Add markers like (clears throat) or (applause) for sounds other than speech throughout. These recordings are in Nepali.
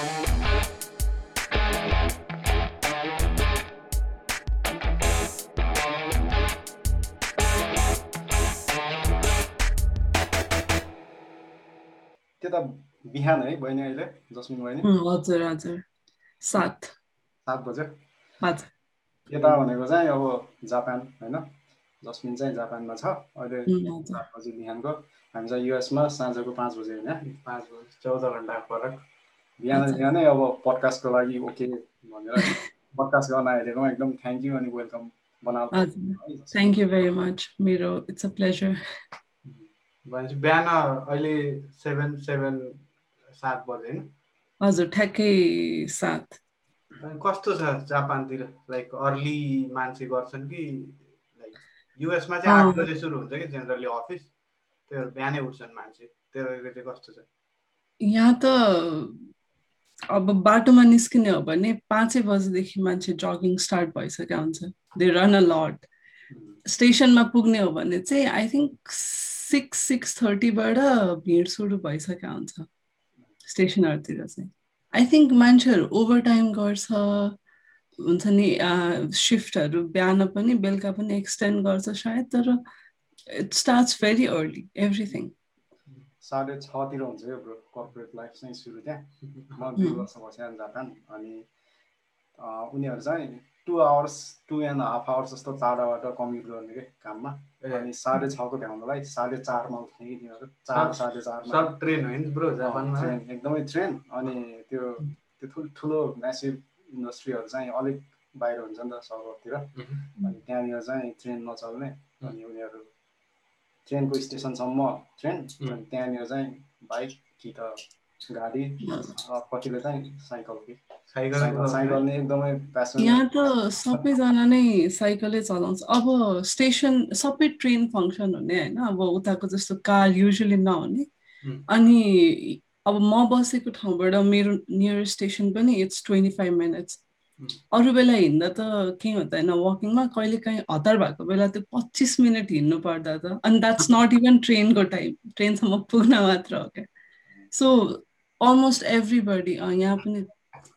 त्यता बिहान है बहिनी अहिले? जसमिन बहिनी? हजुर हजुर। सात। सात बज्यो यता भनेको चाहिँ अब जापान होइन? जसमिन चाहिँ जापानमा छ। अहिले सात बजी बिहानको। हामी चाहिँ युएसमा साँझको पाँच बजी होइन? पाँच बजी चौध घन्टा फरक। बिहान बिहानै अब पडकास्टको लागि ओके भनेर (laughs) पडकास्ट गर्न आइदिएकोमा एकदम थ्याङ्क यू अनि वेलकम बनाएको थ्याङ्क यू भेरी मच मेरो इट्स अ प्लेजर भनेपछि बिहान अहिले सेभेन सेभेन सात बजे होइन? हजुर ठ्याक्कै सात। कस्तो छ जापानतिर? लाइक अर्ली मान्छे गर्छन् कि लाइक युएसमा चाहिँ आठ बजे सुरु हुन्छ कि जेनरली अफिस त्यो बिहानै उठ्छन् मान्छे। त्यो चाहिँ कस्तो छ? यहाँ त अब बाटोमा निस्किने हो भने पाँचै बजीदेखि मान्छे जगिङ स्टार्ट भइसकेको हुन्छ। दे रन अ लट स्टेसनमा पुग्ने हो भने चाहिँ आई थिङ्क सिक्स सिक्स थर्टीबाट भिड सुरु भइसकेको हुन्छ। स्टेसनहरूतिर चाहिँ। आई थिङ्क मान्छेहरू ओभर टाइम गर्छ। हुन्छ नि सिफ्टहरू बिहान पनि बेलुका पनि एक्सटेन्ड गर्छ सायद तर it starts very early everything साढे छतिर हुन्छ यो कर्पोरेट लाइफ चाहिँ सुरु त्यहाँ। (laughs) म दुई वर्ष बसेँ जापान अनि उनीहरू चाहिँ two hours two and half hours जस्तो टाढाबाट कम्युट गर्ने कि काममा। अनि साढे छको भ्याउनुलाई साढे चारमा उठ्ने कि तिनीहरू चार साढे चारमा। ट्रेन हो नि ब्रो ट्रेन एकदमै ट्रेन अनि त्यो त्यो ठुल्ठुलो म्यासिभ इन्डस्ट्रीहरू चाहिँ अलिक बाहिर हुन्छ नि त सहरतिर। अनि त्यहाँनिर चाहिँ ट्रेन नचल्ने अनि उनीहरू ट्रेनको स्टेसनसम्म ट्रेन अनि त्यहाँनिर चाहिँ बाइक कि त गाडी कतिले चाहिँ साइकल कि। यहाँ त सबैजना नै साइकलै चलाउँछ। अब स्टेसन सबै ट्रेन फङ्सन हुने होइन। अब उताको जस्तो कार युजली नहुने। अनि अब म बसेको ठाउँबाट मेरो नियर स्टेसन पनि इट्स ट्वेन्टी फाइभ मिनट्स अरू बेला हिँड्दा त केही हुँदैन वकिङमा कहिले काहीँ हतार भएको बेला त्यो पच्चिस मिनट हिँड्नु पर्दा त अनि द्याट्स नट इभन ट्रेनको टाइम ट्रेनसम्म पुग्न मात्र हो क्या? सो अलमोस्ट एभ्रिबडी यहाँ पनि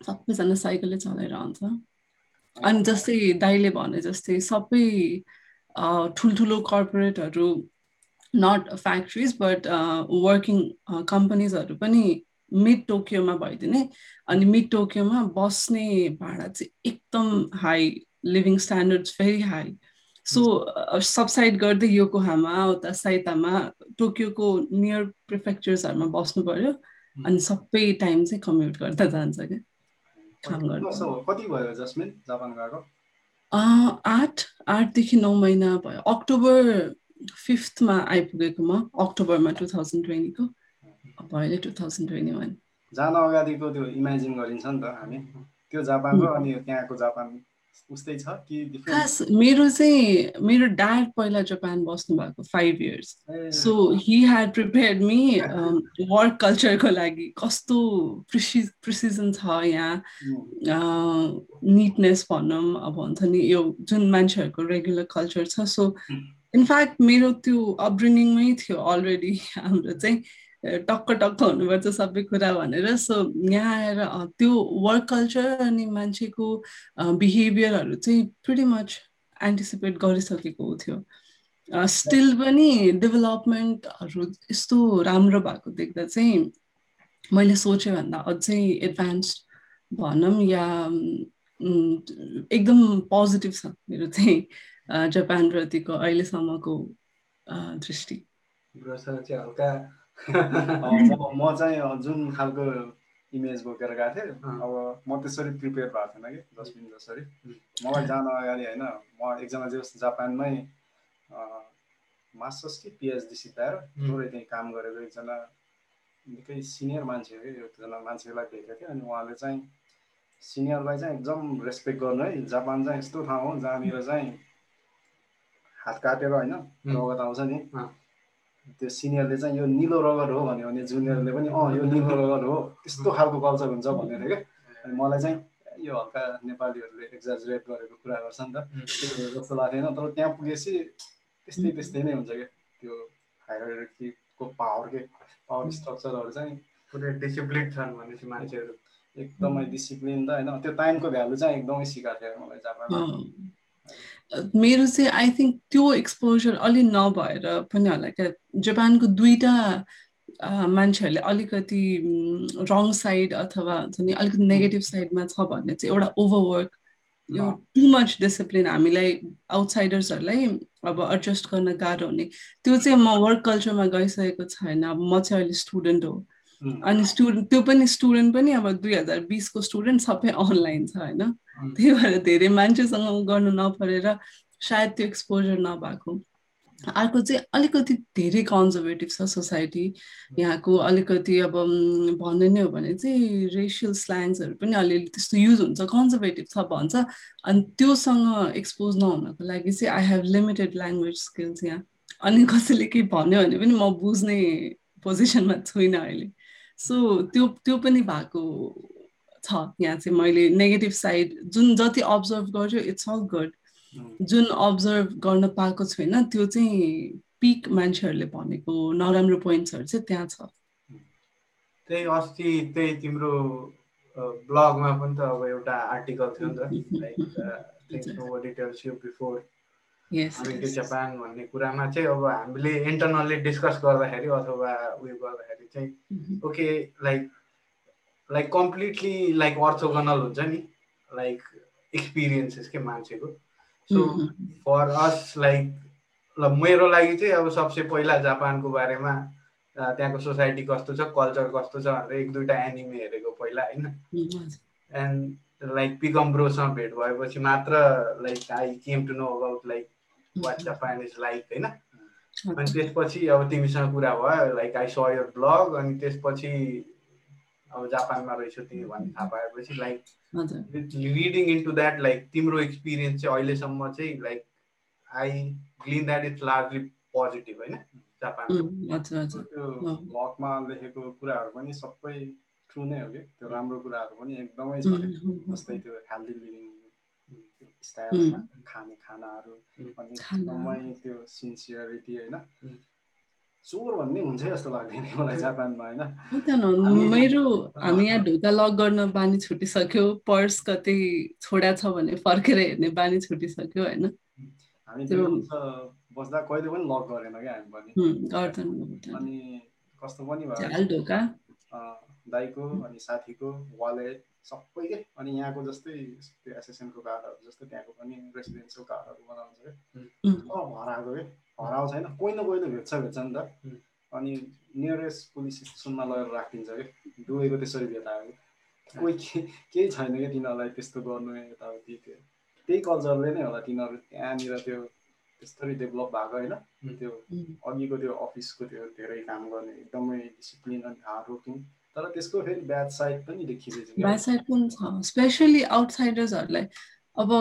सबैजना साइकलले चलाएर आउँछ। अनि जस्तै दाइले भने जस्तै सबै ठुल्ठुलो कर्पोरेटहरू नट फ्याक्ट्रिज बट वर्किङ कम्पनीजहरू पनि मिड टोकियोमा भइदिने अनि मिड टोकियोमा बस्ने भाडा चाहिँ एकदम high living standards very high so subside गर्दै योको हामा उता साइतामा टोकियोको नियर प्रिफेक्चर्सहरूमा बस्नु पऱ्यो अनि सबै टाइम चाहिँ कम्युट गर्दा जान्छ क्या। जापान गएको? आठ आठदेखि नौ महिना भयो। अक्टोबर फिफ्थमा आइपुगेको म अक्टोबरमा टु थाउजन्ड ट्वेन्टीको अहिले टु थाउजन्ड ट्वेन्टी वान जान अगाडिको त्यो इमेजिन गरिन्छ नि त हामी। त्यो जापानको अनि त्यहाँको जापान उस्तै छ कि खास मेरो चाहिँ मेरो ड्याड पहिला जापान बस्नु भएको five years so he had prepared me work कल्चरको लागि कस्तो प्रिसि प्रिसिजन छ यहाँ। निटनेस भनौँ अब हुन्छ नि यो जुन मान्छेहरूको रेगुलर कल्चर छ। सो इनफ्याक्ट मेरो त्यो अपब्रिङमै थियो अलरेडी हाम्रो चाहिँ। टक्क टक्क हुनुपर्छ सबै कुरा भनेर। सो यहाँ आएर त्यो वर्क कल्चर अनि मान्छेको बिहेभियरहरू चाहिँ प्रिटी मच एन्टिसिपेट गरिसकेको थियो। स्टिल पनि डेभलपमेन्टहरू यस्तो राम्रो भएको देख्दा चाहिँ मैले सोचेँ भन्दा अझै एडभान्स्ड भनौँ या एकदम पोजिटिभ छ मेरो चाहिँ जापानप्रतिको अहिलेसम्मको दृष्टि। हल्का (laughs) म म चाहिँ जुन खालको इमेज बोकेर गएको थिएँ अब म त्यसरी प्रिपेयर भएको थिएन कि दस मिनट जसरी। मलाई जान अगाडि होइन म एकजना जे जापानमै मास्टर्स कि पिएचडी सिकाएर थोरै त्यहीँ काम गरेको एकजना निकै सिनियर मान्छे हो एकजना मान्छेलाई भेटेको थिएँ अनि उहाँले चाहिँ सिनियरलाई चाहिँ एकदम रेस्पेक्ट गर्नु है जापान चाहिँ यस्तो ठाउँ हो जहाँनिर चाहिँ हात काटेर होइन रगत आउँछ नि। त्यो सिनियरले चाहिँ यो निलो रगर हो भन्यो भने जुनियरले पनि अँ यो निलो रगर हो त्यस्तो खालको कल्चर हुन्छ भनेर क्या। अनि मलाई चाहिँ यो हल्का नेपालीहरूले एक्जाजुरेट गरेको कुरा गर्छ नि त। त्यो जस्तो लाग्थेन तर त्यहाँ पुगेपछि त्यस्तै त्यस्तै नै हुन्छ क्या। त्यो हायरको पावर के पावर स्ट्रक्चरहरू चाहिँ पुरै डिसिप्लिन छन् भनेपछि मान्छेहरू। एकदमै डिसिप्लिन त होइन। त्यो टाइमको भ्यालु चाहिँ एकदमै सिकाएको थियो मलाई जापानमा। मेरो चाहिँ आई थिङ्क त्यो एक्सपोजर अलि नभएर पनि होला क्या। जापानको दुईवटा मान्छेहरूले अलिकति रङ साइड अथवा अलिकति नेगेटिभ साइडमा छ भन्ने चाहिँ एउटा ओभरवर्क यो टु मच डिसिप्लिन हामीलाई आउटसाइडर्सहरूलाई अब एडजस्ट गर्न गाह्रो हुने। त्यो चाहिँ म वर्क कल्चरमा गइसकेको छैन। अब म चाहिँ अहिले स्टुडेन्ट हो। अनि स्टुडेन्ट त्यो पनि स्टुडेन्ट पनि अब दुई हजार बिसको स्टुडेन्ट सबै अनलाइन छ होइन? त्यही भएर धेरै मान्छेसँग गर्नु नपरेर सायद त्यो एक्सपोजर नभएको। अर्को चाहिँ अलिकति धेरै कन्जर्भेटिभ छ सोसाइटी यहाँको अलिकति अब भन्ने नै हो भने चाहिँ रेसियल स्ल्याङ्सहरू पनि अलिअलि त्यस्तो युज हुन्छ कन्जर्भेटिभ छ भन्छ। अनि त्योसँग एक्सपोज नहुनको लागि चाहिँ I have limited language skills यहाँ। अनि कसैले केही भन्यो भने पनि म बुझ्ने पोजिसनमा छुइनँ अहिले। सो त्यो त्यो पनि भएको छ यहाँ चाहिँ मैले नेगेटिभ साइड जुन जति अब्जर्भ गर्छु इट्स अल गुड जुन अब्जर्भ गर्न पाएको छैन त्यो चाहिँ पिक मान्छेहरूले भनेको नराम्रो पोइन्ट्सहरू चाहिँ त्यहाँ छ। त्यही अस्ति त्यही तिम्रो ब्लगमा पनि त अब एउटा आर्टिकल थियो नि त (laughs) लाइक जापान भन्ने कुरामा चाहिँ अब हामीले इन्टरनल्ली डिस्कस गर्दाखेरि अथवा उयो गर्दाखेरि चाहिँ okay like like completely like orthogonal हुन्छ नि लाइक एक्सपिरियन्सेस के मान्छेको। सो फर अस लाइक ल मेरो लागि चाहिँ अब सबसे पहिला जापानको बारेमा त्यहाँको सोसाइटी कस्तो छ कल्चर कस्तो छ भनेर एक दुईवटा एनिमे हेरेको पहिला होइन। एन्ड लाइक पिकम ब्रोसँग भेट भएपछि मात्र like I came to know about like what Japan is like होइन? अनि त्यसपछि अब तिमीसँग कुरा भयो like I saw your blog अनि त्यसपछि अब जापानमा रहेछौ तिमी भन्ने थाहा पाएपछि like reading into that like तिम्रो एक्सपिरियन्स चाहिँ अहिलेसम्म चाहिँ like I glean that it's largely positive होइन? त्यो ब्लगमा लेखेको कुराहरू पनि सबै ट्रु नै हो कि? त्यो राम्रो कुराहरू पनि एकदमै छ जस्तै त्यो हेल्दी लिभिङ स्टाइल खाने खानाहरू अनि एकदमै त्यो सिन्सियरिटी होइन। चोर भन्ने हुन्छ जस्तो लाग्दैन मलाई जापानमा होइन। मेरो हामी यहाँ ढोका लक गर्न बानी छुटिसक्यो पर्स कतै छोडा छ भने फर्केर हेर्ने बानी छुटिसक्यो होइन। हामी त्यो बस्दा कहिले पनि लक गरेन क्या हामी पनि। अनि कस्तो पनि भयो। ढोका। दाईको अनि साथीको वालेट। सबै के? अनि यहाँको जस्तै त्यो एसएसएनको कार्डहरू जस्तै त्यहाँको पनि रेसिडेन्सियल कार्डहरू बनाउँछ क्या हराएको क्या हराएको छैन। कोही न कोही त भेट्छ भेट्छ नि त। अनि नियरेस्ट पुलिस स्टेसनमा लगेर राखिदिन्छ कि? डुबेको त्यसरी भेटायो कोही केही छैन क्या तिनीहरूलाई त्यस्तो गर्नु यताउति त्यो? त्यही कल्चरले नै होला तिनीहरू। त्यहाँनिर त्यो त्यस्तरी डेभलप भएको होइन। त्यो अघिको त्यो अफिसको त्यो धेरै काम गर्ने। एकदमै डिसिप्लिन अनि हार्ड वर्किङ तर त्यसको फेरि ब्याड साइड पनि देखिँदैछ ब्याड साइड पनि छ। स्पेसली आउटसाइडर्सहरूलाई अब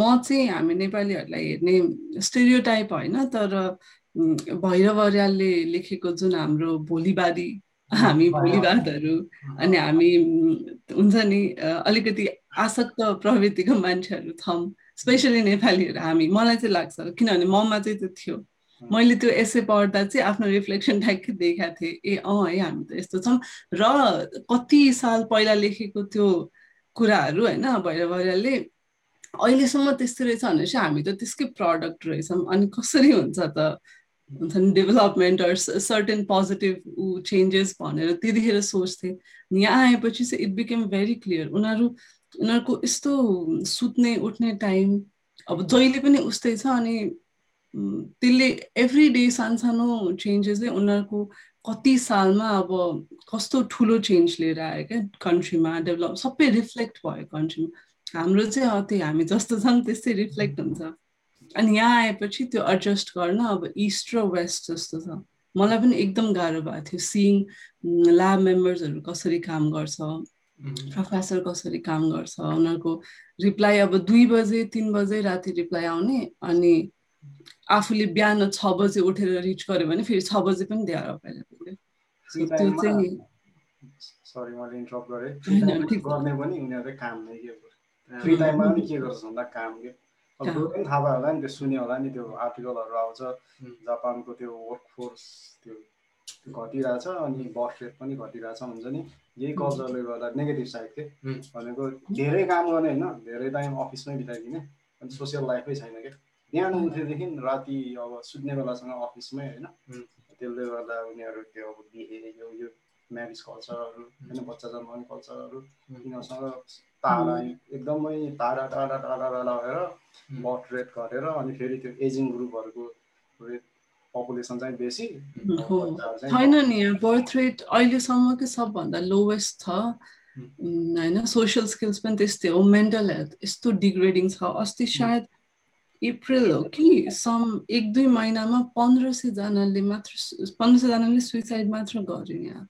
म चाहिँ हामी नेपालीहरूलाई हेर्ने स्टेरियो टाइप होइन तर भैरवर्यालले लेखेको जुन हाम्रो भोलिबारी हामी भोलिवादहरू अनि हामी हुन्छ नि अलिकति आसक्त प्रवृत्तिको मान्छेहरू छौँ। स्पेसली नेपालीहरू हामी। मलाई चाहिँ लाग्छ किनभने ममा चाहिँ त्यो थियो। मैले त्यो एसे पढ्दा चाहिँ आफ्नो रिफ्लेक्सन ठ्याक्कै देखाएको थिएँ। ए अँ है हामी त यस्तो छौँ। र कति साल पहिला लेखेको त्यो कुराहरू होइन भैरवर्यालले अहिलेसम्म त्यस्तो रहेछ भने चाहिँ हामी त त्यसकै प्रडक्ट रहेछौँ। अनि कसरी हुन्छ त? हुन्छ नि डेभलपमेन्ट सर्टेन पोजिटिभ ऊ चेन्जेस भनेर त्यतिखेर सोच्थेँ। यहाँ आएपछि चाहिँ इट बिकेम भेरी क्लियर उनीहरू उनीहरूको यस्तो सुत्ने उठ्ने टाइम अब जहिले पनि उस्तै छ अनि त्यसले एभ्री डे सानसानो चेन्जेसले उनीहरूको कति सालमा अब कस्तो ठुलो चेन्ज लिएर आयो क्या कन्ट्रीमा डेभलप सबै रिफ्लेक्ट भयो कन्ट्रीमा हाम्रो चाहिँ त्यही हामी जस्तो छौँ त्यस्तै रिफ्लेक्ट हुन्छ। अनि यहाँ आएपछि त्यो एडजस्ट गर्न अब इस्ट र वेस्ट जस्तो छ। मलाई पनि एकदम गाह्रो भएको थियो। सिइङ ल्याब मेम्बर्सहरू कसरी काम गर्छ प्रोफेसर कसरी काम गर्छ उनीहरूको रिप्लाई अब दुई बजे तिन बजे राति रिप्लाई आउने अनि आफूले बिहान छ बजे उठेर रिच गर्यो भने फेरि छ बजे पनि दिएर अभाइलेबल त्यो चाहिँ सरी मैले इन्टरप्ट गरेँ। (laughs) गर्ने पनि उनीहरूले काम नै के फ्री टाइममा पनि के गर्छ भन्दा काम के? अब पनि थाहा भयो होला नि त्यो सुन्यो होला नि त्यो आर्टिकलहरू आउँछ। जापानको त्यो वर्क फोर्स त्यो घटिरहेछ अनि बर्थ रेट पनि घटिरहेछ हुन्छ नि। यही कल्चरले गर्दा नेगेटिभ साइड के? भनेको धेरै काम गर्ने होइन धेरै टाइम अफिसमै बिताइदिने। अनि सोसियल लाइफै छैन क्या बिहान उठेदेखि राति अब सुत्ने बेलासँग अफिसमै होइन। त्यसले गर्दा उनीहरू त्यो अब बिहे यो यो म्यारिज कल्चरहरू होइन बच्चा जन्माउने कल्चरहरू यिनीहरूसँग टाढा एकदमै टाढा टाढा टाढा टाढा भएर बर्थ रेट गरेर अनि फेरि त्यो एजिङ ग्रुपहरूको पपुलेसन चाहिँ बेसी। छैन नि यहाँ बर्थ रेट अहिलेसम्मकै सबभन्दा लोवेस्ट छ। होइन सोसियल स्किल्स पनि त्यस्तै हो। मेन्टल हेल्थ यस्तो डिग्रेडिङ छ। अस्ति सायद अप्रिल हो कि सम एक दुई महिनामा पन्ध्र सयजनाले मात्र पन्ध्र सयजनाले सुइसाइड मात्र गर्यो यहाँ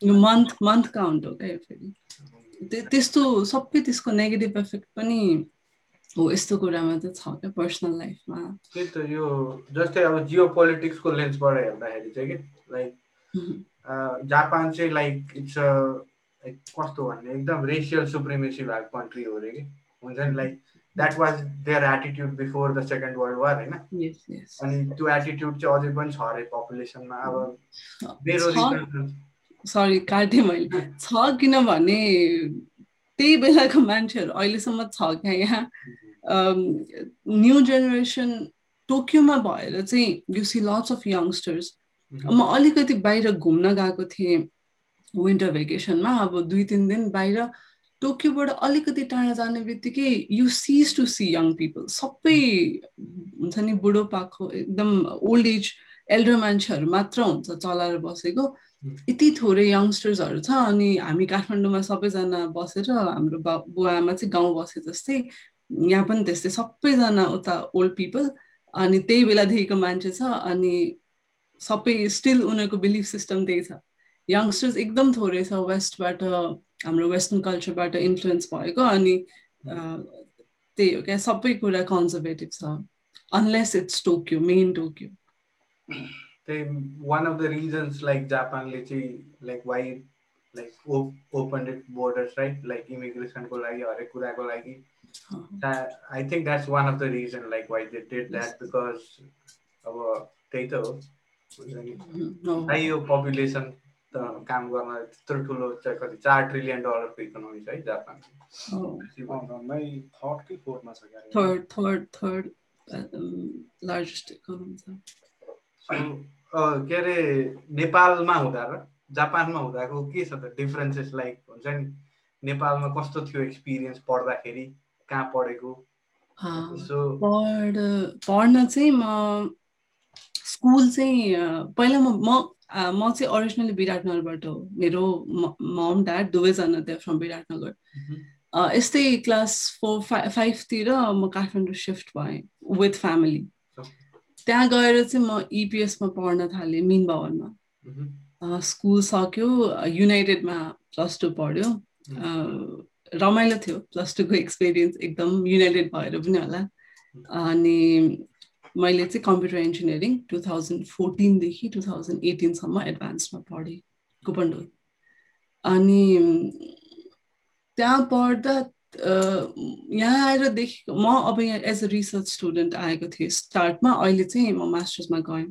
यो मन्थ मन्थ काउन्ट हो क्या फेरि त्यस्तो सबै त्यसको नेगेटिभ इफेक्ट पनि हो यस्तो कुरामा चाहिँ छ क्या पर्सनल लाइफमा त्यही त यो जस्तै अब जियो पोलिटिक्सको लेन्सबाट हेर्दाखेरि चाहिँ कि लाइक जापान चाहिँ लाइक इट्स लाइक कस्तो भन्ने एकदम रेसियल सुप्रिमेसी भएको कन्ट्री हो अरे कि हुन्छ नि like that was their attitude before the second world war होइन अनि त्यो एटिट्युड चाहिँ अझै पनि छ अरे पपुलेसनमा अब बेरोजगार सरी काटेँ मैले। छ किनभने त्यही बेलाको मान्छेहरू अहिलेसम्म छ क्या यहाँ। न्यु जेनेरेसन टोकियोमा भएर चाहिँ you see lots of youngsters म अलिकति बाहिर घुम्न गएको थिएँ। विन्टर भेकेसनमा अब दुई तिन दिन बाहिर टोकियोबाट अलिकति टाढा जाने बित्तिकै you cease to see young people सबै हुन्छ नि बुढोपाको एकदम ओल्ड एज एल्डर मान्छेहरू मात्र हुन्छ चलाएर बसेको। यति थोरै यङ्स्टर्सहरू छ अनि हामी काठमाडौँमा सबैजना बसेर हाम्रो बा बुवा आमा चाहिँ गाउँ बसे जस्तै। यहाँ पनि त्यस्तै सबैजना उता ओल्ड पिपल अनि त्यही बेलादेखिको मान्छे छ अनि सबै स्टिल उनीहरूको बिलिफ सिस्टम त्यही छ। यङ्स्टर्स एकदम थोरै छ वेस्टबाट हाम्रो वेस्टर्न कल्चरबाट इन्फ्लुएन्स भएको अनि त्यही हो क्या सबै कुरा कन्जर्भेटिभ छ unless it's Tokyo main Tokyo त्यही one of the reasons like जापानले चाहिँ like why like open it borders right like इमिग्रेसनको लागि हरेक कुराको लागि. I think that's one of the reason like why they did that because अब त्यही त हो। यो पपुलेसन काम गर्न त्यत्रो ठुलो चाहिँ कति चार ट्रिलियन डलरको इकोनोमी छ है Japan third third third largest economy छ के अरे नेपालमा हुँदा र जापानमा हुँदाको के छ त डिफरेन्सेस लाइक हुन्छ नि नेपालमा कस्तो थियो एक्सपिरियन्स पढ्दाखेरि कहाँ पढेको पढ पढ्न चाहिँ म स्कुल चाहिँ पहिला म म चाहिँ ओरिजिनली विराटनगरबाट हो। मेरो मम ड्याड दुवैजना थियो फ्रम विराटनगर यस्तै क्लास फोर फाइभ फाइभतिर म काठमाडौँ सिफ्ट भएँ विथ फ्यामिली त्यहाँ गएर चाहिँ म इपिएसमा पढ्न थालेँ मिन भवनमा स्कुल सक्यो युनाइटेडमा प्लस टू पढ्यो। रमाइलो थियो प्लस टूको एक्सपिरियन्स एकदम युनाइटेड भएर पनि होला। अनि मैले चाहिँ कम्प्युटर इन्जिनियरिङ टु थाउजन्ड फोर्टिनदेखि टु थाउजन्ड एटिनसम्म एडभान्समा पढेँ कुपन्डोल अनि त्यहाँ पढ्दा यहाँ आएर देखेको म अब यहाँ एज अ रिसर्च स्टुडेन्ट आएको थिएँ स्टार्टमा अहिले चाहिँ म मास्टर्समा गएँ।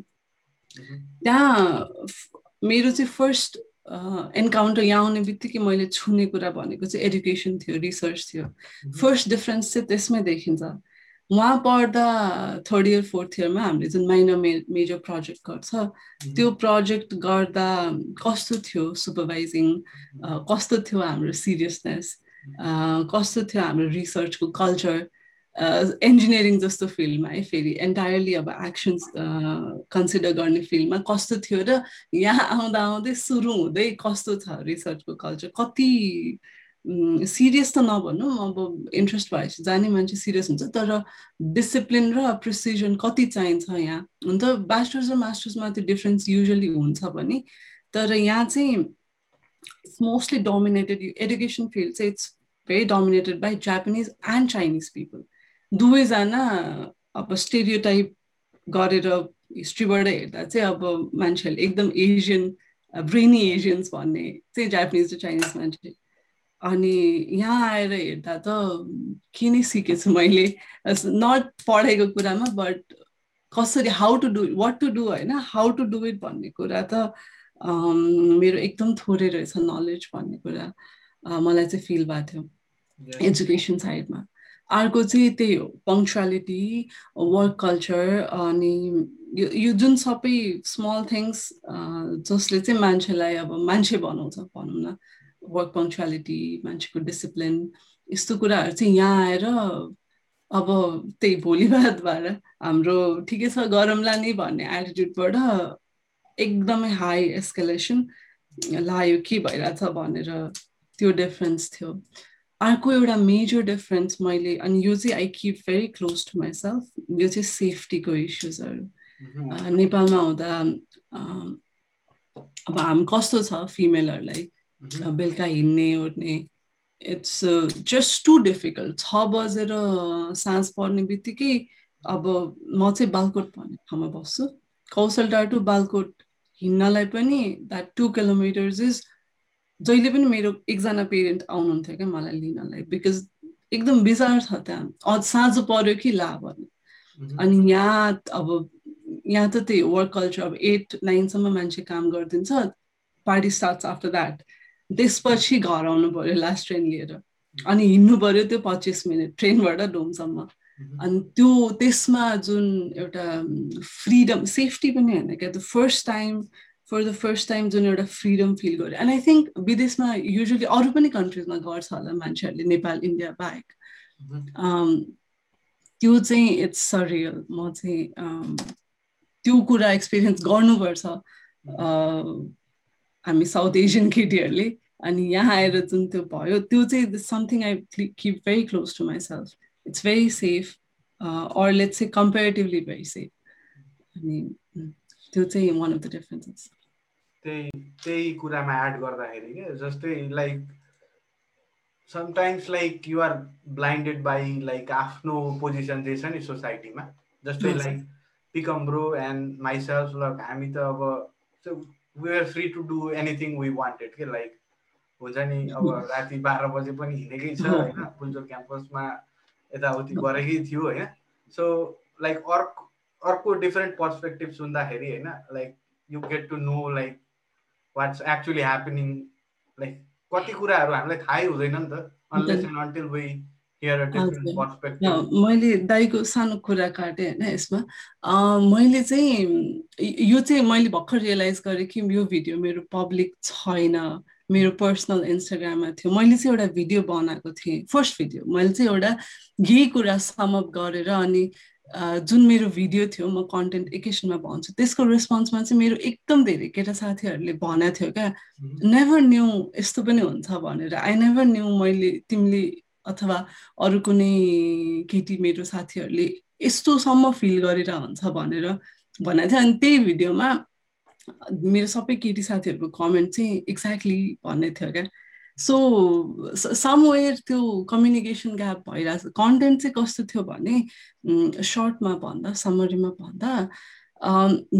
त्यहाँ मेरो चाहिँ फर्स्ट एन्काउन्टर यहाँ आउने बित्तिकै मैले छुने कुरा भनेको चाहिँ एडुकेसन थियो रिसर्च थियो। फर्स्ट डिफरेन्स चाहिँ त्यसमै देखिन्छ। उहाँ पढ्दा थर्ड इयर फोर्थ इयरमा हामीले जुन माइनर मे मेजर प्रोजेक्ट गर्छ त्यो प्रोजेक्ट गर्दा कस्तो थियो सुपरभाइजिङ कस्तो थियो हाम्रो सिरियसनेस कस्तो थियो हाम्रो रिसर्चको कल्चर इन्जिनियरिङ जस्तो फिल्डमा है फेरि एन्टायरली अब एक्सन्स कन्सिडर गर्ने फिल्डमा कस्तो थियो र यहाँ आउँदा आउँदै सुरु हुँदै कस्तो छ रिसर्चको कल्चर कति सिरियस त नभनौँ अब इन्ट्रेस्ट भएपछि जाने मान्छे सिरियस हुन्छ तर डिसिप्लिन र प्रिसिजन कति चाहिन्छ यहाँ? हुन त ब्याचलर्स र मास्टर्समा त्यो डिफ्रेन्स युजली हुन्छ भने तर यहाँ चाहिँ it's mostly dominated education field so it's very dominated by japanese and chinese people. दुवैजना अब स्टेरियोटाइप गरेर हिस्ट्रीबाट हेर्दा चाहिँ अब मान्छेहरूले एकदम एसियन ब्रेनी एसियन्स भन्ने चाहिँ जापानिज र चाइनिज मान्छे अनि यहाँ आएर हेर्दा त के नै सिकेछु मैले नट पढाइको कुरामा बट कसरी how to do what to do होइन हाउ टु डु इट भन्ने कुरा त मेरो एकदम थोरै रहेछ नलेज भन्ने कुरा मलाई चाहिँ फिल भएको थियो। एजुकेसन साइडमा अर्को चाहिँ त्यही हो पङ्क्चुअलिटी वर्क कल्चर अनि यो जुन सबै स्मल थिङ्स जसले चाहिँ मान्छेलाई अब मान्छे बनाउँछ भनौँ न। वर्क पङ्क्चुअलिटी मान्छेको डिसिप्लिन यस्तो कुराहरू चाहिँ यहाँ आएर अब त्यही भोलि भएर हाम्रो ठिकै छ गरमला नै भन्ने एटिट्युडबाट एकदमै हाई एस्केलेसन लायो के भइरहेछ भनेर त्यो डिफरेन्स थियो। अर्को एउटा मेजर डिफरेन्स मैले अनि यो चाहिँ I keep very close to myself यो चाहिँ सेफ्टीको इस्युजहरू नेपालमा हुँदा अब हामी कस्तो छ फिमेलहरूलाई बेलुका हिँड्ने ओर्ने इट्स जस्ट टु डिफिकल्ट छ बजेर साँझ पर्ने बित्तिकै अब म चाहिँ बालकोट भन्ने ठाउँमा बस्छु। कौशल टु बालकोट हिँड्नलाई पनि द्याट टु किलोमिटर्स इज जहिले पनि मेरो एकजना पेरेन्ट आउनुहुन्थ्यो क्या मलाई लिनलाई बिकज एकदम बिजार छ त्यहाँ। साँझ पर्यो कि ला भन्ने। अनि यहाँ अब यहाँ त त्यही वर्क कल्चर अब एट नाइनसम्म मान्छे काम गरिदिन्छ। पार्टी स्टार्ट आफ्टर द्याट त्यसपछि घर आउनु पऱ्यो लास्ट ट्रेन लिएर। अनि हिँड्नु पऱ्यो त्यो पच्चिस मिनट ट्रेनबाट डोमसम्म। अनि त्यो त्यसमा जुन एउटा फ्रिडम सेफ्टी पनि होइन क्या the first time for the first time जुन एउटा फ्रिडम फिल गर्यो एन्ड आई थिङ्क विदेशमा युजली अरू पनि कन्ट्रिजमा गर्छ होला मान्छेहरूले नेपाल इन्डिया बाहेक। त्यो चाहिँ इट्स सरियल म चाहिँ त्यो कुरा एक्सपिरियन्स गर्नुपर्छ। हामी साउथ एसियन केटीहरूले अनि यहाँ आएर जुन त्यो भयो त्यो चाहिँ something I keep very close to myself it's very safe or let's चाहिँ कम्पेरिटिभली भेरी सेफ अनि त्यो चाहिँ वान अफ द डिफरेन्सेस त्यही त्यही कुरामा एड गर्दाखेरि क्या जस्तै like sometimes like you're blinded by like आफ्नो पोजिसन चाहिँ छ नि सोसाइटीमा जस्तै लाइक पिकम ब्रो एन्ड माइसेल्फ लाइक हामी त अब we are free to do anything we wanted के लाइक हुन्छ नि अब (laughs) राति बाह्र बजे पनि हिँडेकै छ (laughs) होइन? पुल्चोक क्याम्पसमा यताउति (laughs) गरेकै थियो होइन? सो लाइक अर्को अर्को डिफ्रेन्ट पर्सपेक्टिभ सुन्दाखेरि होइन? Like you get to know like what's actually happening like कति कुराहरू हामीलाई थाहै हुँदैन नि त अनलेस एन्ड अन्टिल वी मैले दाईको सानो कुरा काटेँ होइन यसमा। मैले चाहिँ यो चाहिँ मैले भर्खर रियलाइज गरेँ कि यो भिडियो मेरो पब्लिक छैन मेरो पर्सनल इन्स्टाग्राममा थियो। मैले चाहिँ एउटा भिडियो बनाएको थिएँ फर्स्ट भिडियो मैले चाहिँ एउटा यही कुरा समअप गरेर अनि जुन मेरो भिडियो थियो म कन्टेन्ट एकैछिनमा भन्छु त्यसको रेस्पोन्समा चाहिँ मेरो एकदम धेरै केटा साथीहरूले भनेको थियो क्या। नेभर न्यू यस्तो पनि हुन्छ भनेर। आई नेभर न्यू मैले तिमीले अथवा अरू कुनै केटी मेरो साथीहरूले यस्तोसम्म फिल गरेर हुन्छ भनेर भनेको थियो। अनि त्यही भिडियोमा मेरो सबै केटी साथीहरूको कमेन्ट चाहिँ एक्ज्याक्टली भन्ने थियो क्या। सो समवेयर त्यो कम्युनिकेसन ग्याप भइरहेको कन्टेन्ट चाहिँ कस्तो थियो भने सर्टमा भन्दा समरीमा भन्दा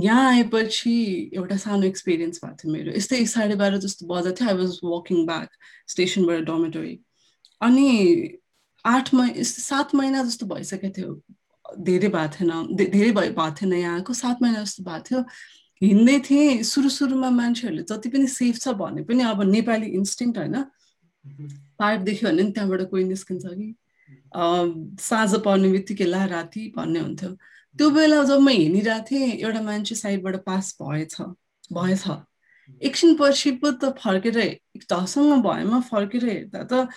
यहाँ आएपछि एउटा सानो एक्सपिरियन्स भएको थियो मेरो। यस्तै साढे बाह्र जस्तो बजा थियो। आई वाज वकिङ ब्याक स्टेसनबाट डोमेटोरी अनि आठ मै सात महिना जस्तो भइसकेको थियो। धेरै भएको थिएन। धेरै भइ भएको थिएन यहाँको। सात महिना जस्तो भएको थियो। हिँड्दै थिएँ। सुरु सुरुमा मान्छेहरूले जति पनि सेफ छ भने पनि अब नेपाली इन्स्टिङ होइन। पाइप देख्यो भने पनि त्यहाँबाट कोही निस्किन्छ कि। साँझ पर्ने बित्तिकै ला राति भन्ने हुन्थ्यो। त्यो बेला जब म हिँडिरहेको थिएँ एउटा मान्छे साइडबाट पास भएछ भएछ। एकछिन पछि पो त फर्केर झसँग भएमा फर्केर हेर्दा त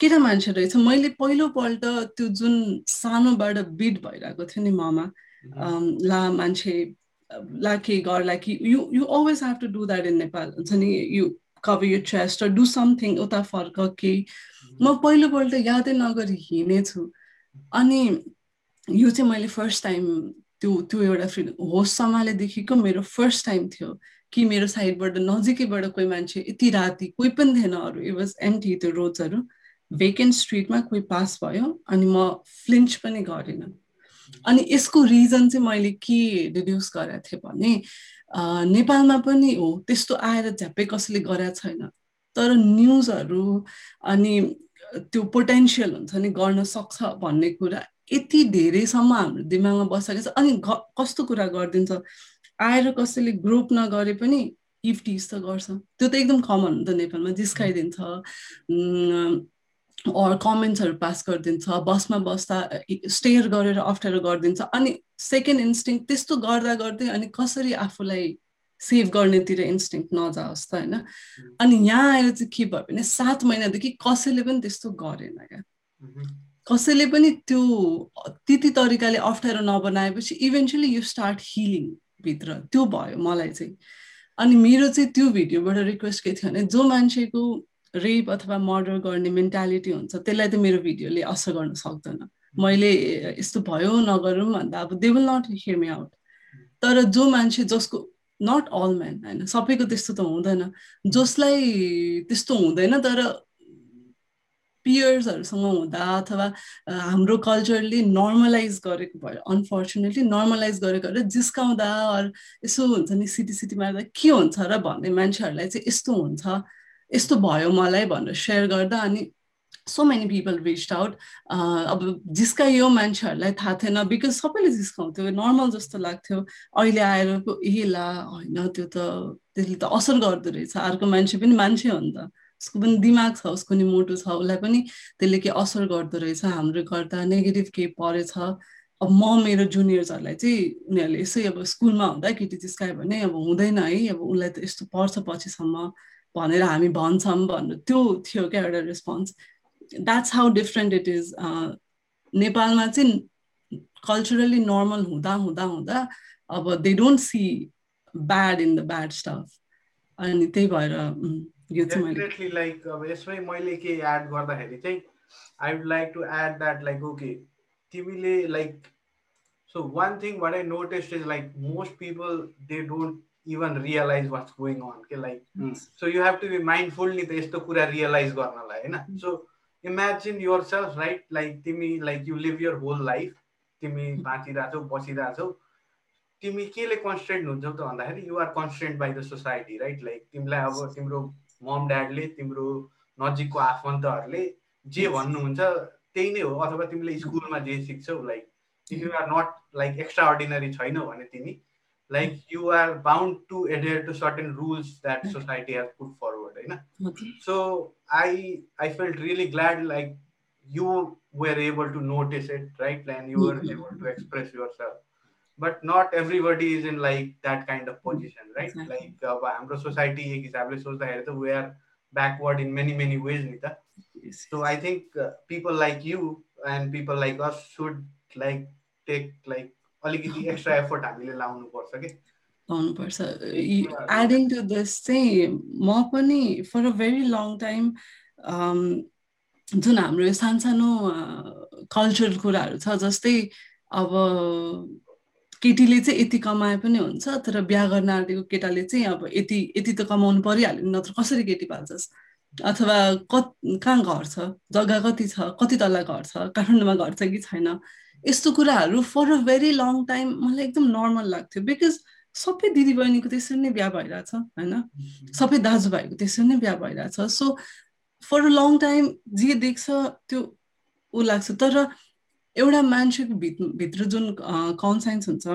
केटा मान्छे रहेछ। मैले पहिलोपल्ट त्यो जुन सानोबाट बिट भइरहेको थियो नि ममा ला मान्छे ला के गर्ला कि you you always have to do that in Nepal हुन्छ नि? You cover you chest do something उता फर्क केही म पहिलोपल्ट यादै नगरी हिँडेछु। अनि यो चाहिँ मैले फर्स्ट टाइम त्यो त्यो एउटा फ्री होस सम्हालेदेखिको मेरो फर्स्ट टाइम थियो कि मेरो साइडबाट नजिकैबाट कोही मान्छे यति राति कोही पनि थिएन अरू। इट वाज एन्टी त्यो रोड्सहरू भेकेन्ट स्ट्रिटमा कोही पास भयो अनि म फ्लिन्च पनि गरिनँ। अनि यसको रिजन चाहिँ मैले के डिड्युस गरेको थिएँ भने नेपालमा पनि हो त्यस्तो आएर झ्याप्पै कसैले गरेको छैन। तर न्युजहरू अनि त्यो पोटेन्सियल हुन्छ नि गर्न सक्छ भन्ने कुरा यति धेरैसम्म हाम्रो दिमागमा बसेको छ। अनि कस्तो कुरा गरिदिन्छ? आएर कसैले ग्रुप नगरे पनि इफ्टिज त गर्छ। त्यो त एकदम कमन हो नि त नेपालमा जिस्काइदिन्छ। अर कमेन्ट्सहरू पास गरिदिन्छ बसमा बस्दा स्टेयर गरेर अप्ठ्यारो गरिदिन्छ अनि सेकेन्ड इन्स्टिङ त्यस्तो गर्दा गर्दै अनि कसरी आफूलाई सेभ गर्नेतिर इन्स्टिङ नजाओस् त होइन? अनि यहाँ आएर चाहिँ के भयो भने सात महिनादेखि कसैले पनि त्यस्तो गरेन क्या। कसैले पनि त्यो त्यति तरिकाले अप्ठ्यारो नबनाएपछि इभेन्चुली यु स्टार्ट हिलिङ भित्र। त्यो भयो मलाई चाहिँ। अनि मेरो चाहिँ त्यो भिडियोबाट रिक्वेस्ट के थियो भने जो मान्छेको रेप अथवा मर्डर गर्ने मेन्टालिटी हुन्छ त्यसलाई त मेरो भिडियोले असर गर्न सक्दैन। मैले यस्तो भयो नगरौँ भन्दा अब they will not hear me out तर जो मान्छे जसको नट अल म्यान होइन सबैको त्यस्तो त हुँदैन। जसलाई त्यस्तो हुँदैन तर पियर्सहरूसँग हुँदा अथवा हाम्रो कल्चरले नर्मलाइज गरेको भयो अनफर्चुनेटली नर्मलाइज गरेको भएर जिस्काउँदा अरू यसो हुन्छ नि सिटी सिटी मार्दा के हुन्छ र भन्ने मान्छेहरूलाई चाहिँ यस्तो हुन्छ। यस्तो भयो मलाई भनेर सेयर गर्दा अनि so many people reached out अब जिस्काइयो मान्छेहरूलाई थाहा थिएन बिकज सबैले जिस्काउँथ्यो नर्मल जस्तो लाग्थ्यो। अहिले आएर ए ला होइन त्यो त त्यसले त असर गर्दो रहेछ। अर्को मान्छे पनि मान्छे हो नि त। उसको पनि दिमाग छ उसको नि मोटो छ उसलाई पनि त्यसले के असर गर्दो रहेछ। हाम्रो गर्दा नेगेटिभ केही परेछ। अब म मेरो जुनियर्सहरूलाई चाहिँ उनीहरूले यसै अब स्कुलमा हुँदा केटी जिस्कायो भने अब हुँदैन है। अब उसलाई त यस्तो पर्छ पछिसम्म। भनेर हामी भन्छौँ भन्नु। त्यो थियो क्या एउटा response that's how different it is नेपालमा चाहिँ कल्चरली नर्मल हुँदा हुँदा हुँदा अब they don't see bad in the bad stuff अनि त्यही भएर डेफिनेटली लाइक अब यसमै मैले के एड गर्दाखेरि चाहिँ I would like to add that like okay तिमीले like so one thing what I notice is like most people they don't even realize what's going on के like so you have to be mindful नि त यस्तो कुरा रियलाइज गर्नलाई होइन so imagine yourself right like तिमी like you live your whole life तिमी बाँचिरहेछौ बसिरहेछौ तिमी केले कन्सटेन्ट हुन्छौ त भन्दाखेरि you're constant by the society right like तिमीलाई अब तिम्रो मम ड्याडले तिम्रो नजिकको आफन्तहरूले जे भन्नुहुन्छ त्यही नै हो अथवा तिमीले स्कुलमा जे सिक्छौ like if you are not like extraordinary छैनौ भने तिमी like you are bound to adhere to certain rules that hmm. society has put forward you know? okay. so i i felt really glad like you were able to notice it right and you were mm-hmm. able to express yourself but not everybody is in like that kind of position right exactly. like uh, amro society ek established hota hai we are backward in many many ways nita yes. so i think uh, people like you and people like us should like take like अलिकति एक्स्ट्रा एफोर्ट हामीले लाउनु पर्छ कि? लाउनुपर्छ। एडिङ टु दिस चाहिँ म पनि for a very long time जुन हाम्रो यो सानसानो कल्चरल कुराहरू छ जस्तै अब केटीले चाहिँ यति कमाए पनि हुन्छ तर बिहा गर्न आँटेको केटाले चाहिँ अब यति यति त कमाउनु परिहाल्यो नत्र कसरी केटी पाल्छस्? अथवा कत कहाँ घर छ? जग्गा कति छ? कति तल्ला घर छ? काठमाडौँमा घर छ कि छैन? यस्तो कुराहरू for a very long time मलाई एकदम नर्मल लाग्थ्यो बिकज सबै दिदीबहिनीको त्यसरी नै बिहा भइरहेछ होइन? सबै दाजुभाइको त्यसरी नै बिहा भइरहेछ। So for a long time जे देख्छ त्यो ऊ लाग्छ। तर एउटा मान्छेको भित्र भित्र जुन कन्साइन्स हुन्छ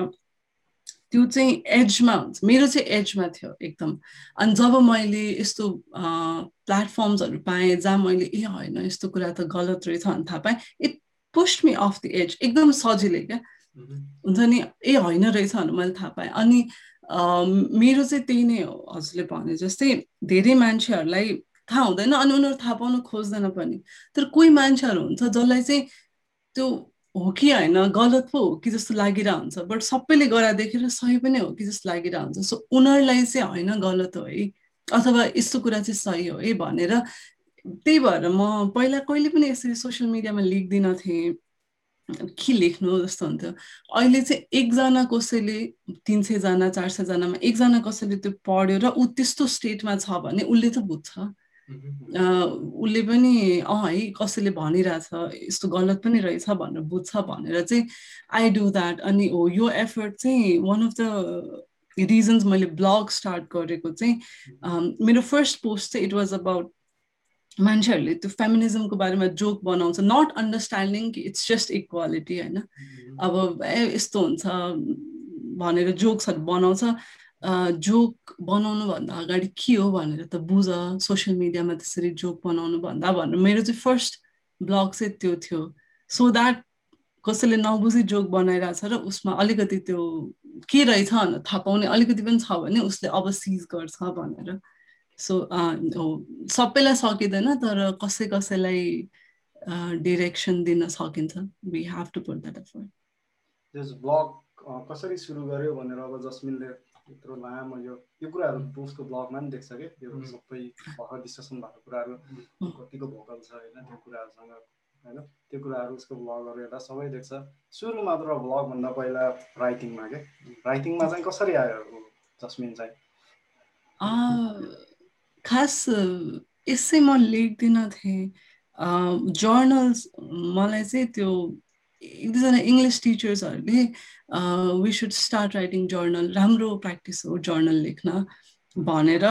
त्यो चाहिँ एजमा हुन्छ। मेरो चाहिँ एजमा थियो एकदम। अनि जब मैले यस्तो प्लेटफर्म्सहरू पाएँ जहाँ मैले ए होइन यस्तो कुरा त गलत रहेछ भने थाहा पाएँ it pushed me off the edge एकदम सजिलै क्या हुन्छ नि ए होइन रहेछ भने मैले थाहा पाएँ। अनि मेरो चाहिँ त्यही नै हो हजुरले भने जस्तै धेरै मान्छेहरूलाई थाहा हुँदैन अनि उनीहरू थाहा पाउनु खोज्दैन पनि। तर कोही मान्छेहरू हुन्छ जसलाई चाहिँ त्यो हो कि होइन गलत पो हो कि जस्तो लागिरह हुन्छ बट सबैले गरा देखेर सही पनि हो कि जस्तो लागिरह हुन्छ सो उनीहरूलाई चाहिँ होइन गलत हो है। अथवा यस्तो कुरा चाहिँ सही हो है भनेर त्यही भएर म पहिला कहिले पनि यसरी सोसियल मिडियामा लेख्दिनँ थिएँ। के लेख्नु जस्तो हुन्थ्यो। अहिले चाहिँ एकजना कसैले तिन सयजना चार सयजनामा एकजना कसैले त्यो पढ्यो र ऊ त्यस्तो स्टेटमा छ भने उसले त बुझ्छ। (laughs) उसले पनि अँ है कसैले भनिरहेछ यस्तो गलत पनि रहेछ भनेर बुझ्छ भनेर चाहिँ आई डु द्याट अनि हो यो एफर्ट चाहिँ वान अफ द रिजन्स मैले ब्लग स्टार्ट गरेको चाहिँ मेरो फर्स्ट पोस्ट चाहिँ इट वाज अबाउट मान्छेहरूले त्यो फेमिनिजमको बारेमा जोक बनाउँछ नट अन्डरस्ट्यान्डिङ कि इट्स जस्ट इक्वालिटी होइन? अब ए यस्तो हुन्छ भनेर जोक्सहरू बनाउँछ। जोक बनाउनुभन्दा अगाडि के हो भनेर त बुझ सोसियल मिडियामा त्यसरी जोक बनाउनु भन्दा भनेर। मेरो चाहिँ फर्स्ट ब्लग चाहिँ त्यो थियो। सो द्याट कसैले नबुझी जोक बनाइरहेछ र उसमा अलिकति त्यो के रहेछ भनेर थाहा पाउने अलिकति पनि छ भने उसले अब सिज गर्छ भनेर। सो सबैलाई सकिँदैन तर कसै कसैलाई डिरेक्सन दिन सकिन्छ। We have to put that effort blog कसरी सुरु गर्यो भनेर अब जसमिनले यत्रो लामो यो यो कुराहरू उसको ब्लगमा पनि देख्छ कि? यो सबै भर्खर डिस्कसन भएको कुराहरू कतिको भोकल छ होइन? त्यो कुराहरूसँग होइन? त्यो कुराहरू उसको ब्लगहरू हेर्दा सबै देख्छ। सुरुमा त ब्लगभन्दा पहिला राइटिङमा के? राइटिङमा चाहिँ कसरी आयो जस्मिन चाहिँ? खास यसै म लेख्दिनँ थिएँ। जर्नल्स मलाई चाहिँ त्यो एक दुईजना इङ्ग्लिस टिचर्सहरूले we should start writing journal राम्रो प्र्याक्टिस हो जर्नल लेख्न भनेर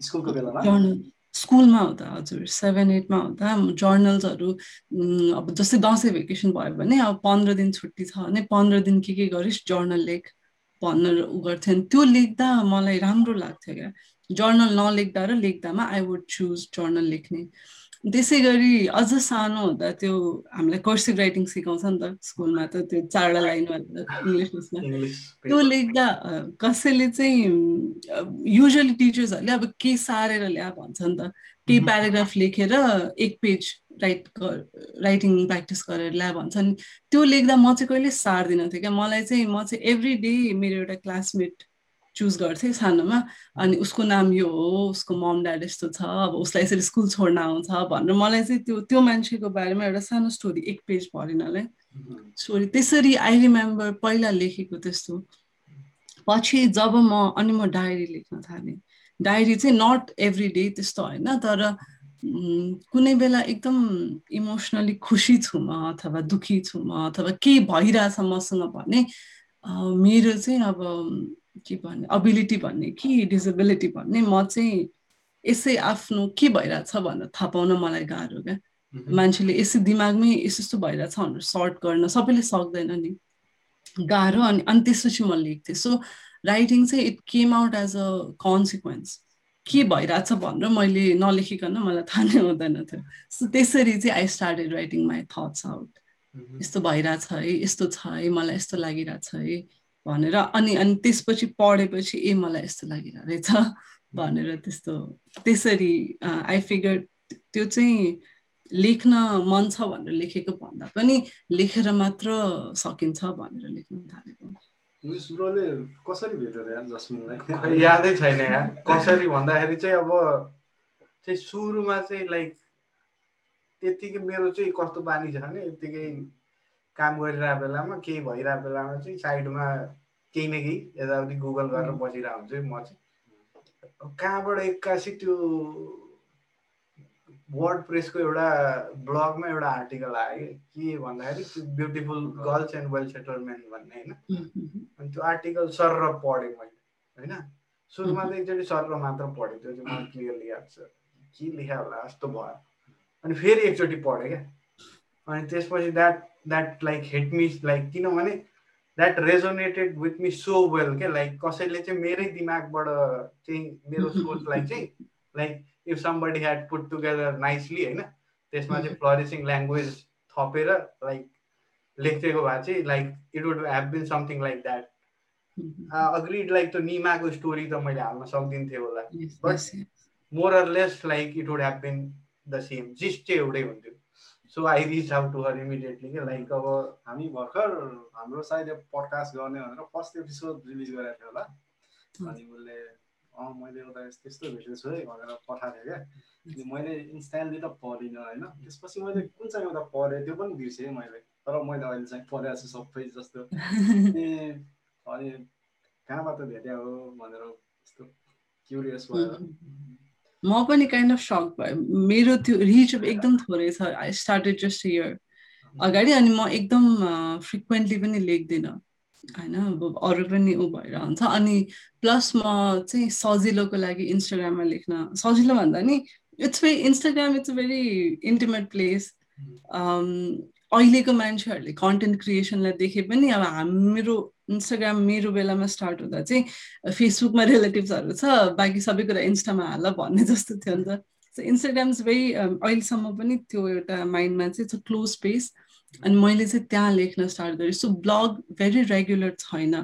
जर्नल स्कुलमा हुँदा हजुर सेभेन एटमा हुँदा जर्नल्सहरू अब जस्तै दसैँ भेकेसन भयो भने अब पन्ध्र दिन छुट्टी छ भने पन्ध्र दिन के के गरिस् जर्नल लेख भनेर उ गर्थ्यो। त्यो लेख्दा मलाई राम्रो लाग्थ्यो क्या। जर्नल नलेख्दा र लेख्दामा आई वुड चुज जर्नल लेख्ने। त्यसै गरी अझ सानो हुँदा त्यो हामीलाई कर्सिभ राइटिङ सिकाउँछ नि त स्कुलमा त त्यो चारवटा लाइन इङ्ग्लिसमा त्यो लेख्दा कसैले चाहिँ युजली टिचर्सहरूले अब के सारेर ल्या भन्छ नि त केही प्याराग्राफ लेखेर एक पेज राइट राइटिङ प्र्याक्टिस गरेर ल्या भन्छ नि। त्यो लेख्दा म चाहिँ कहिले सार्दिनँ थिएँ क्या मलाई चाहिँ म चाहिँ एभ्री डे मेरो एउटा क्लासमेट चुज गर्थेँ सानोमा। अनि उसको नाम यो हो उसको मम ड्याड यस्तो छ अब उसलाई यसरी स्कुल छोड्न आउँछ भनेर। मलाई चाहिँ त्यो त्यो मान्छेको बारेमा एउटा सानो स्टोरी एक पेज भरिनलाई स्टोरी त्यसरी आई रिमेम्बर पहिला लेखेको त्यस्तो। पछि जब म अनि म डायरी लेख्न थालेँ। डायरी चाहिँ नट एभ्री डे त्यस्तो होइन तर कुनै बेला एकदम इमोसनली खुसी छु म अथवा दुखी छु म अथवा के भइरहेछ मसँग भने मेरो चाहिँ अब के भन्ने अबिलिटी भन्ने कि डिसेबिलिटी भन्ने म चाहिँ यसै आफ्नो के भइरहेछ भनेर थाहा पाउन मलाई गाह्रो क्या। मान्छेले यसै दिमागमै यस्तो यस्तो भइरहेछ भनेर सर्ट गर्न सबैले सक्दैन नि। गाह्रो अनि अनि त्यसपछि म लेख्थेँ सो राइटिङ चाहिँ it came out as a consequence के भइरहेछ भनेर मैले नलेखिकन मलाई थाहा नै हुँदैन थियो। सो त्यसरी चाहिँ I started writing my thoughts out यस्तो भइरहेछ है यस्तो छ है मलाई यस्तो लागिरहेछ है। भनेर अनि अनि त्यसपछि पढेपछि ए मलाई यस्तो लागिरहेको रहेछ भनेर त्यस्तो त्यसरी आई फिगर त्यो चाहिँ लेख्न मन छ भनेर लेखेको भन्दा पनि लेखेर मात्र सकिन्छ भनेर लेख्न थालेको। कसरी यादै छैन यहाँ कसरी भन्दाखेरि चाहिँ अब चाहिँ सुरुमा चाहिँ लाइक त्यत्तिकै मेरो चाहिँ कस्तो बानी छ भने यत्तिकै काम गरिरहेको बेलामा केही भइरहेको बेलामा चाहिँ साइडमा केही न केही यताउति गुगल गरेर बसिरहेको हुन्छु म चाहिँ। कहाँबाट एक्कासी त्यो वर्ड प्रेसको एउटा ब्लगमा एउटा आर्टिकल आयो कि के भन्दाखेरि त्यो beautiful girls and well settlement भन्ने होइन। अनि त्यो आर्टिकल सर र पढेँ मैले होइन? सुरुमा त एकचोटि सर र मात्र पढेँ त्यो चाहिँ मलाई क्लियरली याद छ। के लेखा होला जस्तो भयो। अनि फेरि एकचोटि पढेँ क्या। अनि त्यसपछि that that like hate miss like किनभने that resonated with me so well क्या लाइक कसैले चाहिँ मेरै दिमागबाट चाहिँ मेरो सोचलाई चाहिँ like if somebody had put together nicely होइन? त्यसमा चाहिँ फ्लरिसिङ ल्याङ्ग्वेज थपेर लाइक लेखिदिएको भए चाहिँ like it would have been something like that agreed like त्यो निमाको स्टोरी त मैले हाल्न सक्दिन्थेँ होला। But more less like it would have been the same gist चाहिँ एउटै हुन्थ्यो। So I reach out to her immediately क्या लाइक अब हामी भर्खर हाम्रो सायद पडकास्ट गर्ने भनेर फर्स्ट एपिसोड रिलिज गरेको थियो होला। अनि उसले अँ मैले एउटा त्यस्तो भेटेको छु है भनेर पठाएको थियो क्या। अनि मैले इन्स्टान्टली त पढिनँ होइन। त्यसपछि मैले कुन चाहिँ एउटा पढेँ त्यो पनि बिर्सेँ मैले। तर मैले अहिले चाहिँ पढेको छु सबै जस्तो। अनि अनि कहाँबाट भेट्या हो भनेर यस्तो क्युरियस भएर। म पनि काइन्ड अफ सक भयो। मेरो त्यो रिच एकदम थोरै छ। आई स्टार्टेड जस्ट इयर अगाडि अनि म एकदम फ्रिक्वेन्टली पनि लेख्दिनँ। होइन अब अरू पनि ऊ भएर हुन्छ। अनि प्लस म चाहिँ सजिलोको लागि इन्स्टाग्राममा लेख्न सजिलो भन्दा नि it's very Instagram it's a very intimate place अहिलेको मान्छेहरूले कन्टेन्ट क्रिएसनलाई देखे पनि अब हाम्रो इन्स्टाग्राम मेरो बेलामा स्टार्ट हुँदा चाहिँ फेसबुकमा रिलेटिभ्सहरू छ बाँकी सबै कुरा इन्स्टामा हाल भन्ने जस्तो थियो नि त। सो इन्स्टाग्राम इज भेरी अहिलेसम्म पनि त्यो एउटा माइन्डमा चाहिँ छ क्लोज स्पेस अनि मैले चाहिँ त्यहाँ लेख्न स्टार्ट गरेँ। सो ब्लग भेरी रेगुलर छैन।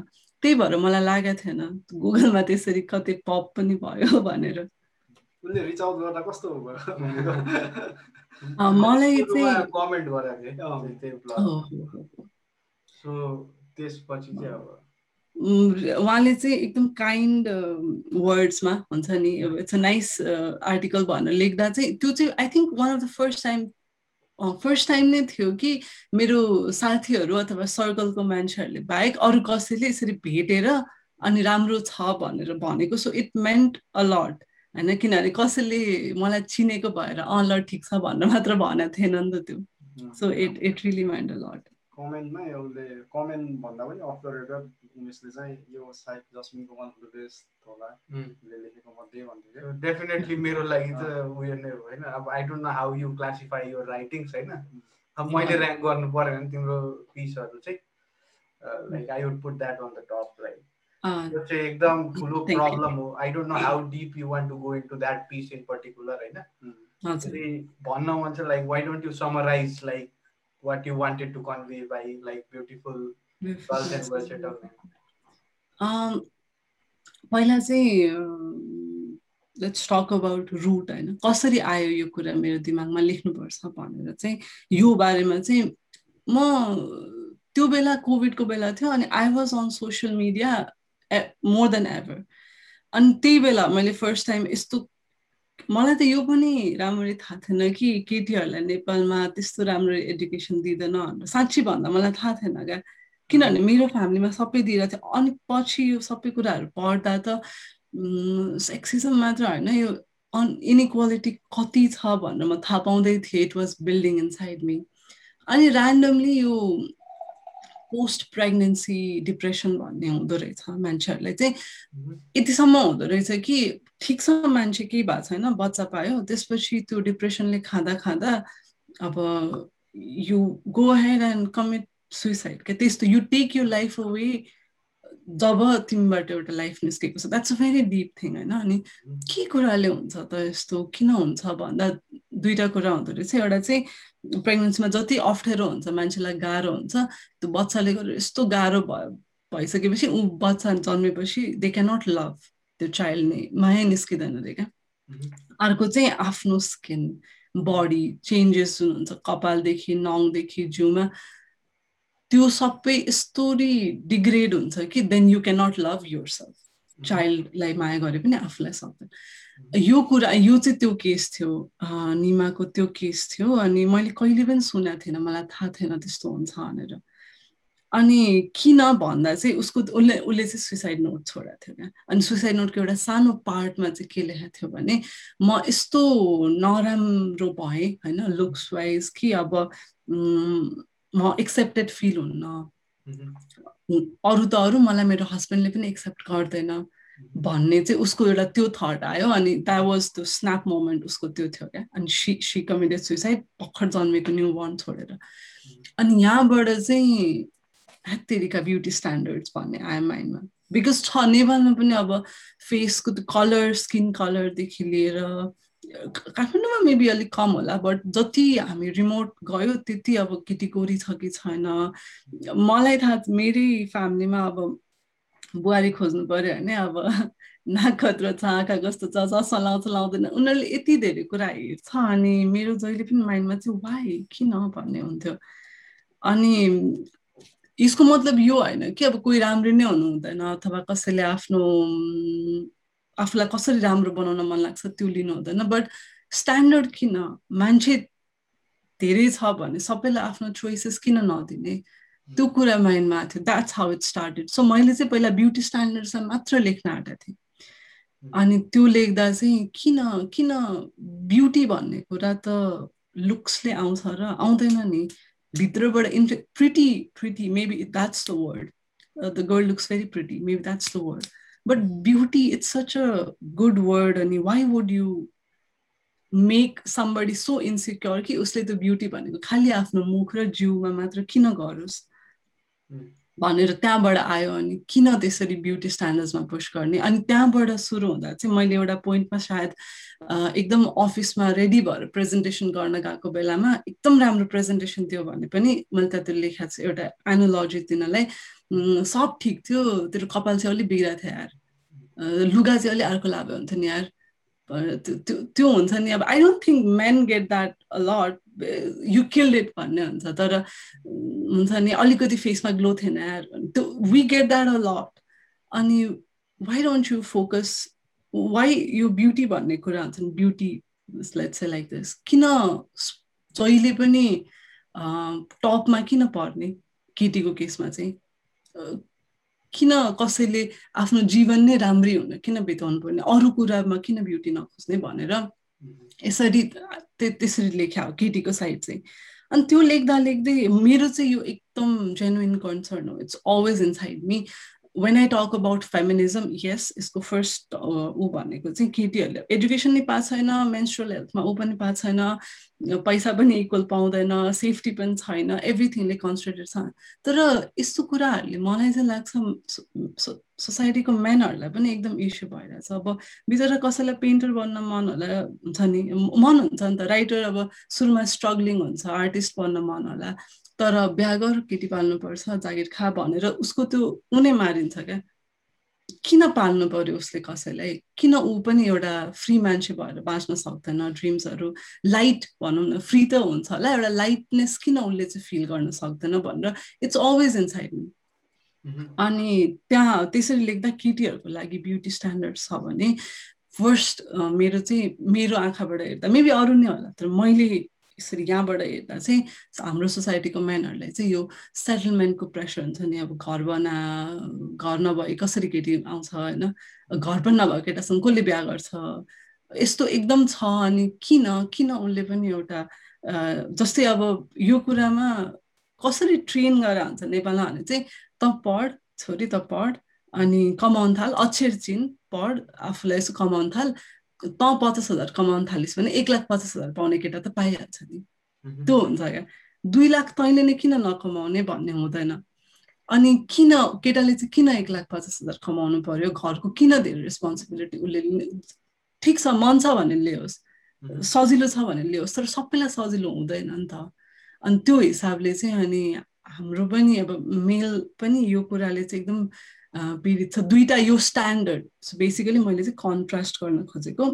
त्यही भएर मलाई लागेको थिएन गुगलमा त्यसरी कतै पप पनि भयो भनेर। मलाई चाहिँ त्यसपछि चाहिँ अब उहाँले चाहिँ एकदम काइन्ड वर्ड्समा हुन्छ नि इट्स अ नाइस आर्टिकल भनेर लेख्दा चाहिँ त्यो चाहिँ I think one of the first time first time नै थियो कि मेरो साथीहरू अथवा सर्कलको मान्छेहरूले बाहेक अरू कसैले यसरी भेटेर अनि राम्रो छ भनेर भनेको सो इट मेन्ट अलट होइन? किनभने कसैले मलाई चिनेको भएर अँ ल ठिक छ भनेर मात्र भनेको थिएन नि त त्यो। So it it really mind a lot कमेन्टमै उसले कमेन्ट भन्दा पनि अफ द रेकर्ड उमेशले चाहिँ यो साइड जस्मिनको वान अफ द बेस्ट होला उसले लेखेको मध्ये भन्थ्यो डेफिनेटली मेरो लागि त उयो नै हो होइन अब I don't know how you classify यो राइटिङ्स होइन अब मैले ऱ्याङ्क गर्नु पऱ्यो भने तिम्रो पिसहरू चाहिँ like I would put that on the top right त्यो चाहिँ एकदम ठुलो प्रब्लम हो। I don't know how deep you want to go into that piece in particular होइन भन्न मन चाहिँ like why don't you summarise like to convey by like beautiful girls and well settle पहिला चाहिँ लेट्स टक अबाउट रुट होइन? कसरी आयो यो कुरा मेरो दिमागमा लेख्नुपर्छ भनेर चाहिँ यो बारेमा चाहिँ म त्यो बेला कोभिडको बेला थियो अनि I was on social media more than ever अनि त्यही बेला मैले फर्स्ट टाइम यस्तो मलाई त यो पनि राम्ररी थाहा थिएन कि केटीहरूलाई नेपालमा त्यस्तो राम्रो एडुकेसन दिँदैन भनेर। साँच्ची भन्दा मलाई थाहा थिएन क्या। किनभने मेरो फ्यामिलीमा सबै दिइरहेको थियो। अनि पछि यो सबै कुराहरू पढ्दा त सेक्सिजम मात्र होइन यो अन इनइक्वालिटी कति छ भनेर म थाहा पाउँदै थिएँ। It was building inside me अनि ऱ्यान्डमली यो पोस्ट प्रेग्नेन्सी डिप्रेसन भन्ने हुँदो रहेछ मान्छेहरूलाई चाहिँ। यतिसम्म हुँदो रहेछ कि ठिक मान्छे केही भएको छैन बच्चा पायो। त्यसपछि त्यो डिप्रेसनले खाँदा खाँदा अब you go ahead and commit suicide क्या त्यस्तो you take you life away जब तिमीबाट एउटा लाइफ निस्केको छ। That's a very deep thing होइन? अनि के कुराले हुन्छ त यस्तो? किन हुन्छ भन्दा दुइटा कुरा हुँदो रहेछ। एउटा चाहिँ प्रेग्नेन्सीमा जति अप्ठ्यारो हुन्छ मान्छेलाई गाह्रो हुन्छ त्यो बच्चाले गरेर यस्तो गाह्रो भयो भइसकेपछि ऊ बच्चा जन्मेपछि दे क्यानट लभ त्यो चाइल्ड नै माया निस्किँदैन अरे क्या अर्को चाहिँ आफ्नो स्किन बडी चेन्जेस जुन हुन्छ कपालदेखि नङदेखि जिउमा। त्यो सबै यस्तोरी डिग्रेड हुन्छ कि then you cannot love yourself चाइल्डलाई माया गरे पनि आफूलाई सक्दैन। यो कुरा यो चाहिँ त्यो केस थियो निमाको त्यो केस थियो अनि मैले कहिले पनि सुनेको थिएन मलाई थाहा थिएन त्यस्तो हुन्छ भनेर। अनि किन भन्दा चाहिँ उसको उसले उसले चाहिँ सुइसाइड नोट छोडेको थियो क्या। अनि सुइसाइड नोटको एउटा सानो पार्टमा चाहिँ के लेखेको थियो भने म यस्तो नराम्रो भएँ होइन लुक्स वाइज कि अब म एक्सेप्टेड फिल हुन्न। अरू त अरू मलाई मेरो हस्बेन्डले पनि एक्सेप्ट गर्दैन भन्ने चाहिँ उसको एउटा त्यो थट आयो। अनि द्याट वाज त्यो स्न्याप मोमेन्ट उसको त्यो थियो क्या। अनि सी सी कमिटेड सुइसाइड भर्खर जन्मेको न्यु बर्न छोडेर। अनि यहाँबाट चाहिँ ह्यात्तेरिका ब्युटी स्ट्यान्डर्ड्स भन्ने आयो माइन्डमा बिकज छ नेपालमा पनि अब फेसको कलर स्किन कलरदेखि लिएर काठमाडौँमा मेबी अलिक कम होला बट जति हामी रिमोट गयो त्यति अब केटिगोरी छ कि छैन। मलाई थाहा मेरै फ्यामिलीमा अब बुहारी खोज्नु पऱ्यो भने अब (laughs) नाक खत्रो छ आँखा कस्तो छ चस्मा लाउँछ लाउँदैन। उनीहरूले यति धेरै कुरा हेर्छ अनि मेरो जहिले पनि माइन्डमा चाहिँ वाइ किन? भन्ने हुन्थ्यो। अनि यसको मतलब यो होइन कि अब कोही राम्रो नै हुनु हुँदैन अथवा कसैले आफ्नो आफूलाई कसरी राम्रो बनाउन मन लाग्छ त्यो लिनु हुँदैन। बट स्ट्यान्डर्ड किन? मान्छे धेरै छ भने सबैलाई आफ्नो चोइसेस किन नदिने? त्यो कुरा माइन्डमा थियो। That's how it started so मैले चाहिँ पहिला ब्युटी स्ट्यान्डर्डसँग मात्र लेख्न आँटेको थिएँ। अनि त्यो लेख्दा चाहिँ किन किन ब्युटी भन्ने कुरा त लुक्सले आउँछ र आउँदैन नि। भित्रबाट इन्ट्रे pretty pretty maybe that's the word the girl looks very pretty maybe that's the word but beauty it's such a good word अनि why would you make somebody so insecure कि उसले त्यो ब्युटी भनेको खालि आफ्नो मुख र जिउमा मात्र किन गरोस् भनेर त्यहाँबाट आयो अनि किन त्यसरी ब्युटी स्ट्यान्डर्ड्समा पुस गर्ने? अनि त्यहाँबाट सुरु हुँदा चाहिँ मैले एउटा पोइन्टमा सायद एकदम अफिसमा रेडी भएर प्रेजेन्टेसन गर्न गएको बेलामा एकदम राम्रो प्रेजेन्टेसन थियो भने पनि मैले त्यहाँ लेखाएको छु एउटा एनोलोजी तिनीहरूलाई सब ठिक थियो तेरो कपाल चाहिँ अलिक बिग्रेको थियो यार। लुगा चाहिँ अलिक अर्को लाग्यो हुन्थ्यो नि यार। त्यो त्यो हुन्छ नि अब I don't think men get that lot you killed it भन्ने हुन्छ तर हुन्छ नि अलिकति फेसमा ग्लो थिएन। त्यो we get that a lot अनि why don't you focus why यो ब्युटी भन्ने कुरा हुन्छ नि beauty let's say like this किन जहिले पनि टपमा किन पर्ने केटीको केसमा चाहिँ? किन कसैले आफ्नो जीवन नै राम्रै हुन किन बिताउनु पर्ने अरू कुरामा किन ब्युटी नखोज्ने भनेर यसरी त्यसरी लेख्या हो केटीको साइड चाहिँ। अनि त्यो लेख्दा लेख्दै मेरो चाहिँ यो एकदम जेन्युन कन्सर्न हो it's always inside me when I talk about feminism यस यसको फर्स्ट ऊ भनेको चाहिँ केटीहरूले एजुकेसन नै पाएको छैन मेन्सुरल हेल्थमा ऊ पनि पाएको छैन पैसा पनि इक्वल पाउँदैन सेफ्टी पनि छैन एभ्रिथिङले कन्सिडर छ। तर यस्तो कुराहरूले मलाई चाहिँ लाग्छ सोसाइटीको मेनहरूलाई पनि एकदम इस्यु भइरहेछ। अब बिचरा कसैलाई पेन्टर बन्न मन होला हुन्छ नि मन हुन्छ नि त राइटर अब सुरुमा स्ट्रगलिङ हुन्छ आर्टिस्ट बन्न मन होला। तर बिहा गर केटी पाल्नुपर्छ जागिर खा भनेर उसको त्यो उनै मारिन्छ क्या। किन पाल्नु पर्यो उसले कसैलाई? किन ऊ पनि एउटा फ्री मान्छे भएर बाँच्न सक्दैन ड्रिम्सहरू लाइट भनौँ न फ्री त हुन्छ होला एउटा लाइटनेस किन उसले चाहिँ फिल गर्न सक्दैन भनेर it's always inside me अनि त्यहाँ त्यसरी लेख्दा केटीहरूको लागि ब्युटी स्ट्यान्डर्ड छ भने फर्स्ट मेरो चाहिँ मेरो आँखाबाट हेर्दा मेबी अरू नै होला तर मैले यसरी यहाँबाट हेर्दा चाहिँ हाम्रो सोसाइटीको म्यानहरूलाई चाहिँ यो सेटलमेन्टको प्रेसर हुन्छ नि अब घर बना घर नभए कसरी केटी आउँछ होइन? घर पनि नभएको केटासँग कसले बिहा गर्छ? यस्तो एकदम छ अनि किन? किन उसले पनि एउटा जस्तै अब यो कुरामा कसरी ट्रेन गरेर हुन्छ नेपालमा भने चाहिँ त पढ छोरी त पढ अनि कमाउन थाल अक्षर चिन पढ आफूलाई यसो कमाउन थाल त पचास हजार कमाउनु थालिस् भने एक लाख पचास हजार पाउने केटा त पाइहाल्छ नि। त्यो हुन्छ क्या। दुई लाख तैँले नै किन नकमाउने भन्ने हुँदैन। अनि किन केटाले चाहिँ किन एक लाख पचास हजार कमाउनु पर्यो? घरको किन धेरै रेस्पोन्सिबिलिटी उसले ठिक छ मन छ भने ल्याओस्। सजिलो छ भने ल्याओस्। तर सबैलाई सजिलो हुँदैन नि त। अनि त्यो हिसाबले चाहिँ अनि हाम्रो पनि अब मेल पनि यो कुराले चाहिँ एकदम पीडित छ। दुईवटा यो स्ट्यान्डर्ड सो बेसिकली मैले चाहिँ कन्ट्रास्ट गर्न खोजेको।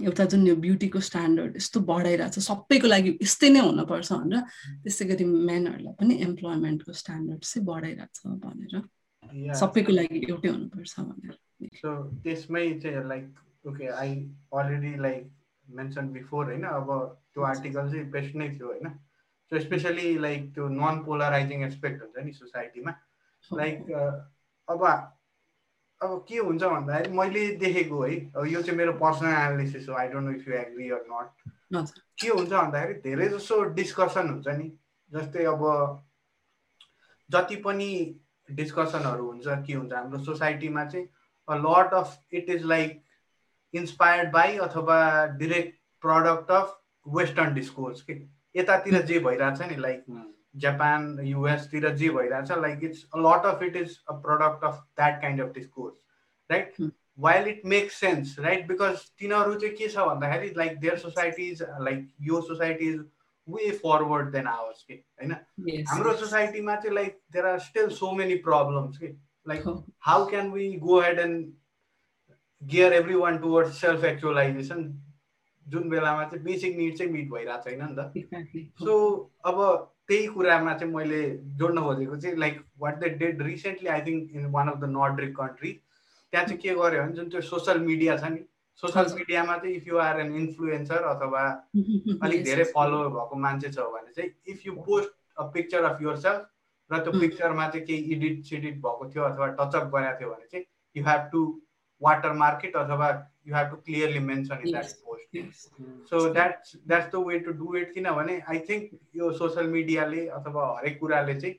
एउटा जुन यो ब्युटीको स्ट्यान्डर्ड यस्तो बढाइरहेको छ सबैको लागि यस्तै नै हुनपर्छ भनेर त्यसै गरी मेनहरूलाई पनि इम्प्लोइमेन्टको स्ट्यान्डर्ड चाहिँ बढाइरहेको छ भनेर सबैको लागि एउटै हुनुपर्छ भनेर। सो त्यसमै चाहिँ like okay I already like mention before होइन? अब त्यो आर्टिकल चाहिँ बेस्ट नै थियो होइन? सो स्पेसली लाइक त्यो नन पोलराइजिङ एस्पेक्ट हुन्छ नि सोसाइटीमा लाइक अब अब के हुन्छ भन्दाखेरि मैले देखेको है अब यो चाहिँ मेरो पर्सनल एनालिसिस हो I don't know if you agree or not के हुन्छ भन्दाखेरि धेरै जसो डिस्कसन हुन्छ नि जस्तै अब जति पनि डिस्कसनहरू हुन्छ के हुन्छ हाम्रो सोसाइटीमा चाहिँ a lot of it is like inspired by अथवा direct product of western discourse के? यतातिर जे भइरहेछ नि लाइक जापान युएसतिर जे भइरहेछ like it's a lot of it is a product of that kind of discourse right while it makes sense right because तिनीहरू चाहिँ के छ भन्दाखेरि लाइक देयर सोसाइटिज लाइक यो society is way forward than ours के होइन हाम्रो सोसाइटीमा चाहिँ like there are still so many problems के like how can we go ahead and gear every one toward self actualisation जुन बेलामा चाहिँ बेसिक निड चाहिँ मिट भइरहेको छैन नि त सो अब त्यही कुरामा चाहिँ मैले जोड्न खोजेको चाहिँ like what they did recently I think in one of the Nordic country त्यहाँ चाहिँ के गर्यो भने जुन चाहिँ सोसियल मिडिया छ नि सोसियल मिडियामा चाहिँ if you are an influencer अथवा (laughs) अलिक धेरै फलोवर भएको मान्छे छ भने चाहिँ if you post a picture of yourself र त्यो पिक्चरमा चाहिँ केही एडिट सिडिट भएको थियो अथवा टचअप गरेको थियो भने चाहिँ you have to water market अथवा you have to clearly mention in that post so that's that's the way to do it किनभने आई थिङ्क यो सोसियल मिडियाले अथवा हरेक कुराले चाहिँ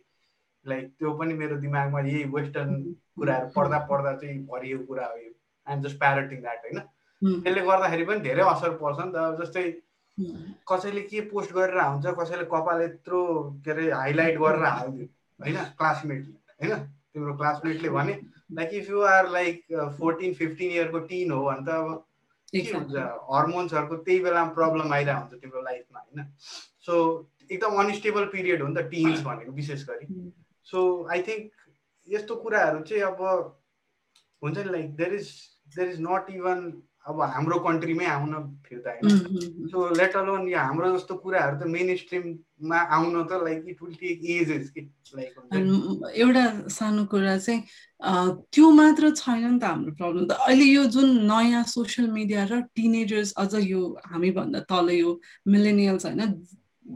लाइक त्यो पनि मेरो दिमागमा यही वेस्टर्न कुराहरू पढ्दा पढ्दा चाहिँ भरिएको कुरा हो यो. आइएम जस्ट प्यारेटिङ द्याट होइन? त्यसले गर्दाखेरि पनि धेरै असर पर्छ नि त जस्तै कसैले के पोस्ट गरेर हुन्छ कसैले कपाल यत्रो के अरे हाइलाइट गरेर हालिदियो होइन? क्लासमेटले होइन? तिम्रो क्लासमेटले भने like if you are like fourteen fifteen इयरको teen हो भने त अब के हुन्छ हर्मोन्सहरूको त्यही बेलामा प्रब्लम आइरहेको हुन्छ तिम्रो लाइफमा होइन सो एकदम अनस्टेबल पिरियड हो नि त टिन्स भनेको विशेष गरी सो आई थिङ्क यस्तो कुराहरू चाहिँ अब हुन्छ नि like there is there is not even अब हाम्रो कन्ट्रीमै आउन फिर्ता होइन। सो लेट अलोन या हाम्रो जस्तो कुराहरू त मेन स्ट्रिममा आउन त like it will take ages कि लाइक एउटा सानो कुरा चाहिँ त्यो मात्र छैन नि त हाम्रो प्रब्लम त। अहिले यो जुन नयाँ सोसियल मिडिया र टिनेजर्स अझ यो हामीभन्दा तल यो मिलेनियल्स होइन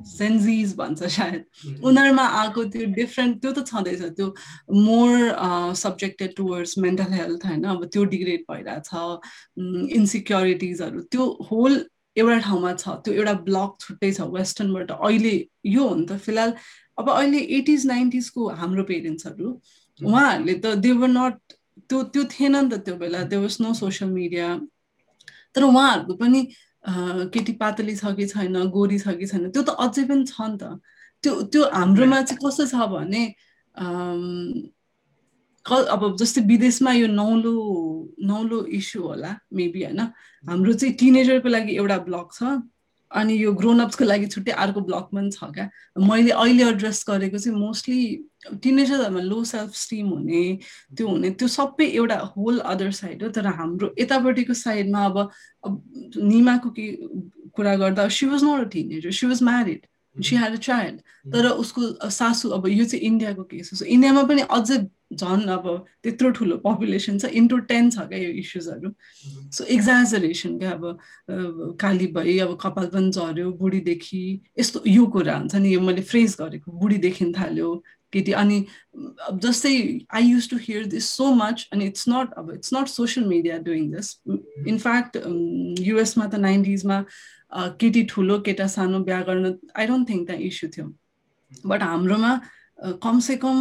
सेन्जिज भन्छ (laughs) सायद। उनीहरूमा आएको त्यो डिफ्रेन्ट त्यो त छँदैछ त्यो more subjected towards mental health होइन? अब त्यो डिग्रेड भइरहेछ इन्सिक्योरिटिजहरू त्यो होल एउटा ठाउँमा छ त्यो एउटा ब्लक छुट्टै छ वेस्टर्नबाट अहिले यो हो नि त फिलहाल अब अहिले एटिज नाइन्टिजको हाम्रो पेरेन्ट्सहरू उहाँहरूले त देवर नट त्यो त्यो थिएन नि त त्यो बेला। There was no social media तर उहाँहरूको पनि केटी पातली छ कि छैन गोरी छ कि छैन त्यो त अझै पनि छ नि त। त्यो त्यो हाम्रोमा चाहिँ कस्तो छ भने अब जस्तै विदेशमा यो नौलो नौलो इस्यु होला मेबी होइन। हाम्रो चाहिँ टिनेजरको लागि एउटा ब्लक छ। अनि यो ग्रोनअप्सको लागि छुट्टै अर्को ब्लक पनि छ क्या। मैले अहिले एड्रेस गरेको चाहिँ मोस्टली टिनेजरहरूमा लो सेल्फ स्टिम हुने त्यो हुने त्यो सबै एउटा होल अदर साइड हो। तर हाम्रो यतापट्टिको साइडमा अब निमाको के कुरा गर्दा she was not a teenager she was married she had a child तर उसको सासु अब यो चाहिँ इन्डियाको केस हो। इन्डियामा पनि अझै झन् अब त्यत्रो ठुलो पपुलेसन छ। इन्टु टेन छ क्या यो इस्युजहरू सो एक्जाजरेसन क्या अब काली भई अब कपाल पनि झऱ्यो बुढीदेखि यस्तो यो कुरा हुन्छ नि। यो मैले फ्रेज गरेको बुढी देखिन थाल्यो केटी। अनि जस्तै I use to hear this so much अनि इट्स नट अब it's not social media doing this in fact युएसमा त नाइन्टिजमा केटी ठुलो केटा सानो बिहा गर्न आई डोन्ट थिङ्क त्यहाँ इस्यु थियो। बट हाम्रोमा कमसेकम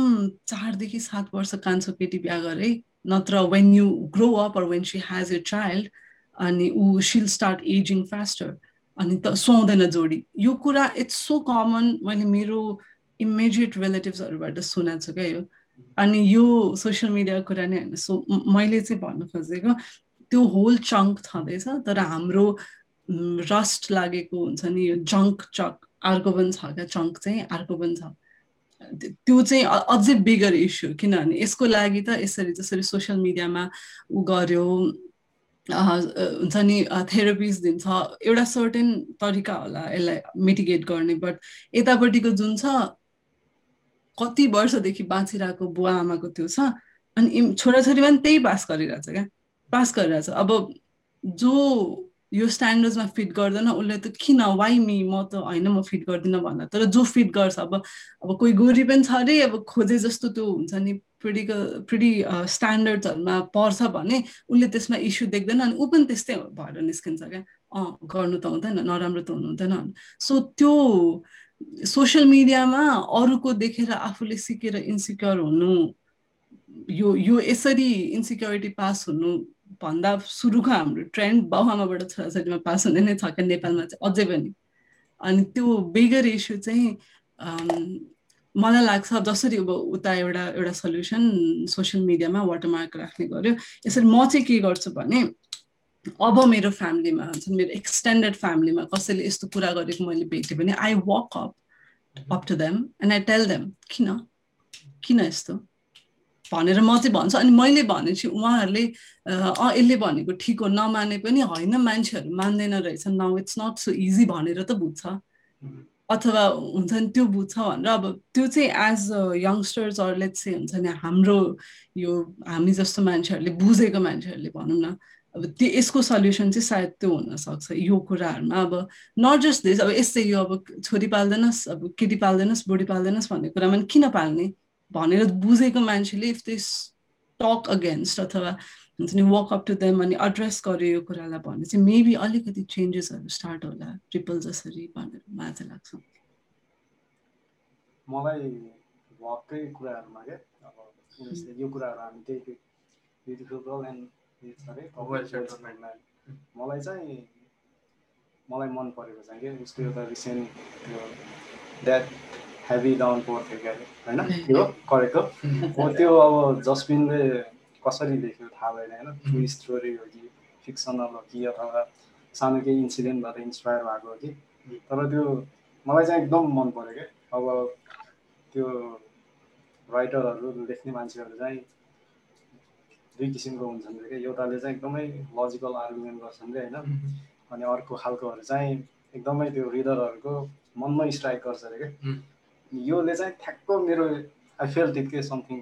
चारदेखि सात वर्ष कान्छो केटी बिहा गरे नत्र when you grow up or when she has a child अनि ऊ सिल स्टार्ट एजिङ फास्टर अनि त सुहाउँदैन जोडी। यो कुरा इट्स सो कमन मैले मेरो इमेजिएट रिलेटिभ्सहरूबाट सुनेको छु क्या यो। अनि यो सोसियल मिडियाको कुरा नै होइन। सो मैले चाहिँ भन्नु खोजेको त्यो होल चङ्क छँदैछ तर हाम्रो रस्ट लागेको हुन्छ नि यो जङ्क चक अर्को पनि छ क्या चङ्क चाहिँ अर्को पनि छ। त्यो चाहिँ अझै बिगर इस्यु किनभने यसको लागि त यसरी जसरी सोसियल मिडियामा ऊ गर्यो हुन्छ नि थेरापिज दिन्छ एउटा सर्टेन तरिका होला यसलाई मिटिगेट गर्ने बट यतापट्टिको जुन छ कति वर्षदेखि बाँचिरहेको बुवा आमाको त्यो छ अनि छोराछोरी पनि त्यही पास गरिरहेछ क्या। पास गरिरहेछ। अब जो यो स्ट्यान्डर्ड्समा फिट गर्दैन उसले त किन वाइ मी म त होइन म फिट गर्दिनँ भन्दा। तर जो फिट गर्छ अब अब कोही गोरी पनि छ अरे अब खोजे जस्तो त्यो हुन्छ नि प्रिडिक प्रिडी स्ट्यान्डर्ड्सहरूमा पर्छ भने उसले त्यसमा इस्यु देख्दैन अनि ऊ पनि त्यस्तै भएर निस्किन्छ क्या। अँ गर्नु त हुँदैन नराम्रो त हुनु हुँदैन सो त्यो सोसियल मिडियामा अरूको देखेर आफूले सिकेर इन्सिक्योर हुनु यो यो यसरी इन्सिक्योरिटी पास हुनु भन्दा सुरुको हाम्रो ट्रेन्ड बाउआमाबाट छोराछोरीमा पास हुँदै नै छ क्या नेपालमा चाहिँ अझै पनि। अनि त्यो बेगर इस्यु चाहिँ मलाई लाग्छ जसरी अब उता एउटा एउटा सल्युसन सोसियल मिडियामा वाटरमार्क राख्ने गर्यो यसरी म चाहिँ के गर्छु भने अब मेरो फ्यामिलीमा हुन्छ मेरो एक्सटेन्डेड फ्यामिलीमा कसैले यस्तो कुरा गरेको मैले भेटेँ भने I walk up up to them and I tell them किन? किन यस्तो? भनेर म चाहिँ भन्छु। अनि मैले भनेपछि उहाँहरूले अँ यसले भनेको ठिक हो नमाने पनि होइन मान्छेहरू मान्दैन रहेछ। Now it's not so easy भनेर त बुझ्छ। अथवा हुन्छ नि त्यो बुझ्छ भनेर। अब त्यो चाहिँ एज यङ्स्टर्सहरूले चाहिँ हुन्छ नि हाम्रो यो हामी जस्तो मान्छेहरूले बुझेको मान्छेहरूले भनौँ न अब त्यो यसको सल्युसन चाहिँ सायद त्यो हुनसक्छ यो कुराहरूमा। अब नट जस्ट दिस अब यस्तै यो अब छोरी पाल्दैनस् अब केटी पाल्दैनस् बुढी पाल्दैनस् भन्ने कुरामा किन पाल्ने? भनेर बुझेको मान्छेले इफ दिस टक अगेन्स्ट अथवा हुन्छ नि वक अप टु देम अनि एड्रेस गर्यो यो कुरालाई भने चाहिँ मेबी अलिकति चेन्जेसहरू स्टार्ट होला ट्रिपल जसरी भनेर मलाई चाहिँ लाग्छ। मलाई भक्कै कुराहरूमा क्या अब यो कुराहरू हामी त्यही ब्युटिफुल गर्ल एन्ड मलाई चाहिँ मलाई मन परेको चाहिँ क्या उसको एउटा रिसेन्ट त्यो द्याट हेभी डाउन पोर थियो क्या होइन? त्यो करेक्ट हो त्यो अब जसमिनले कसरी लेख्यो थाहा भएन होइन? ट्रु स्टोरी हो कि फिक्सनल हो कि अथवा सानो केही इन्सिडेन्टबाट इन्सपायर भएको हो कि? तर त्यो मलाई चाहिँ एकदम मन पऱ्यो क्या। अब त्यो राइटरहरू लेख्ने मान्छेहरू चाहिँ दुई किसिमको हुन्छन् क्या। एउटाले चाहिँ एकदमै लजिकल आर्गुमेन्ट गर्छन् कि होइन? अनि अर्को खालकोहरू चाहिँ एकदमै त्यो रिडरहरूको मनमै स्ट्राइक गर्छ अरे क्या। योले चाहिँ ठ्याक्क मेरो आई फेल इट के समथिङ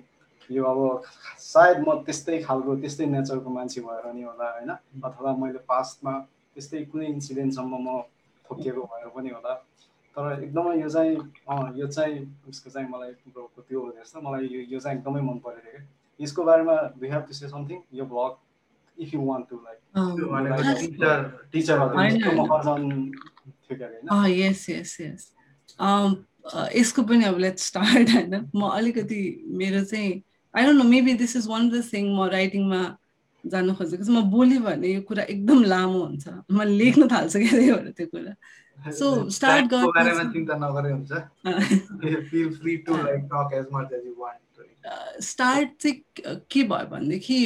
यो अब सायद म त्यस्तै खालको त्यस्तै नेचरको मान्छे भएर नि होला होइन? अथवा मैले पास्टमा त्यस्तै कुनै इन्सिडेन्टसम्म म ठोकिएको भएर पनि होला। तर एकदमै यो चाहिँ यो चाहिँ उसको चाहिँ मलाई त्यो हो जस्तो मलाई यो यो चाहिँ एकदमै मन परेको क्या। यसको बारेमा we have to say something यो vlog if you want to like teacher teacher यसको पनि अब लेट स्टार्ट होइन? म अलिकति मेरो चाहिँ I don't know maybe this is one of the thing म राइटिङमा जानु खोजेको छु। म बोल्यो भने यो कुरा एकदम लामो हुन्छ। म लेख्न थाल्छु क्या त्यही भएर त्यो कुरा। सो स्टार्ट स्टार्ट चाहिँ के भयो भनेदेखि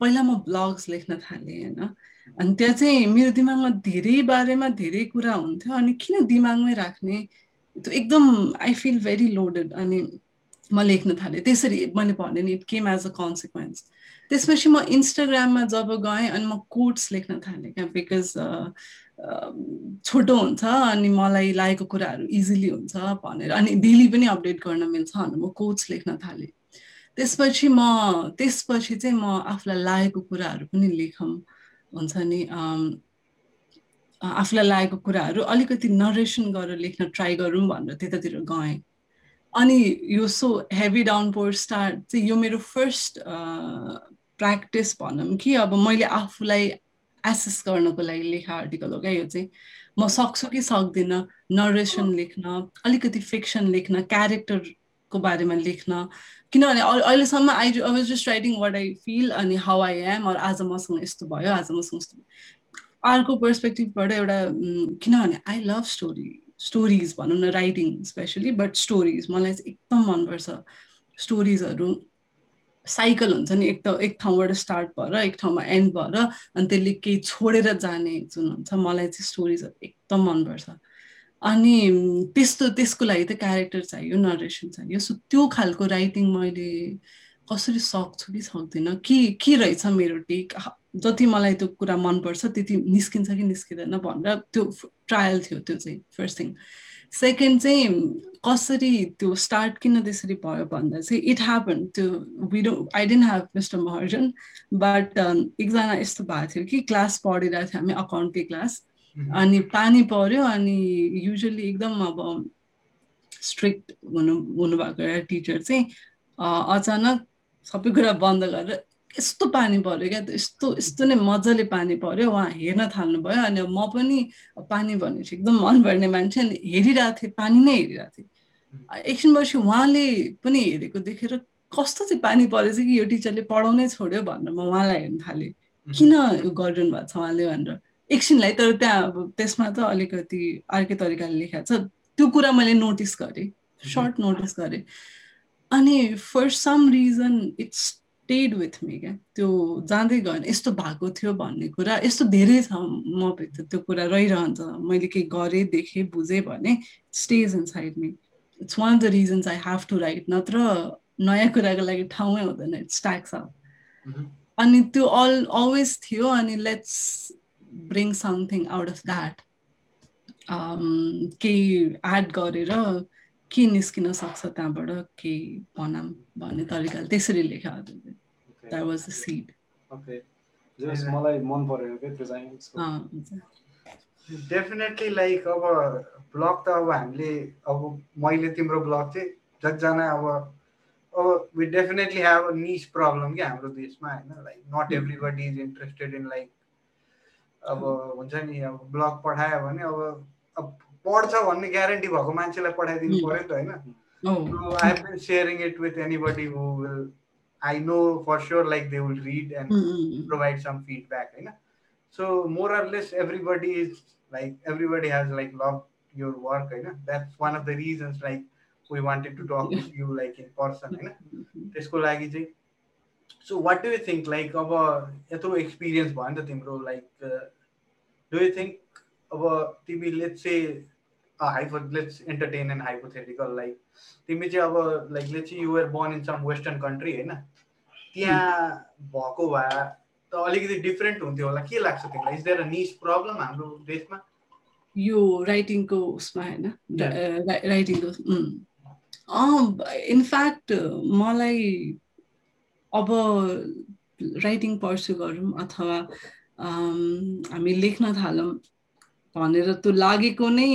पहिला म ब्लग्स लेख्न थालेँ होइन? अनि त्यहाँ चाहिँ मेरो दिमागमा धेरै बारेमा धेरै कुरा हुन्थ्यो। अनि किन दिमागमै राख्ने? त्यो एकदम आई फिल भेरी लोडेड अनि म लेख्न थालेँ। त्यसरी मैले भने नि it came as a consequence त्यसपछि म इन्स्टाग्राममा जब गएँ अनि म कोट्स लेख्न थालेँ क्या बिकज छोटो हुन्छ अनि मलाई लागेको कुराहरू इजिली हुन्छ भनेर अनि डेली पनि अपडेट गर्न मिल्छ भनेर म कोट्स लेख्न थालेँ। त्यसपछि म त्यसपछि चाहिँ म आफूलाई लागेको कुराहरू पनि लेखौँ हुन्छ नि आफूलाई लागेको कुराहरू अलिकति नरेसन गरेर लेख्न ट्राई गरौँ भनेर त्यतातिर गएँ। अनि यो सो हेभी डाउनपोर स्टार्ट चाहिँ यो मेरो फर्स्ट प्र्याक्टिस भनौँ कि अब मैले आफूलाई एसेस गर्नको लागि लेखा आर्टिकल हो क्या यो चाहिँ। म सक्छु कि सक्दिनँ नरेसन लेख्न अलिकति फिक्सन लेख्न क्यारेक्टरको बारेमा लेख्न। किनभने अहिलेसम्म I I was just writing what I feel अनि हाउ आई एम आज मसँग यस्तो भयो आज मसँग यस्तो अर्को पर्सपेक्टिभबाट एउटा किनभने आई लभ स्टोरी स्टोरिज भनौँ न राइटिङ स्पेसली बट स्टोरिज मलाई चाहिँ एकदम मनपर्छ। स्टोरिजहरू साइकल हुन्छ नि एक त एक ठाउँबाट स्टार्ट भएर एक ठाउँमा एन्ड भएर अनि त्यसले केही छोडेर जाने जुन हुन्छ मलाई चाहिँ स्टोरिजहरू एकदम मनपर्छ। अनि त्यस्तो त्यसको लागि त क्यारेक्टर चाहियो नरेसन चाहियो। सो त्यो खालको राइटिङ मैले कसरी सक्छु कि सक्दिनँ? के के रहेछ मेरो टेक जति मलाई त्यो कुरा मनपर्छ त्यति निस्किन्छ कि निस्किँदैन भनेर त्यो ट्रायल थियो त्यो चाहिँ फर्स्ट थिङ सेकेन्ड चाहिँ कसरी त्यो स्टार्ट किन त्यसरी भयो भन्दा चाहिँ इट ह्यापन त्यो widow I didn't have mister Maharjan but एकजना यस्तो भएको थियो कि क्लास पढिरहेको थियो हामी अकाउन्टकै क्लास अनि पानी पऱ्यो अनि युजली एकदम अब स्ट्रिक्ट हुनु हुनुभएको एउटा टिचर चाहिँ अचानक सबै कुरा बन्द गरेर यस्तो पानी पऱ्यो क्या? यस्तो यस्तो नै मजाले पानी पऱ्यो उहाँ हेर्न थाल्नुभयो अनि म पनि पानी भनेपछि एकदम मनपर्ने मान्छे अनि हेरिरहेको थिएँ पानी नै हेरिरहेको थिएँ। एकछिनपछि उहाँले पनि हेरेको देखेर कस्तो चाहिँ पानी परेछ कि यो टिचरले पढाउनै छोड्यो भनेर म उहाँलाई हेर्न थालेँ। किन गरिरहनु भएको छ उहाँले भनेर। एकछिनलाई तर त्यहाँ अब त्यसमा त अलिकति अर्कै तरिकाले लेखाएको छ। त्यो कुरा मैले नोटिस गरेँ। सर्ट नोटिस गरेँ। अनि for some reason it's stayed with me क्या? त्यो जाँदै गएन। यस्तो भएको थियो भन्ने कुरा यस्तो धेरै छ म भित्र त्यो कुरा रहिरहन्छ। मैले केही गरेँ देखेँ बुझेँ भने stays inside me it's one of the reasons I have to write नत्र नयाँ कुराको लागि ठाउँमै हुँदैन। इट्स ट्याक्स अप अनि त्यो अल अलवेज थियो अनि let's bring something out of that केही एड गरेर के निस्किन सक्छ त्यहाँबाट केही भनौँ भन्ने तरिकाले। त्यसरी लेखा द्याट वाज द सिड मलाई मन परेको क्या त्यो चाहिँ डेफिनेटली लाइक अब ब्लग त अब हामीले अब मैले तिम्रो ब्लग चाहिँ जतिजना अब अब we definitely have a niche problem क्या हाम्रो देशमा होइन? Like not everybody is interested in like अब हुन्छ नि अब ब्लग पठायो भने अब अब पढ्छ भन्ने ग्यारेन्टी भएको मान्छेलाई पठाइदिनु पऱ्यो नि त होइन? I have been sharing it with anybody who will I know for sure like they will read and provide some feedback होइन? So more or less everybody is like everybody has like love your work होइन? That's one of the reasons like we wanted to talk with you like in person होइन? त्यसको लागि चाहिँ so what do you think like अब यत्रो एक्सपिरियन्स भयो नि त तिम्रो लाइक डु यु थिङ्क अब तिमी let's say hypo let's entertain and hypothetical like तिमी चाहिँ अब like let's you're born in some western country होइन? त्यहाँ भएको भए त अलिकति डिफ्रेन्ट हुन्थ्यो होला। के लाग्छ तिमीलाई? Is there a niche problem हाम्रो देशमा? यो राइटिङको उसमा होइन? राइटिङको इनफ्याक्ट मलाई अब राइटिङ पर्सु गरौँ अथवा हामी लेख्न थालौँ भनेर त्यो लागेको नै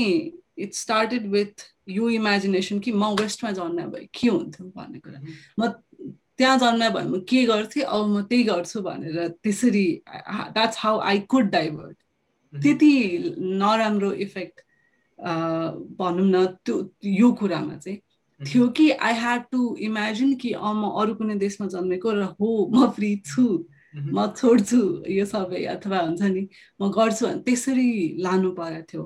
इट स्टार्टेड विथ यो इमेजिनेसन कि म वेस्टमा जन्म भए के हुन्थ्यो भन्ने कुरा। म त्यहाँ जन्म भए म के गर्थेँ? अब म त्यही गर्छु भनेर त्यसरी that's how I could divert त्यति नराम्रो इफेक्ट भनौँ न त्यो यो कुरामा चाहिँ थियो कि आई ह्याड टु इमेजिन कि अँ म अरू कुनै देशमा जन्मेको र हो म फ्री छु म छोड्छु यो सबै अथवा हुन्छ नि म गर्छु। भने त्यसरी लानु परेको थियो।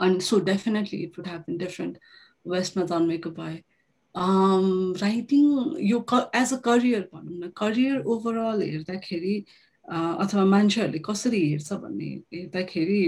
अनि so definitely it would have been different वेस्टमा जन्मेको भए राइटिङ यो क एज अ करियर भनौँ न करियर ओभरअल हेर्दाखेरि अथवा मान्छेहरूले कसरी हेर्छ भन्ने हेर्दाखेरि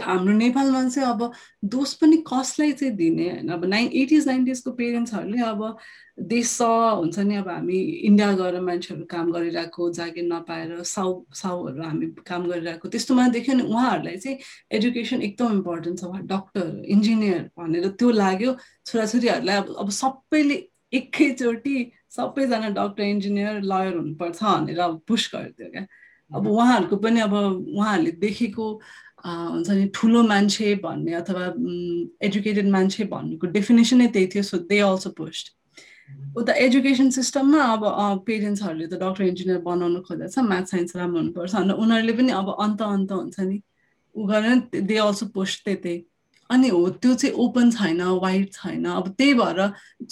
हाम्रो नेपालमा चाहिँ अब दोष पनि कसलाई चाहिँ दिने होइन? अब नाइन एटिज नाइन्टिजको पेरेन्ट्सहरूले अब देश हुन्छ नि अब हामी इन्डिया गएर मान्छेहरू काम गरिरहेको जागिर नपाएर साउ साउहरू हामी काम गरिरहेको त्यस्तोमा देख्यो नि उहाँहरूलाई चाहिँ एजुकेसन एकदम इम्पोर्टेन्ट छ डक्टर इन्जिनियर भनेर त्यो लाग्यो। छोराछोरीहरूलाई अब अब सबैले एकैचोटि सबैजना डक्टर इन्जिनियर लयर हुनुपर्छ भनेर अब पुस गरिदियो क्या। अब उहाँहरूको पनि अब उहाँहरूले देखेको हुन्छ नि ठुलो मान्छे भन्ने अथवा एजुकेटेड मान्छे भन्नेको डेफिनेसनै त्यही थियो सो दे अल्सो पोस्ट उता एजुकेसन सिस्टममा अब पेरेन्ट्सहरूले त डक्टर इन्जिनियर बनाउनु खोजेको छ म्याथ साइन्स राम्रो हुनुपर्छ भनेर उनीहरूले पनि अब अन्त अन्त हुन्छ नि ऊ गरेर दे अल्सो पोस्ट त्यही अनि हो त्यो चाहिँ ओपन छैन वाइड छैन। अब त्यही भएर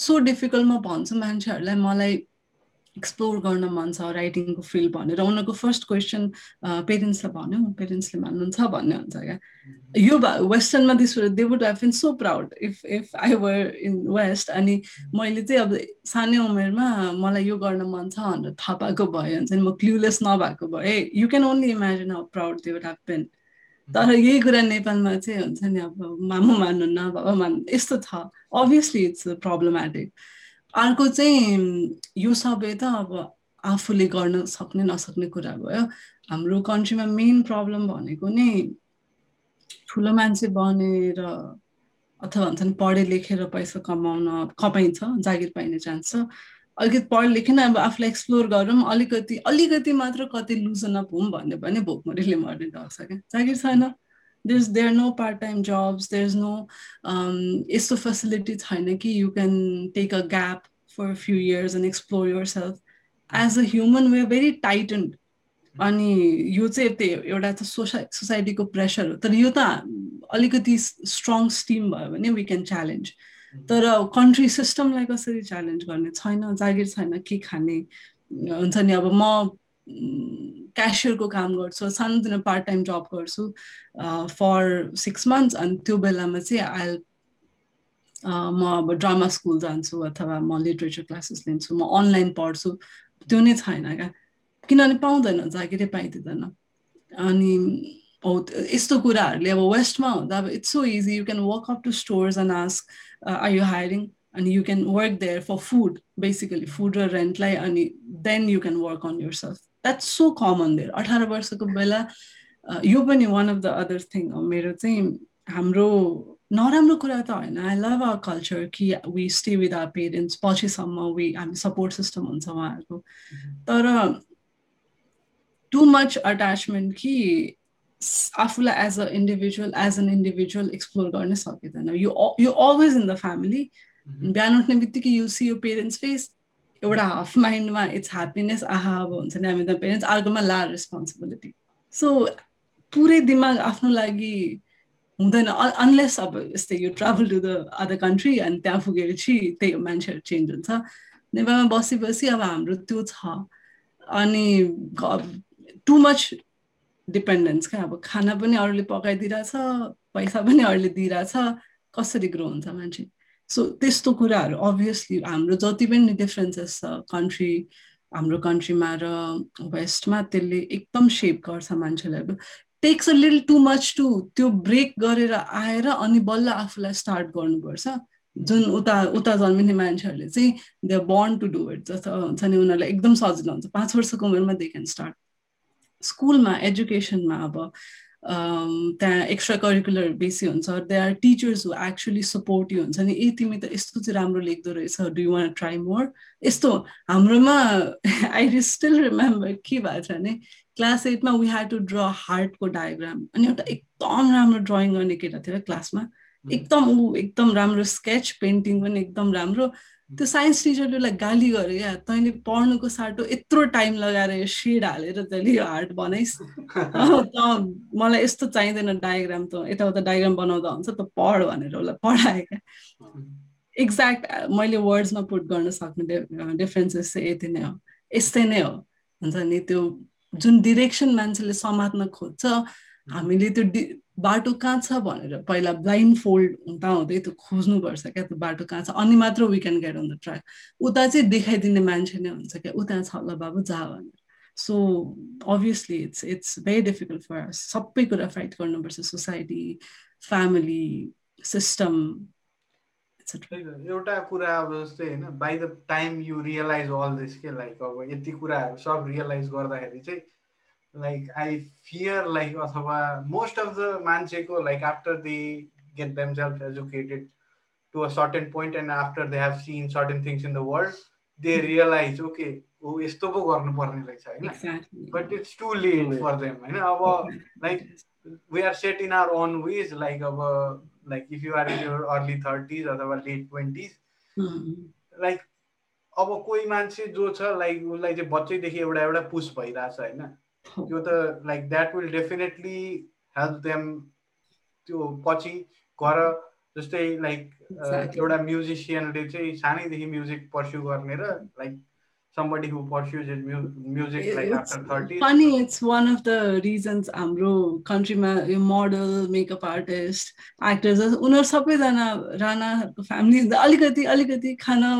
सो डिफिकल्ट म भन्छु मान्छेहरूलाई मलाई एक्सप्लोर गर्न मन छ राइटिङको फिल्ड भनेर। उनीहरूको फर्स्ट क्वेसन पेरेन्ट्सलाई भन्यो। पेरेन्ट्सले मान्नुहुन्छ भन्ने हुन्छ क्या। यो वेस्टर्नमा this they would have been so proud if if I were in west अनि मैले चाहिँ अब सानै उमेरमा मलाई यो गर्न मन छ भनेर थाहा पाएको भए हुन्छ नि म क्लुलेस नभएको भए। You can only imagine how proud they would have been तर यही कुरा नेपालमा चाहिँ हुन्छ नि अब मामु मान्नुहुन्न बाबा मान्नु यस्तो छ। अभियसली इट्स प्रब्लमेटिक अर्को चाहिँ यो सबै त अब आफूले गर्न सक्ने नसक्ने कुरा भयो। हाम्रो कन्ट्रीमा मेन प्रब्लम भनेको नै ठुलो मान्छे बनेर अथवा हुन्छ नि पढे लेखेर पैसा कमाउन कमाइन्छ जागिर पाइने चान्स छ। अलिकति पढ लेखेन अब आफूलाई एक्सप्लोर गरौँ अलिकति अलिकति मात्र कति लुजन अप हुँ भन्यो भने भोकमरीले मर्ने डर छ क्या। जागिर छैन। There's there are no part-time jobs there's no um, यस्तो फेसिलिटी छैन कि you can take a gap for a few years and explore yourself as a human we're very tightened अनि यो चाहिँ त्यही एउटा त सोसाइ सोसाइटीको प्रेसर हो तर यो त अलिकति स्ट्रङ स्टिम भयो भने वी क्यान च्यालेन्ज तर कन्ट्री सिस्टमलाई कसरी च्यालेन्ज गर्ने छैन जागिर छैन के खाने हुन्छ नि अब म क्यासियरको काम गर्छु सानोतिनो पार्ट टाइम जब गर्छु फर सिक्स मन्थ्स अनि त्यो बेलामा चाहिँ आइ म अब ड्रामा स्कुल जान्छु अथवा म लिटरेचर क्लासेस लिन्छु म अनलाइन पढ्छु त्यो नै छैन क्या। किनभने पाउँदैन जागिरै पाइदिँदैन अनि हो यस्तो कुराहरूले अब वेस्टमा हुँदा अब it's so easy you can work up to stores and ask are you hiring अनि you can work there for food basically food र रेन्टलाई अनि then you can work on yourself that's so common there अठार वर्षको बेला यो पनि one of the other thing हो मेरो चाहिँ हाम्रो नराम्रो कुरा त होइन। आई लभ आवर कल्चर कि we stay with our parents पछिसम्म वी हामी सपोर्ट सिस्टम हुन्छ उहाँहरूको। तर टु मच अट्याचमेन्ट कि आफूलाई as a individual as an individual explore गर्नै सकिँदैन। यो you always in the family बिहान उठ्ने बित्तिकै यु सी यो पेरेन्ट्स फेस एउटा हाफ माइन्डमा इट्स ह्याप्पिनेस आहा अब हुन्छ नि हामी त पेरेन्ट्स अर्कोमा ला रेस्पोन्सिबिलिटी सो पुरै दिमाग आफ्नो लागि हुँदैन अनलेस अब यस्तै यो travel to the other country अनि त्यहाँ पुगेपछि त्यही मान्छेहरू चेन्ज हुन्छ। नेपालमा बसी बसी अब हाम्रो त्यो छ। अनि टु मच डिपेन्डेन्स क्या अब खाना पनि अरूले पकाइदिइरहेछ पैसा पनि अरूले दिइरहेछ कसरी ग्रो हुन्छ मान्छे? सो त्यस्तो कुराहरू अभियसली हाम्रो जति पनि डिफ्रेन्सेस छ कन्ट्री हाम्रो कन्ट्रीमा र वेस्टमा त्यसले एकदम सेप गर्छ मान्छेलाई takes a little too much to त्यो ब्रेक गरेर आएर अनि बल्ल आफूलाई स्टार्ट गर्नुपर्छ। जुन उता उता जन्मिने मान्छेहरूले चाहिँ they born to do it जस्तो हुन्छ नि उनीहरूलाई एकदम सजिलो हुन्छ। पाँच वर्षको उमेरमा दे क्यान स्टार्ट स्कुलमा एजुकेसनमा अब त्यहाँ एक्स्ट्रा करिकुलर बेसी हुन्छ they are teachers who actually support you हुन्छ नि ए तिमी त यस्तो चाहिँ राम्रो लेख्दो रहेछ do you want try more यस्तो हाम्रोमा आई स्टिल रिमेम्बर के भएको छ भने क्लास एटमा वी ह्याड टु ड्र हार्टको डायग्राम अनि एउटा एकदम राम्रो ड्रइङ गर्ने केटा थियो क्लासमा एकदम ऊ एकदम राम्रो स्केच पेन्टिङ पनि एकदम राम्रो। त्यो साइन्स टिचरले उसलाई गाली गरे क्या तैँले पढ्नुको साटो यत्रो टाइम लगाएर यो सेड हालेर तैँले यो हार्ट बनाइस्। (laughs) मलाई यस्तो चाहिँदैन डायग्राम त यताउता डायग्राम बनाउँदा हुन्छ त पढ भनेर उसलाई पढाएँ क्या एक्ज्याक्ट मैले वर्ड्समा पुट गर्न सक्ने डिफ्रेन्सेस चाहिँ यति नै हो। यस्तै नै हो। हुन्छ नि त्यो जुन डिरेक्सन मान्छेले समात्न खोज्छ हामीले त्यो बाटो कहाँ छ भनेर पहिला ब्लाइन्ड फोल्ड हुँदा हुँदै त्यो खोज्नुपर्छ क्या त्यो बाटो कहाँ छ? अनि मात्र we can get on the track उता चाहिँ देखाइदिने मान्छे नै हुन्छ क्या उता छ ल बाबु जा भनेर। So obviously it's it's very difficult for सबै कुरा फाइट गर्नुपर्छ सोसाइटी फ्यामिली सिस्टम एउटा कुरा अब जस्तै होइन by the time you realise all this के लाइक अब यति कुराहरू सब रियलाइज गर्दाखेरि चाहिँ like I fear like अथवा most of the मान्छेको like after they get themselves educated to a certain point and after they have seen certain things in the world they realize okay यस्तो पो गर्नुपर्ने रहेछ होइन? But it's too late for them होइन? अब like we are set in our own ways like अब like if you are in your early thirties अथवा लेट ट्वेन्टिज लाइक अब कोही मान्छे जो छ लाइक उसलाई चाहिँ बच्चैदेखि एउटा एउटा पुस भइरहेछ होइन? (laughs) त्यो त like that will definitely help them त्यो पछि गएर जस्तै लाइक एउटा म्युजिसियनले चाहिँ सानैदेखि म्युजिक पर्स्यु गर्ने र like somebody who pursues his music like it's after 30 funny it's one of the reasons हाम्रो कन्ट्रीमा यो मोडल मेकअप आर्टिस्ट एक्टर्स उनीहरू सबैजना राणाहरूको फ्यामिली अलिकति अलिकति खाना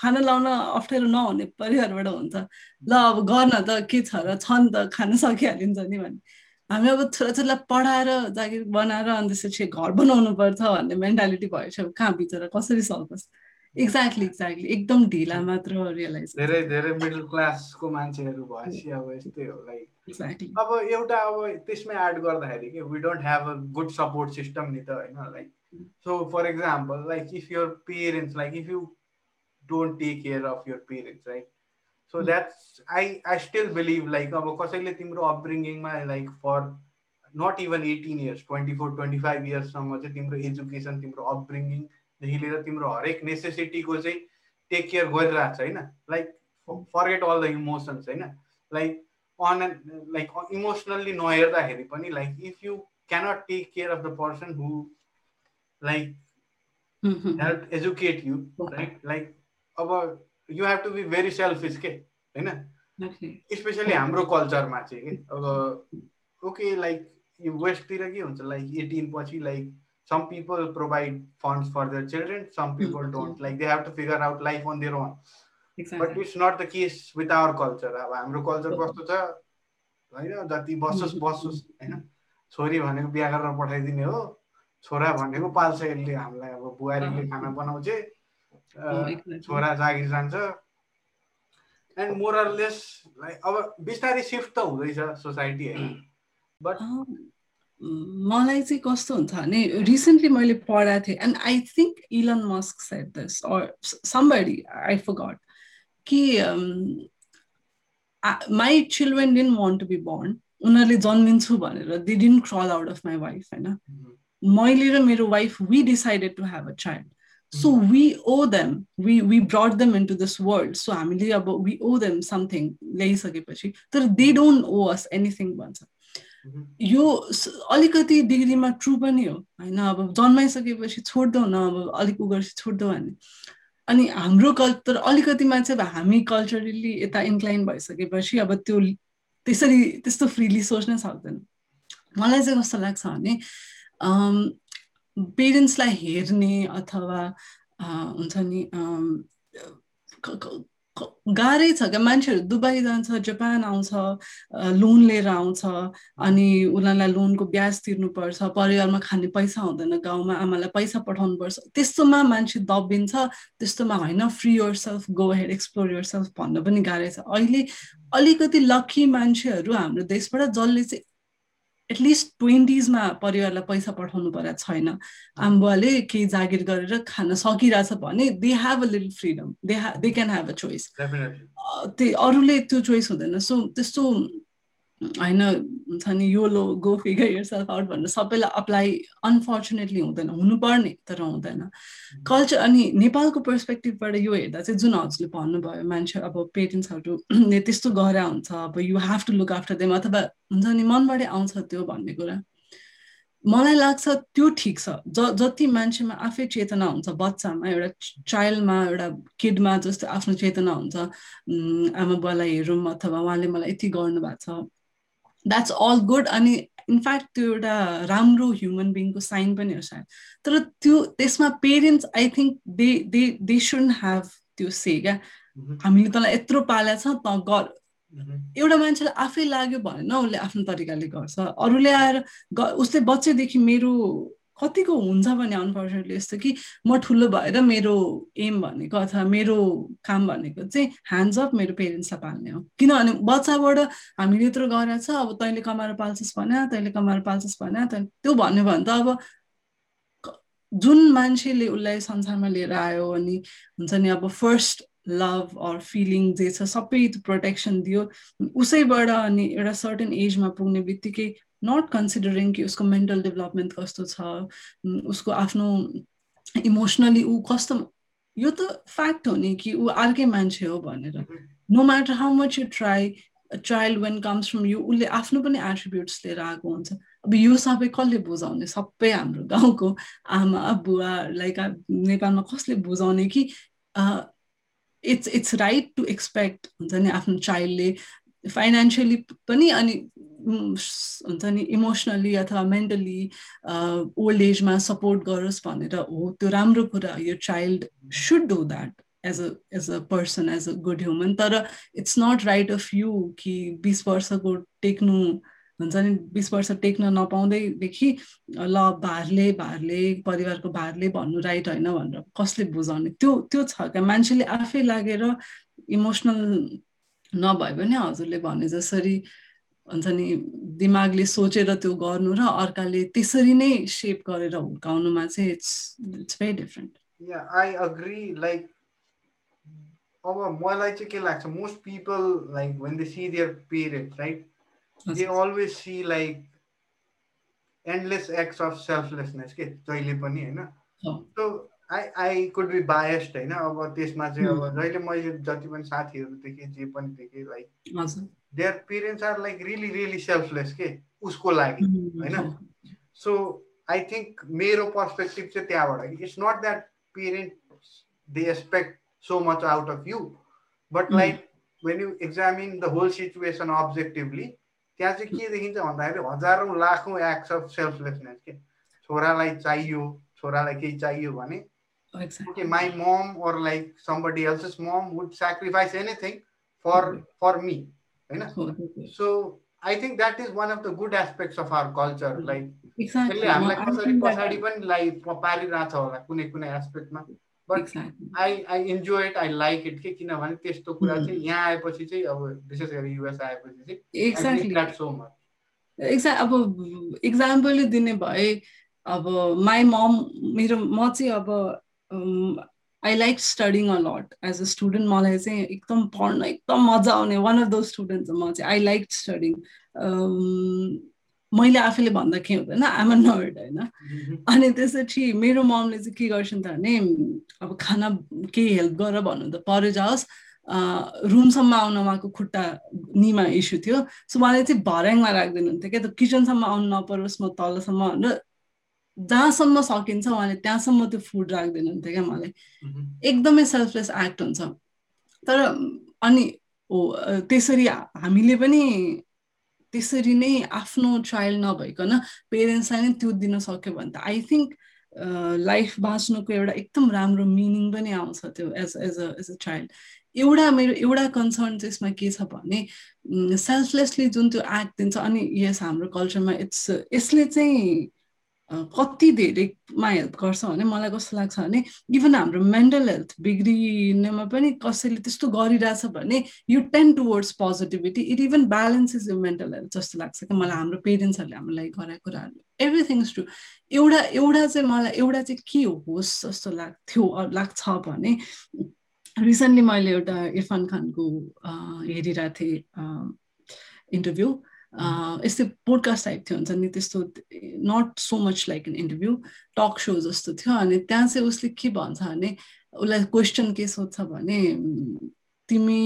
खाना लाउन अप्ठ्यारो नहुने परिवारबाट हुन्छ ल अब गर्न त के छ र छ नि त खान सकिहालिन्छ नि भने हामी अब छोराछोरीलाई पढाएर जागिर बनाएर अनि त्यसपछि घर बनाउनु पर्छ भन्ने मेन्टालिटी भएछ कहाँ बिचरा कसरी सल्कोस् एक्ज्याक्टली एक्ज्याक्टली एकदम ढिला (laughs) मात्र रियलाइज धेरै धेरै मिडल क्लासको मान्छेहरू भएपछि अब यस्तै हो लाइक अब एउटा अब त्यसमै एड गर्दाखेरि कि we don't have a good support system नि त होइन? Like so for example like if your parents like if you don't take care of your parents right so that's I I still believe like अब कसैले तिम्रो अपब्रिङ्गिङमा like for not even eighteen years twenty four twenty five इयर्ससम्म चाहिँ तिम्रो एजुकेसन तिम्रो अपब्रिङ्गिङ देखि लिएर तिम्रो हरेक नेसेसिटीको चाहिँ टेक केयर गरिरहेको छ होइन? Like forget all the emotions होइन? लाइक अन लाइक इमोसनल्ली नहेर्दाखेरि पनि like if you cannot take care of the person who like help educate you right like अब you have to be very selfish के होइन? स्पेसली हाम्रो कल्चरमा चाहिँ कि अब ओके लाइक यो वेस्टतिर के हुन्छ? लाइक एटिन पछि like some people provide funds for their children some hmm. people don't like they have to figure out life on their own exactly. but it's not the case with our culture अब हाम्रो कल्चर कस्तो छ होइन जति बसोस् बसोस् होइन छोरी भनेको बिहा गरेर पठाइदिने हो छोरा भनेको पाल्छ यसले हामीलाई अब बुहारीले खाना बनाउँछ छोरा जागिर जान्छ एन्ड मोरलेस लाइक अब बिस्तारै सिफ्ट त हुँदैछ सोसाइटी होइन बट मलाई चाहिँ कस्तो हुन्छ भने रिसेन्टली मैले पढाएको थिएँ and I think Elon Musk set this or somebody I forgot कि my children didn't want to be born उनीहरूले जन्मिन्छु भनेर they didn't crawl out of my wife होइन? मैले र मेरो wife we decided to have a child so we owe them we we brought them into this world so हामीले अब वी ओ देम समथिङ ल्याइसकेपछि तर they don't owe us anything भन्छ। यो अलिकति डिग्रीमा ट्रु पनि हो। होइन अब जन्माइसकेपछि छोडिदेऊ न अब अलिक उ गरेपछि छोडिदेऊ भने। अनि हाम्रो कल्चर अलिकतिमा चाहिँ अब हामी कल्चरली यता इन्क्लाइन भइसकेपछि अब त्यो त्यसरी त्यस्तो फ्रिली सोच्न सक्दैन। मलाई चाहिँ कस्तो लाग्छ भने पेरेन्ट्सलाई हेर्ने अथवा हुन्छ नि गाह्रै छ क्या? मान्छेहरू दुबई जान्छ जापान आउँछ लोन लिएर आउँछ अनि उनीहरूलाई लोनको ब्याज तिर्नुपर्छ परिवारमा खाने पैसा हुँदैन गाउँमा आमालाई पैसा पठाउनु पर्छ त्यस्तोमा मान्छे दबिन्छ त्यस्तोमा होइन? Free yourself go ahead explore yourself भन्न पनि गाह्रै छ। अहिले अलिकति लक्की मान्छेहरू हाम्रो देशबाट जसले चाहिँ एटलिस्ट ट्वेन्टिजमा परिवारलाई पैसा पठाउनु परेको छैन। आम्बुवाले केही जागिर गरेर खान सकिरहेछ भने they have a little freedom they ha they can have a choice त्यही अरूले त्यो चोइस हुँदैन। सो त्यस्तो होइन हुन्छ नि यो लो go figure yourself out भनेर सबैलाई अप्लाई अनफर्चुनेटली हुँदैन हुनुपर्ने तर हुँदैन। कल्चर अनि नेपालको पर्सपेक्टिभबाट यो हेर्दा चाहिँ जुन हजुरले भन्नुभयो मान्छे अब पेरेन्ट्सहरूले (clears throat) त्यस्तो गरे हुन्छ अब you have to look after them अथवा हुन्छ नि मनबाटै आउँछ त्यो भन्ने कुरा। मलाई लाग्छ त्यो ठिक छ। ज जति मान्छेमा आफै चेतना हुन्छ बच्चामा एउटा चाइल्डमा एउटा किडमा जस्तो आफ्नो चेतना हुन्छ। आमा बुवालाई हेरौँ अथवा उहाँले मलाई यति गर्नुभएको छ। द्याट्स अल गुड अनि इनफ्याक्ट त्यो एउटा राम्रो ह्युमन बिङको साइन पनि हो सायद। तर त्यो त्यसमा parents I think they they they should have त्यो से क्या? हामीले तँलाई यत्रो पालेको छ त गर। एउटा मान्छेलाई आफै लाग्यो भने न उसले आफ्नो तरिकाले गर्छ। अरूले आएर उसले बच्चैदेखि मेरो कतिको हुन्छ भने अनफर्चुनेटली यस्तो कि म ठुलो भएर मेरो एम भनेको अथवा मेरो काम भनेको चाहिँ ह्यान्ड्स अप मेरो पेरेन्ट्सलाई पाल्ने हो। किनभने बच्चाबाट हामीले यत्रो गरेर छ अब तैँले कमाएर पाल्छस् भने तैँले कमाएर पाल्छस् भने त्यो भन्यो भने त अब जुन मान्छेले उसलाई संसारमा लिएर आयो अनि हुन्छ नि अब फर्स्ट लभ अर फिलिङ जे छ सबै प्रोटेक्सन दियो उसैबाट अनि एउटा सर्टन एजमा पुग्ने बित्तिकै नट कन्सिडरिङ कि उसको मेन्टल डेभलपमेन्ट कस्तो छ उसको आफ्नो इमोसनली ऊ कस्तो यो त फ्याक्ट हो नि कि ऊ अर्कै मान्छे हो भनेर। No matter how much you try child when comes from you उसले आफ्नो पनि एट्रिब्युट्स लिएर आएको हुन्छ। अब यो सबै कसले बुझाउने? सबै हाम्रो गाउँको आमा बुवा लाइक नेपालमा कसले बुझाउने कि it's it's right to expect हुन्छ नि आफ्नो चाइल्डले फाइनेन्सियली पनि अनि हुन्छ नि इमोसनली अथवा मेन्टली ओल्ड एजमा सपोर्ट गरोस् भनेर हो त्यो राम्रो कुरा यो child should do that as a as a person as a good human तर it's not right of you कि बिस वर्षको टेक्नु हुन्छ नि बिस वर्ष टेक्न नपाउँदैदेखि ल भारले भारले परिवारको भारले भन्नु राइट होइन भनेर कसले बुझाउने? त्यो त्यो छ क्या। मान्छेले आफै लागेर इमोसनल नभए पनि हजुरले भने जसरी हुन्छ नि दिमागले सोचेर त्यो गर्नु र अर्काले त्यसरी नै सेप गरेर हुर्काउनुमा चाहिँ it's it's very different I agree like अब मलाई चाहिँ के लाग्छ most people like when they see their parents right they always see like endless acts of selflessness के जहिले पनि होइन? So I I could be biased होइन? अब त्यसमा चाहिँ अब जहिले मैले जति पनि साथीहरू देखेँ जे पनि देखेँ like their parents are like really really selfless के? उसको लागि होइन? सो आई थिङ्क मेरो पर्सपेक्टिभ चाहिँ त्यहाँबाट it's not that parent they expect so much out of you but like when you examine the whole situation objectively त्यहाँ चाहिँ के देखिन्छ भन्दाखेरि हजारौँ लाखौँ एक्ट्स अफ सेल्फलेसनेस के? छोरालाई चाहियो छोरालाई केही चाहियो भने okay my mom or like somebody else's mom would sacrifice anything for for me होइन (laughs) so I think that is one of the good aspects of our culture like त्यसले हामीलाई कसरी पछाडि पनि पारिरहेछ होला कुनै कुनै एस्पेक्टमा but I I enjoy it I like it के किनभने त्यस्तो कुरा चाहिँ यहाँ आएपछि चाहिँ अब विशेष गरी युएस आएपछि चाहिँ सो मच एक्ज्याक्ट अब इक्जाम्पल दिने भए अब माई मम मेरो म चाहिँ अब I like studying a lot as a student मलाई चाहिँ एकदम पढ्न एकदम मजा आउने वान अफ दोज स्टुडेन्ट म चाहिँ आई लाइक स्टडिङ मैले आफैले भन्दा के हुँदैन? आमा नर्ड होइन? अनि त्यसपछि मेरो ममले चाहिँ के गर्छन् त भने अब खाना केही हेल्प गर भन्नु त परे जाओस्। रुमसम्म आउन उहाँको खुट्टा निमा इस्यु थियो। सो उहाँले चाहिँ भर्याङमा राखिदिनुहुन्थ्यो क्या। त किचनसम्म आउनु नपरोस् म तलसम्म भनेर जहाँसम्म सकिन्छ उहाँले त्यहाँसम्म त्यो फुड राखिदिनुहुन्थ्यो क्या मलाई। एकदमै सेल्फलेस एक्ट हुन्छ। तर अनि हो त्यसरी हामीले पनि त्यसरी नै आफ्नो चाइल्ड नभइकन पेरेन्ट्सलाई नै त्यो दिन सक्यो भने त आई थिङ्क लाइफ बाँच्नुको एउटा एकदम राम्रो मिनिङ पनि आउँछ त्यो as as a as a child एउटा मेरो एउटा कन्सर्न चाहिँ यसमा के छ भने सेल्फलेसली जुन त्यो एक्ट दिन्छ अनि यस हाम्रो कल्चरमा इट्स यसले चाहिँ कति धेरैमा हेल्प गर्छ भने मलाई कस्तो लाग्छ भने इभन हाम्रो मेन्टल हेल्थ बिग्रिनेमा पनि कसैले त्यस्तो गरिरहेछ भने you tend towards positivity it even balance is you mental health जस्तो लाग्छ कि मलाई हाम्रो पेरेन्ट्सहरूले हामीलाई गरेको कुराहरू। एभ्रिथिङ इज ट्रु एउटा एउटा चाहिँ मलाई एउटा चाहिँ के होस् जस्तो लाग्थ्यो लाग्छ भने रिसेन्टली मैले एउटा इरफान खानको हेरिरहेको थिएँ इन्टरभ्यू यस्तै पोडकास्ट टाइप थियो हुन्छ नि त्यस्तो not so much like an interview talk so जस्तो थियो अनि त्यहाँ चाहिँ उसले के भन्छ भने उसलाई क्वेसन के सोध्छ भने तिमी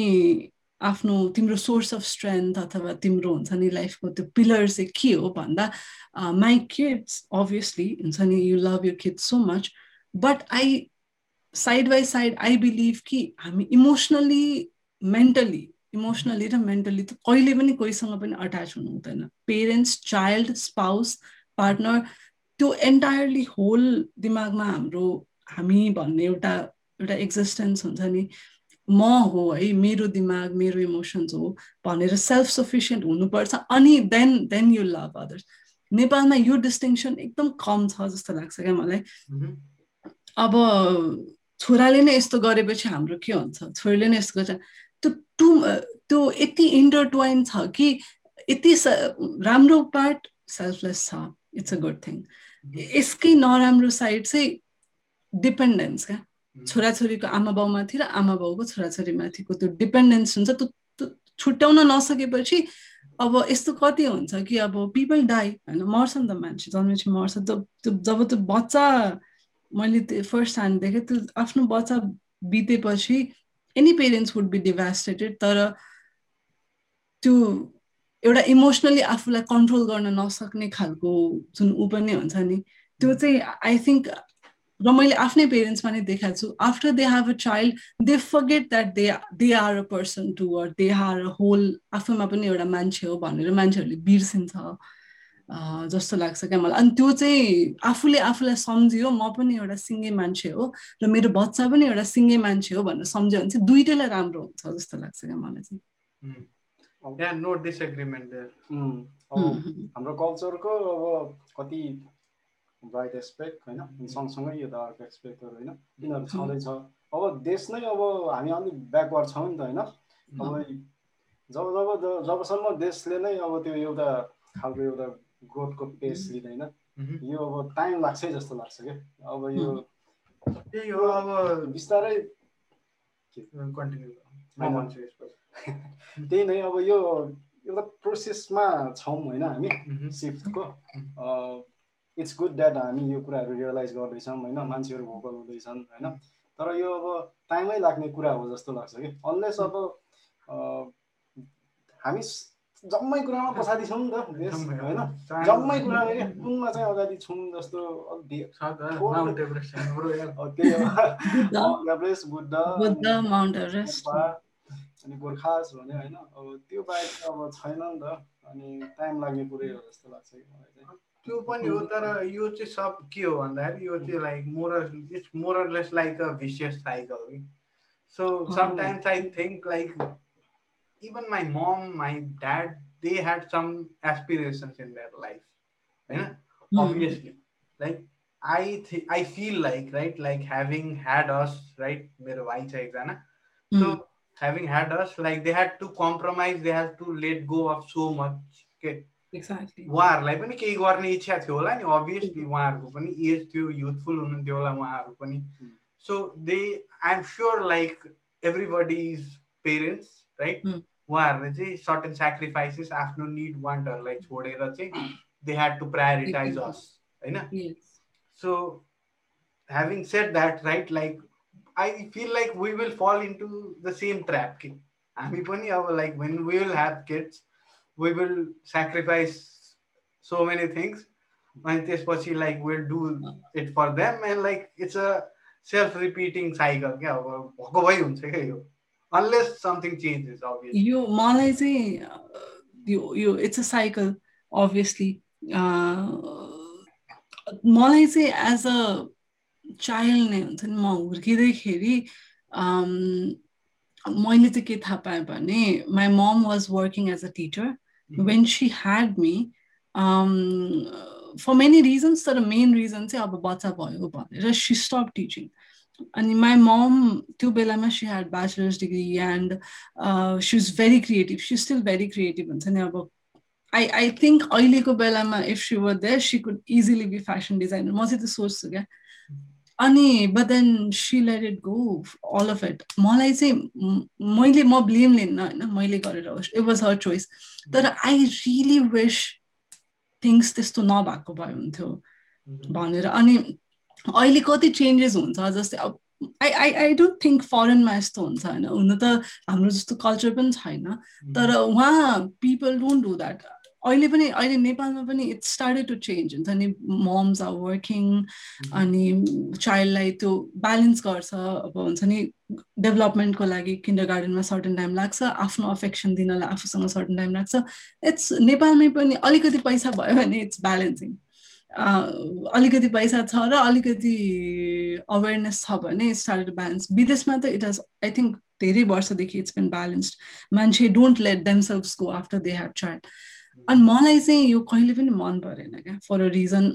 आफ्नो तिम्रो सोर्स अफ स्ट्रेन्थ अथवा तिम्रो हुन्छ नि लाइफको त्यो पिलर चाहिँ के हो भन्दा माई किड्स अभियसली हुन्छ नि you love your kids so much but I side by side I believe कि हामी इमोसनली मेन्टली इमोसनली र मेन्टली त कहिले पनि कोहीसँग पनि अट्याच हुनु हुँदैन पेरेन्ट्स चाइल्ड स्पाउस पार्टनर त्यो एन्टायरली होल दिमागमा हाम्रो हामी भन्ने एउटा एउटा एक्जिस्टेन्स हुन्छ नि म हो है मेरो दिमाग मेरो इमोसन्स हो भनेर सेल्फ सफिसियन्ट हुनुपर्छ अनि then then you love others नेपालमा यो डिस्टिङसन एकदम कम छ जस्तो लाग्छ क्या मलाई अब छोराले नै यस्तो गरेपछि हाम्रो के हुन्छ छोरीले नै यस्तो गर्छ त्यो टु त्यो यति इन्टरट्वाइन छ कि यति राम्रो पार्ट सेल्फलेस छ। इट्स अ गुड थिङ यसकै नराम्रो साइड चाहिँ डिपेन्डेन्स क्या। छोराछोरीको आमा बाउमाथि र आमा बाउको छोराछोरीमाथिको त्यो डिपेन्डेन्स हुन्छ। त्यो छुट्याउन नसकेपछि अब यस्तो कति हुन्छ कि अब पिपल डाई होइन? मर्छ नि त मान्छे। जन्मेपछि मर्छ। जब त्यो बच्चा मैले त्यो फर्स्ट ह्यान्ड देखेँ त्यो आफ्नो बच्चा बितेपछि any parents would be devastated तर त्यो एउटा इमोसनली आफूलाई कन्ट्रोल गर्न नसक्ने खालको जुन ऊ पनि हुन्छ नि त्यो चाहिँ आई थिङ्क र मैले आफ्नै पेरेन्ट्समा नै देखाएको छु after they have a child they forget that they they are a person to or they are a whole आफूमा पनि एउटा मान्छे हो भनेर मान्छेहरूले बिर्सिन्छ। जस्तो लाग्छ क्या मलाई। अनि त्यो चाहिँ आफूले आफूलाई सम्झियो म पनि एउटा सिङ्गे मान्छे हो र मेरो बच्चा पनि एउटा सिङ्गे मान्छे हो भनेर सम्झ्यो भने चाहिँ दुइटैलाई राम्रो हुन्छ जस्तो लाग्छ क्या मलाई चाहिँ। हाम्रो कल्चरको अब कति ब्राइट एस्पेक्ट होइन सँगसँगै यो त अर्को एस्पेक्टहरू होइन तिनीहरू छँदैछ। अब देश नै अब हामी अलिक ब्याकवर्ड छौँ नि त होइन। अब जब जब जबसम्म देशले नै अब त्यो एउटा खालको एउटा ग्रोथको पेस लिँदैन। यो अब टाइम लाग्छ जस्तो लाग्छ क्या? अब यो त्यही हो अब बिस्तारै (laughs) त्यही नै अब यो एउटा प्रोसेसमा छौँ होइन हामी सिफ्टको इट्स गुड द्याट हामी यो कुराहरू रियलाइज गर्दैछौँ होइन मान्छेहरू भोकल हुँदैछन् होइन। तर यो अब टाइमै लाग्ने कुरा हो जस्तो लाग्छ कि। अनलेस अब हामी जम्मै कुरामा पछाडि छौँ नि त देश होइन जम्मै कुरामा क्या कुनमा चाहिँ अगाडि छौँ जस्तो अनि गोर्खास भने होइन अब त्यो बाहेक अब छैन नि त अनि टाइम लाग्ने कुरै हो जस्तो लाग्छ कि मलाई चाहिँ त्यो पनि हो तर यो चाहिँ सब के हो भन्दाखेरि यो चाहिँ like moral it's moralless like a vicious cycle कि so sometimes I think like even my mom, my dad, they had some aspirations in their life. Right? Mm. Obviously. Like I th- I feel like, right, like having had us, right, मेरो भाइ छ एकजना so having had us, like they had to compromise, they had to let go of so much. Okay. उहाँहरूलाई पनि केही गर्ने इच्छा थियो होला नि अभियसली उहाँहरूको पनि एज थियो युथफुल हुनुहुन्थ्यो होला उहाँहरू पनि so they I am sure like everybody is parents right उहाँहरूले चाहिँ सर्टन सेक्रिफाइसेस आफ्नो निड वान्टहरूलाई छोडेर चाहिँ they had to prioritise us होइन? So having set that right like I feel like we will fall into the same trap कि हामी पनि अब like when we will have kids we will sacrifice so many things अनि त्यसपछि like will do it for them and like it's a self repeating cycle क्या अब भएको भइ हुन्छ क्या यो unless something changes obviously. यो मलाई चाहिँ यो यो इट्स अ साइकल अभियसली मलाई चाहिँ एज अ चाइल्ड नै हुन्छ नि म हुर्किँदैखेरि मैले चाहिँ के थाहा पाएँ भने my mom was working as a teacher when she had me for many reasons तर मेन रिजन चाहिँ अब बच्चा भयो भनेर सी स्टप टिचिङ अनि माई मम त्यो बेलामा she had bachelor's degree and she is very creative she still very creative हुन्छ नि अब आई आई थिङ्क अहिलेको बेलामा if she were there she could easily be fashion designer म चाहिँ त्यो सोच्छु क्या अनि but then see let it go all of it मलाई चाहिँ मैले म ब्लेम लिन्न होइन मैले गरेर होस् इट वाज हर चोइस तर आई रियली विस थिङ्स त्यस्तो नभएको भए हुन्थ्यो भनेर अनि अहिले कति चेन्जेस हुन्छ जस्तै अब I I I don't think फरेनमा यस्तो हुन्छ होइन। हुन त हाम्रो जस्तो कल्चर पनि छैन। तर उहाँ पिपल डोन्ट डु द्याट अहिले पनि अहिले नेपालमा पनि इट्स स्टार्टेड टु चेन्ज हुन्छ नि। मम्स आर वर्किङ अनि चाइल्डलाई त्यो ब्यालेन्स गर्छ। अब हुन्छ नि डेभलपमेन्टको लागि किन्डर गार्डनमा सर्टन टाइम लाग्छ। आफ्नो अफेक्सन दिनलाई आफूसँग सर्टन टाइम लाग्छ। इट्स नेपालमै पनि अलिकति पैसा भयो भने इट्स ब्यालेन्सिङ अलिकति पैसा छ र अलिकति अवेरनेस छ भने स्टार्टेड ब्यालेन्स विदेशमा त इट हेज आई थिङ्क धेरै वर्षदेखि इट्स बिन ब्यालेन्स्ड मान्छे don't let themselves go after they have child अनि मलाई चाहिँ यो कहिले पनि मन परेन क्या for a reason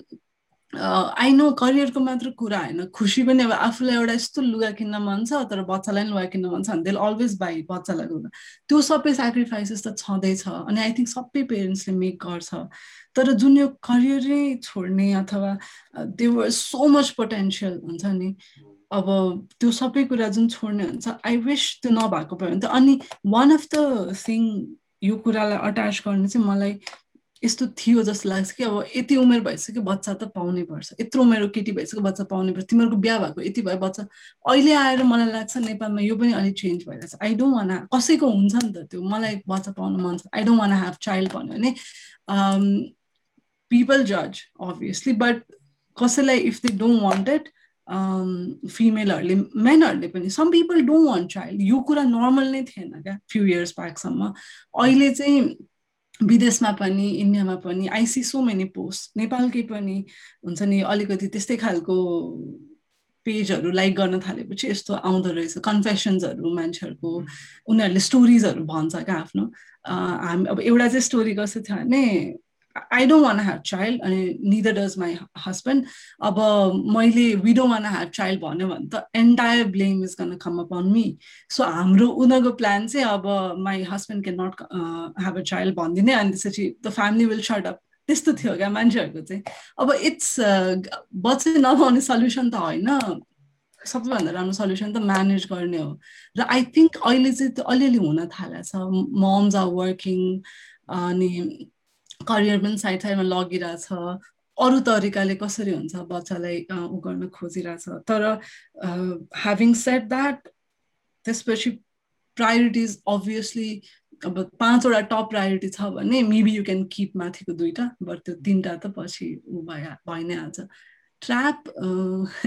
I know करियरको मात्र कुरा होइन। खुसी पनि अब आफूलाई एउटा यस्तो लुगा किन्न मन छ तर बच्चालाई पनि लुगा किन्न मन छ भने त्यसले अलवेज बाई बच्चालाई लुगा। त्यो सबै सेक्रिफाइसेस त छँदैछ अनि आई थिङ्क सबै पेरेन्ट्सले मेक गर्छ। तर जुन यो करियरै छोड्ने अथवा त्यो सो मच पोटेन्सियल हुन्छ नि। अब त्यो सबै कुरा जुन छोड्ने हुन्छ आई विस त्यो नभएको भयो भने त अनि वान अफ द थिङ यो कुरालाई अट्याच गर्ने चाहिँ मलाई यस्तो थियो जस्तो लाग्छ कि अब यति उमेर भइसक्यो बच्चा त पाउनै पर्छ। यत्रो उमेरको केटी भइसक्यो बच्चा पाउनै पर्छ। तिमीहरूको बिहा भएको यति भयो बच्चा। अहिले आएर मलाई लाग्छ नेपालमा यो पनि अलिक चेन्ज भइरहेछ। आई डोन्ट वान कसैको हुन्छ नि त त्यो। मलाई बच्चा पाउनु मन छ। I don't want have child भन्यो भने पिपल जज अभियसली बट कसैलाई if they don't want it फिमेलहरूले मेनहरूले पनि some people don't want child यो कुरा नर्मल नै थिएन क्या फ्यु इयर्स ब्याकसम्म अहिले चाहिँ विदेशमा पनि इन्डियामा पनि आइसी सो मेनी पोस्ट नेपालकै पनि हुन्छ नि अलिकति त्यस्तै खालको पेजहरू लाइक गर्न थालेपछि यस्तो आउँदो रहेछ। कन्फेसन्सहरू मान्छेहरूको उनीहरूले स्टोरिजहरू भन्छ क्या आफ्नो। हामी अब एउटा चाहिँ स्टोरी कस्तो थियो भने I don't want have child अनि निदर डज माई हस्बेन्ड अब मैले we don't want have child भन्यो भने त entire blame is gonna come upon me so हाम्रो उनीहरूको प्लान चाहिँ अब my husband can not have a child भनिदिने अनि त्यसपछि the family will sort up त्यस्तो थियो क्या मान्छेहरूको चाहिँ। अब इट्स बच्चे नपाउने सल्युसन त होइन। सबैभन्दा राम्रो सल्युसन त म्यानेज गर्ने हो। र आई थिङ्क अहिले चाहिँ त्यो अलिअलि हुन थालेको छ मम्स आर वर्किङ अनि करियर पनि साइड साइडमा लगिरहेछ। अरू तरिकाले कसरी हुन्छ बच्चालाई उ गर्न खोजिरहेछ। तर ह्याभिङ सेट द्याट त्यसपछि प्रायोरिटिज अभियसली अब पाँचवटा टप प्रायोरिटी छ भने मेबी यु क्यान किप माथिको दुइटा बट त्यो तिनवटा त पछि ऊ भइ भइ नै हाल्छ trap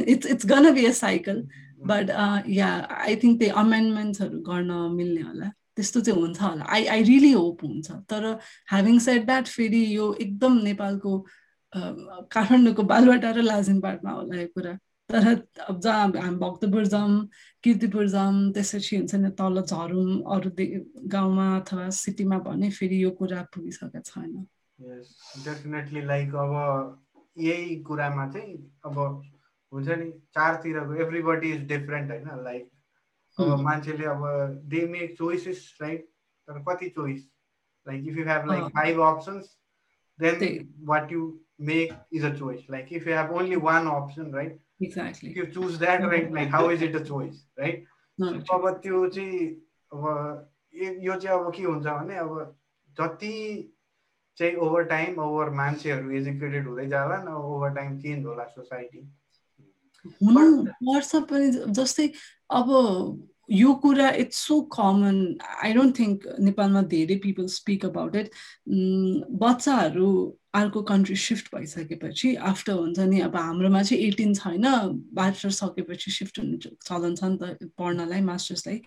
it's it's gonna be a cycle but yeah I think त्यही अमेन्डमेन्ट्सहरू गर्न मिल्ने होला। त्यस्तो चाहिँ हुन्छ होला। आई आई रियली होप हुन्छ। तर ह्याभिङ सेट द्याट फेरि यो एकदम नेपालको काठमाडौँको बालुवाटा र लाजिमपाटमा होला यो कुरा। तर अब जहाँ हामी भक्तपुर जाउँ किर्तिपुर जाउँ त्यसपछि हुन्छ नि तल झरौँ अरू गाउँमा अथवा सिटीमा भने फेरि यो कुरा पुगिसकेको छैन। डेफिनेटली लाइक अब यही कुरामा चाहिँ अब हुन्छ नि चारतिरको एभ्रिबडी इज डिफरेन्ट होइन? लाइक अब मान्छेले अब दे मेक चोइसेस राइट तर कति choice like if you have like five options then what you make is a choice like if you have only one option right you choose that right like how is it a choice right अब त्यो चाहिँ अब यो चाहिँ अब के हुन्छ भने अब जति चाहिँ ओभर टाइम ओभर मान्छेहरू एजुकेटेड हुँदै जाला न ओभर टाइम चेन्ज होला सोसाइटी हुनु पर्छ। पनि जस्तै अब यो कुरा it's so common I don't think नेपालमा धेरै पिपल स्पिक अबाउट इट बच्चाहरू अर्को कन्ट्री सिफ्ट भइसकेपछि आफ्टर हुन्छ नि अब हाम्रोमा चाहिँ एटिन छैन ब्याचलर सकेपछि सिफ्ट हुनु चलन छ नि त पढ्नलाई मास्टर्सलाई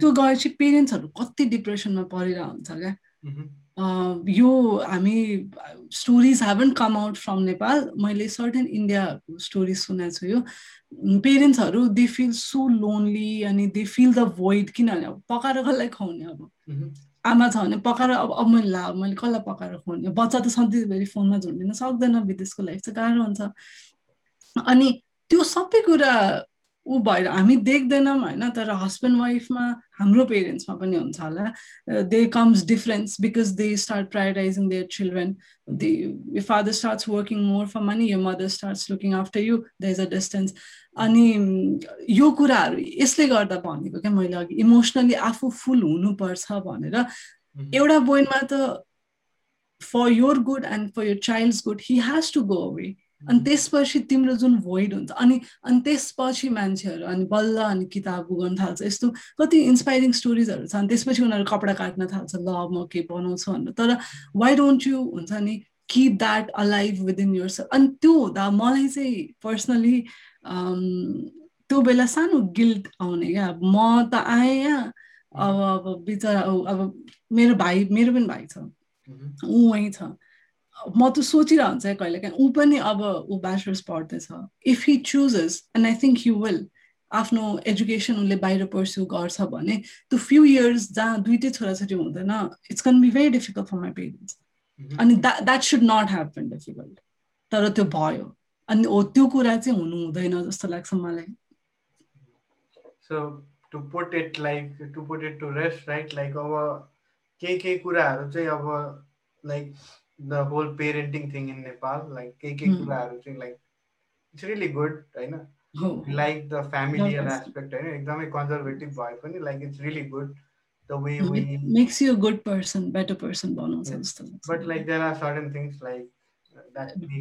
त्यो गएपछि पेरेन्ट्सहरू कति डिप्रेसनमा परिरहेको हुन्छ क्या? यो हामी stories haven't come out from Nepal मैले सर्टेन इन्डियाको स्टोरी सुनेको छु यो। पेरेन्ट्सहरू दे फिल सो लोन्ली अनि दे फिल द भोइड किनभने अब पकाएर कसलाई खुवाउने अब? आमा छ भने पकाएर अब अब मैले ला मैले कसलाई पकाएर खुवाउने? बच्चा त सधैँभरि फोनमा झुन्डिन सक्दैन विदेशको लाइफ चाहिँ गाह्रो हुन्छ। अनि त्यो सबै कुरा ऊ भएर हामी देख्दैनौँ होइन? तर हस्बेन्ड वाइफमा हाम्रो पेरेन्ट्समा पनि हुन्छ होला। They comes difference because they start prioritizing their children they father starts working more for money यो mother starts looking after you the is a distance अनि यो कुराहरू यसले गर्दा भनेको क्या मैले अघि इमोसनली आफू फुल हुनुपर्छ भनेर। एउटा बोइनमा त for your good and for your child's good he has to go away अनि त्यसपछि तिम्रो जुन भोइड हुन्छ अनि अनि त्यसपछि मान्छेहरू अनि बल्ल अनि किताब गर्न थाल्छ। यस्तो कति इन्सपाइरिङ स्टोरिजहरू छ अनि त्यसपछि उनीहरू कपडा काट्न थाल्छ ल म के बनाउँछु भनेर। तर वाइ डोन्ट यु हुन्छ नि keep that alive within yourself अनि त्यो हुँदा मलाई चाहिँ पर्सनली त्यो बेला सानो गिल्ट आउने क्या। म त आएँ यहाँ अब अब बिचरा अब मेरो भाइ मेरो पनि भाइ छ। ऊ वहीँ छ। म त सोचिरहन्छ कहिले काहीँ। ऊ पनि अब ऊ ब्याचलर्स पढ्दैछ। If he chooses and I think you will आफ्नो एजुकेसन उसले बाहिर पर्स्यु गर्छ भने त्यो फ्यु इयर्स जहाँ दुइटै छोराछोरी हुँदैन it's gonna be very difficult for my parents अनि that should not happen difficult तर त्यो भयो। अनि हो त्यो कुरा चाहिँ हुनु हुँदैन जस्तो लाग्छ मलाई। So to put it like to put it to rest right like अब केही केही कुराहरू चाहिँ अब like the whole parenting thing in Nepal like केही केही कुराहरू चाहिँ लाइक इट्स रियली गुड होइन लाइक द फ्यामिलियल एस्पेक्ट होइन एकदमै कन्जर्भेटिभ भए पनि like it's really good the way we makes you good person better person बनाउँछ जस्तो but like there are certain things like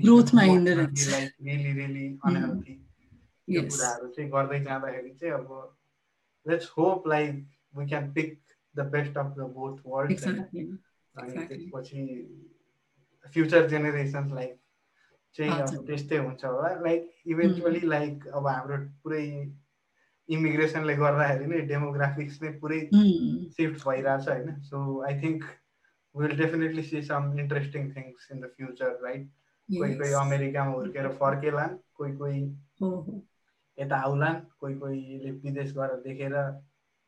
ग्रोथमा hindrance like really really unhealthy यो कुराहरू चाहिँ गर्दै जाँदाखेरि चाहिँ अब let's hope like we can pick the best of the both world अनि त्यसपछि फ्युचर जेनेरेसन्सलाई चाहिँ त्यस्तै हुन्छ होला। लाइक इभेन्चुअली लाइक अब हाम्रो पुरै इमिग्रेसनले गर्दाखेरि नै डेमोग्राफिक्स नै पुरै सिफ्ट भइरहेछ होइन। So I think will definitely see some interesting things in the future right कोही कोही अमेरिकामा हुर्केर फर्केलान् कोही कोही यता आउलान् कोही कोहीले विदेश गएर देखेर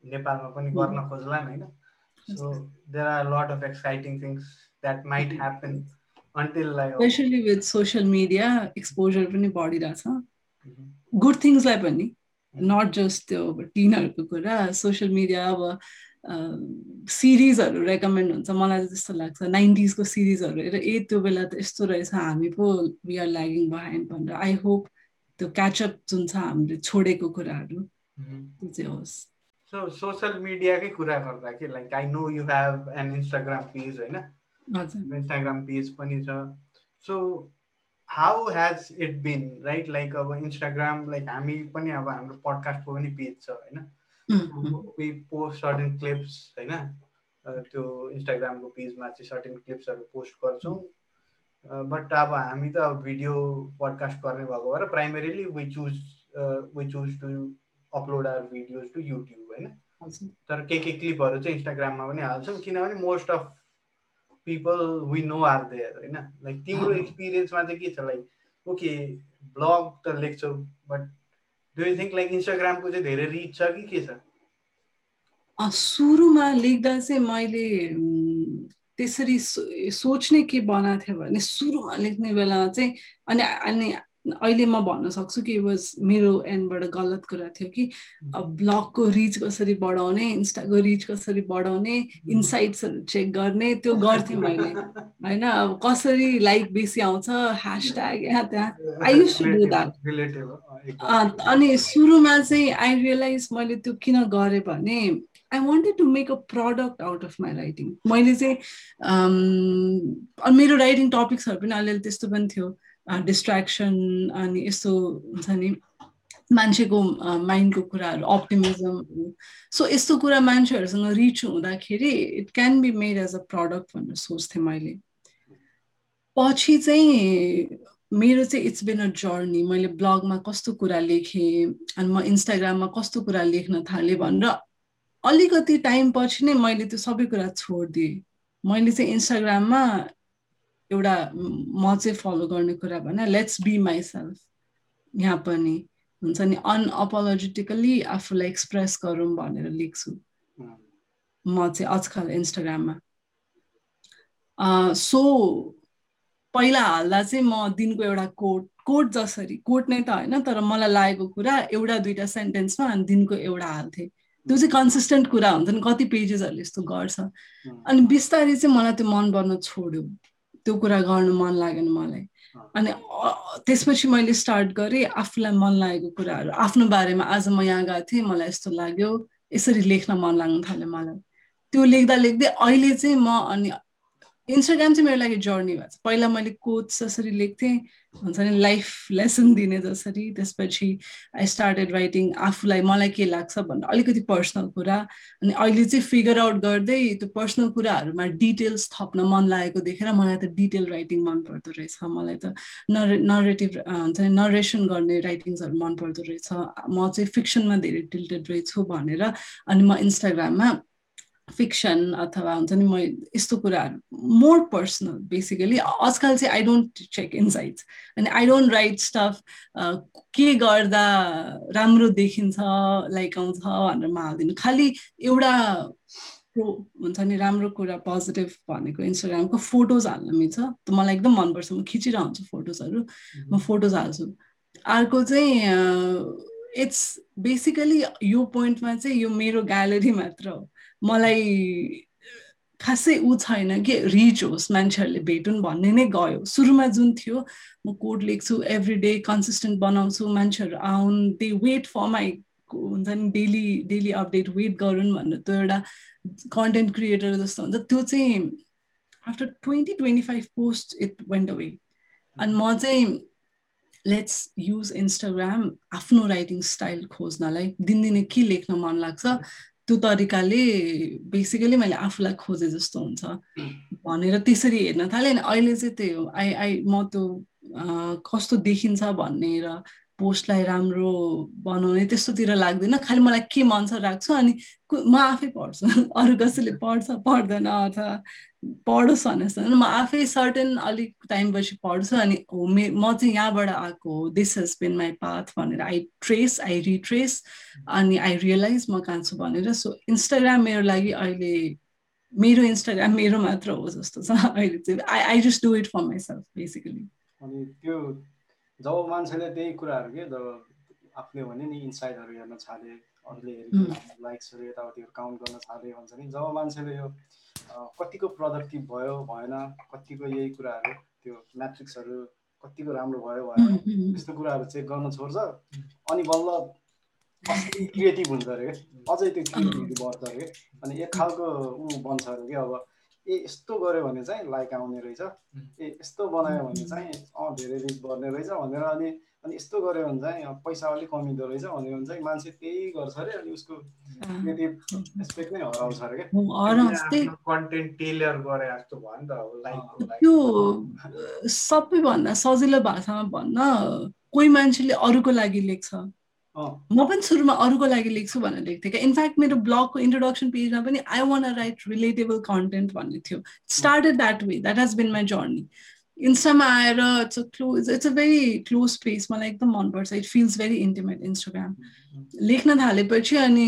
नेपालमा पनि गर्न खोज्लान् होइन? So there are lot of exciting things that might happen specially with social media exposure पनि बढिरहेछ गुड थिङ्सलाई पनि नट जस्ट त्यो टिनहरूको कुरा सोसियल मिडिया अब सिरिजहरू रेकमेन्ड हुन्छ। मलाई त्यस्तो लाग्छ। नाइन्टिजको सिरिजहरू हेरेर ए त्यो बेला त यस्तो रहेछ हामी पो वी आर ल्यागिङ बिहाइन्ड भनेर। आई होप त्यो क्याचअप जुन छ हामीले छोडेको कुराहरू त्यो चाहिँ होस्। सो सोसियल मिडियाकै कुरा गर्दा कि like I know you have an Instagram page होइन? इन्स्टाग्राम पेज पनि छ। So how has it been right like अब इन्स्टाग्राम लाइक हामी पनि अब हाम्रो पडकास्टको पनि पेज छ होइन? पोस्ट सर्टेन क्लिप्स होइन? त्यो इन्स्टाग्रामको पेजमा चाहिँ सर्टेन क्लिप्सहरू पोस्ट गर्छौँ। बट अब हामी त अब भिडियो पडकास्ट गर्ने भएको भएर primarily we choose we choose to upload our videos to YouTube होइन? तर के के क्लिपहरू चाहिँ इन्स्टाग्राममा पनि हाल्छौँ किनभने most of people we know are there होइन? लाइक तिम्रो (laughs) एक्सपिरियन्समा चाहिँ के छ? लाइक ओके ब्लग त लेख्छौ but do you think like इन्स्टाग्रामको चाहिँ धेरै रिच छ कि के छ? सुरुमा लेख्दा चाहिँ मैले त्यसरी सोच्ने के बनाएको थियो भने सुरुमा लेख्ने बेलामा चाहिँ अनि अनि अहिले म भन्न सक्छु कि वाज मेरो एन्डबाट गलत कुरा थियो कि ब्लगको रिच कसरी बढाउने इन्स्टाको रिच कसरी बढाउने इन्साइट्सहरू चेक गर्ने त्यो गर्थेँ मैले। (laughs) होइन अब कसरी लाइक बेसी आउँछ ह्यासट्याग यहाँ त्यहाँ। I used to do that अनि सुरुमा चाहिँ आई रियलाइज मैले त्यो किन गरेँ भने I wanted to make a product out of my writing मैले चाहिँ मेरो राइटिङ टपिक्सहरू पनि अलिअलि त्यस्तो पनि थियो। डिस्ट्र्याक्सन अनि यस्तो हुन्छ नि मान्छेको माइन्डको कुराहरू अप्टिमिजम सो यस्तो कुरा मान्छेहरूसँग रिच हुँदाखेरि it can be made as a product भनेर सोच्थेँ मैले। पछि चाहिँ मेरो चाहिँ इट्स बिन अ जर्नी मैले ब्लगमा कस्तो कुरा लेखेँ अनि म इन्स्टाग्राममा कस्तो कुरा लेख्न थालेँ भनेर अलिकति टाइम पछि नै मैले त्यो सबै कुरा छोडिदिएँ। मैले चाहिँ इन्स्टाग्राममा एउटा म चाहिँ फलो गर्ने कुरा भने लेट्स बी माइ सेल्फ यहाँ पनि हुन्छ नि अनअपोलोजेटिकली आफूलाई एक्सप्रेस गरौँ भनेर लेख्छु। म चाहिँ आजकल इन्स्टाग्राममा सो पहिला हाल्दा चाहिँ म दिनको एउटा कोट कोट जसरी कोट नै त होइन तर मलाई लागेको कुरा एउटा दुइटा सेन्टेन्समा अनि दिनको एउटा हाल्थेँ। त्यो चाहिँ कन्सिस्टेन्ट कुरा हुन्छ नि कति पेजेसहरूले यस्तो गर्छ। अनि बिस्तारै चाहिँ मलाई त्यो मन पर्न छोड्यो। त्यो कुरा गर्नु मन लागेन मलाई। अनि त्यसपछि मैले स्टार्ट गरेँ आफूलाई मन लागेको कुराहरू। आफ्नो बारेमा आज म यहाँ गएको थिएँ मलाई यस्तो लाग्यो। यसरी लेख्न मन लाग्नु थाल्यो मलाई। त्यो लेख्दा लेख्दै अहिले चाहिँ म अनि इन्स्टाग्राम चाहिँ मेरो लागि जर्नी भएको छ। पहिला मैले कोच जसरी लेख्थेँ हुन्छ नि लाइफ लेसन दिने जसरी त्यसपछि आई स्टार्टेड राइटिङ आफूलाई मलाई के लाग्छ भनेर अलिकति पर्सनल कुरा अनि अहिले चाहिँ फिगर आउट गर्दै त्यो पर्सनल कुराहरूमा डिटेल्स थप्न मन लागेको देखेर मलाई त डिटेल राइटिङ मन पर्दो रहेछ। मलाई त नरे नरेटिभ हुन्छ नि नरेसन गर्ने राइटिङ्सहरू मन पर्दो रहेछ। म चाहिँ फिक्सनमा धेरै टिल्टेड रहेछु भनेर अनि म इन्स्टाग्राममा फिक्सन अथवा हुन्छ नि म यस्तो कुराहरू मोर पर्सनल बेसिकली आजकल चाहिँ आई डोन्ट चेक इनसाइट्स अनि आई डोन्ट राइट स्टफ के गर्दा राम्रो देखिन्छ लाइक आउँछ भनेर म हालिदिनु। खालि एउटा हुन्छ नि राम्रो कुरा पोजिटिभ भनेको इन्स्टाग्रामको फोटोज हाल्न मिल्छ। त मलाई एकदम मनपर्छ। म खिचिरहन्छु फोटोजहरू म फोटोज हाल्छु। अर्को चाहिँ इट्स बेसिकली यो पोइन्टमा चाहिँ यो मेरो ग्यालेरी मात्र हो। मलाई खासै ऊ छैन कि रिच होस् मान्छेहरूले भेटुन् भन्ने नै गयो। सुरुमा जुन थियो म कोड लेख्छु एभ्री डे कन्सिस्टेन्ट बनाउँछु मान्छेहरू आउन् दे वेट फर माई हुन्छ नि डेली डेली अपडेट वेट गरून् भनेर त्यो एउटा कन्टेन्ट क्रिएटर जस्तो हुन्छ। त्यो चाहिँ after twenty twenty five post it went away अनि म चाहिँ लेट्स युज इन्स्टाग्राम आफ्नो राइटिङ स्टाइल खोज्नलाई दिनदिनै के लेख्न मन लाग्छ? त्यो तरिकाले बेसिकली मैले आफूलाई खोजे जस्तो हुन्छ। भनेर त्यसरी हेर्न थालेँ अनि अहिले चाहिँ त्यही हो। आई आई म त्यो कस्तो देखिन्छ भन्ने र पोस्टलाई राम्रो बनाउने त्यस्तोतिर लाग्दैन। खालि मलाई के मन छ राख्छु अनि म आफै पढ्छु। (laughs) अरू कसैले पढ्छ पढ्दैन अथवा पढोस् भनेर म आफै सर्टेन अलिक टाइमपछि पढ्छु अनि हो मे म चाहिँ यहाँबाट आएको हो। This has been my path भनेर। आई ट्रेस आई रिट्रेस अनि आई रियलाइज म कहाँ छु भनेर। सो इन्स्टाग्राम मेरो लागि अहिले मेरो इन्स्टाग्राम मेरो मात्र हो जस्तो छ। (laughs) अहिले चाहिँ I I just do it for myself basically अनि त्यो जब मान्छेले त्यही कुराहरू के जब आफूले भने नि इन्साइडहरू हेर्न थाले अरूले लाइक्सहरू यताउतिहरू काउन्ट गर्न थाले भन्छ नि जब मान्छेले यो कतिको प्रडक्टिभ भयो भएन कतिको यही कुराहरू त्यो म्याट्रिक्सहरू कतिको राम्रो भयो भएन त्यस्तो कुराहरू चेक गर्न छोड्छ। अनि बल्ल क्रिएटिभ हुन्छ अरे? अझै त्यो क्रिएटिभिटी बढ्छ अरे? अनि एक खालको ऊ बन्छ अरे कि अब ए यस्तो गऱ्यो भने चाहिँ लाइक आउने रहेछ। ए यस्तो बनायो भने चाहिँ अँ धेरै रिच बढ्ने रहेछ भनेर। अनि अनि यस्तो गऱ्यो भने चाहिँ पैसा अलिक कमिँदो रहेछ भन्यो भने चाहिँ मान्छे त्यही गर्छ अरे अनि उसको एस्पेक्ट नै हराउँछ अरे क्या। कन्टेन्ट टेलर गरे जस्तो भयो नि त त्यो सबैभन्दा सजिलो भाषामा भन्न कोही मान्छेले अरूको लागि लेख्छ। म पनि सुरुमा अरूको लागि लेख्छु भनेर लेख्थेँ क्या। इनफ्याक्ट मेरो ब्लगको इन्ट्रोडक्सन पेजमा पनि I wanna write relatable content भन्ने थियो। Started that way that has been my journey इन्स्टामा आएर it's a close it's a very close space मलाई एकदम मनपर्छ it feels very intimate Instagram लेख्न थालेपछि अनि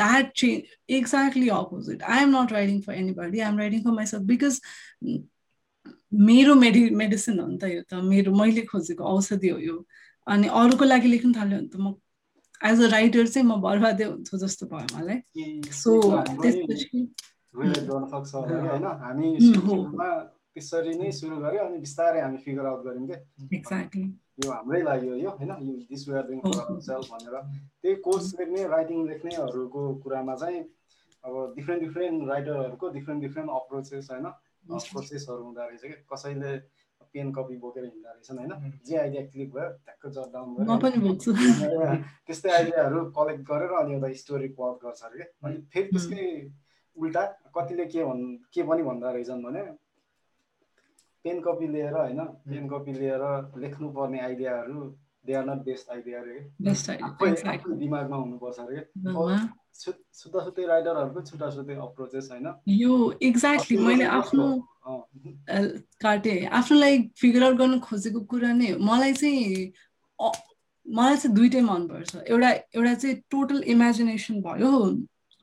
that change exactly opposite I am not writing for anybody I am writing for myself because मेरो मेडि मेडिसिन हो नि त यो त मेरो मैले खोजेको औषधि हो यो. अनि अरूको लागि लेख्न थाल्यो भने त म एज अ राइटर चाहिँ म बर्बादै हुन्छु जस्तो भयो मलाई। सो त्यसपछि (laughs) त्यसरी नै सुरु गऱ्यो अनि बिस्तारै हामी फिगर आउट गऱ्यौँ क्या यो हाम्रै लागि हो यो होइन यो this we are doing self भनेर त्यही कोर्स लेख्ने राइटिङ लेख्नेहरूको कुरामा चाहिँ अब डिफ्रेन्ट डिफ्रेन्ट राइटरहरूको डिफ्रेन्ट डिफ्रेन्ट अप्रोचेस होइन प्रोसेसहरू हुँदो रहेछ क्या कसैले पेन कपी बोकेर हिँड्दो रहेछन् होइन जे आइडिया क्लिक भयो ट्याक्क जट डाउन गरेर त्यस्तै आइडियाहरू कलेक्ट गरेर अनि एउटा स्टोरी प्लट गर्छ अरे क्या अनि फेरि त्यसकै उल्टा कतिले के भन् के पनि भन्दा रहेछन् भने पेन कपी लिएर होइन पेन कपी लिएर लेख्नुपर्ने आइडियाहरू they are not best idea अरे बेस्ट आइडिया दिमागमा हुनुपर्छ अरे छुट्टा छुट्टै राइडरहरूको छुट्टा छुट्टै अप्रोचेस होइन। यो एक्ज्याक्टली मैले आफ्नो काटेँ आफूलाई फिगर आउट गर्नु खोजेको कुरा नै मलाई चाहिँ मलाई चाहिँ दुइटै मनपर्छ। एउटा एउटा चाहिँ टोटल इमेजिनेसन भयो।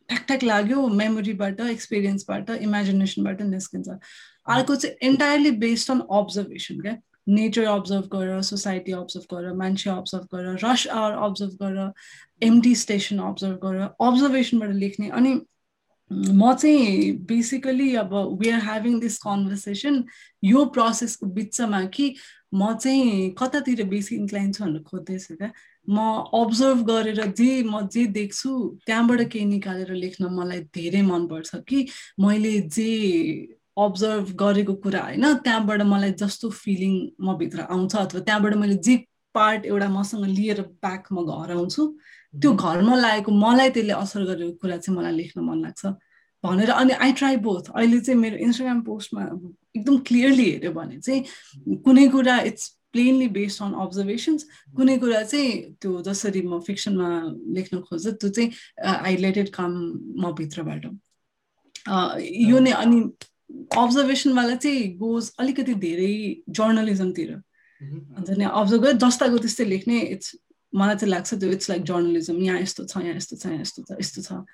ठ्याक लाग्यो मेमोरीबाट एक्सपिरियन्सबाट इमेजिनेसनबाट निस्किन्छ। अर्को चाहिँ इन्टायरली बेस्ड अन अब्जर्भेसन क्या नेचर अब्जर्भ गर सोसाइटी अब्जर्भ गर मान्छे अब्जर्भ गर रस आवर अब्जर्भ गर एमटी स्टेसन अब्जर्भ गर अब्जर्भेसनबाट लेख्ने अनि म चाहिँ बेसिकली अब we are having this conversation यो प्रोसेसको बिचमा कि म चाहिँ कतातिर बेसी इन्क्लाइन छु भनेर खोज्दैछु क्या म अब्जर्भ गरेर जे म जे देख्छु त्यहाँबाट केही निकालेर लेख्न मलाई धेरै मनपर्छ कि मैले जे अब्जर्भ गरेको कुरा होइन त्यहाँबाट मलाई जस्तो फिलिङ म भित्र आउँछ अथवा त्यहाँबाट मैले जे पार्ट एउटा मसँग लिएर ब्याक म घर आउँछु त्यो घरमा लागेको मलाई त्यसले असर गरेको कुरा चाहिँ मलाई लेख्न मन लाग्छ। भनेर अनि आई ट्राई बोथ अहिले चाहिँ मेरो इन्स्टाग्राम पोस्टमा एकदम क्लियरली हेऱ्यो भने चाहिँ कुनै कुरा it's plainly based on observations कुनै कुरा चाहिँ त्यो जसरी म फिक्सनमा लेख्न खोज्छु त्यो चाहिँ आई लेटेड कम म भित्रबाट यो नै अनि अब्जर्भेसनवाला चाहिँ गोज अलिकति धेरै जर्नलिजमतिर हुन्छ नि अब्जर्भ गरेँ जस्ताको त्यस्तै लेख्ने इट्स मलाई चाहिँ लाग्छ त्यो इट्स लाइक जर्नलिजम यहाँ यस्तो छ यहाँ यस्तो छ यहाँ यस्तो छ यस्तो छ।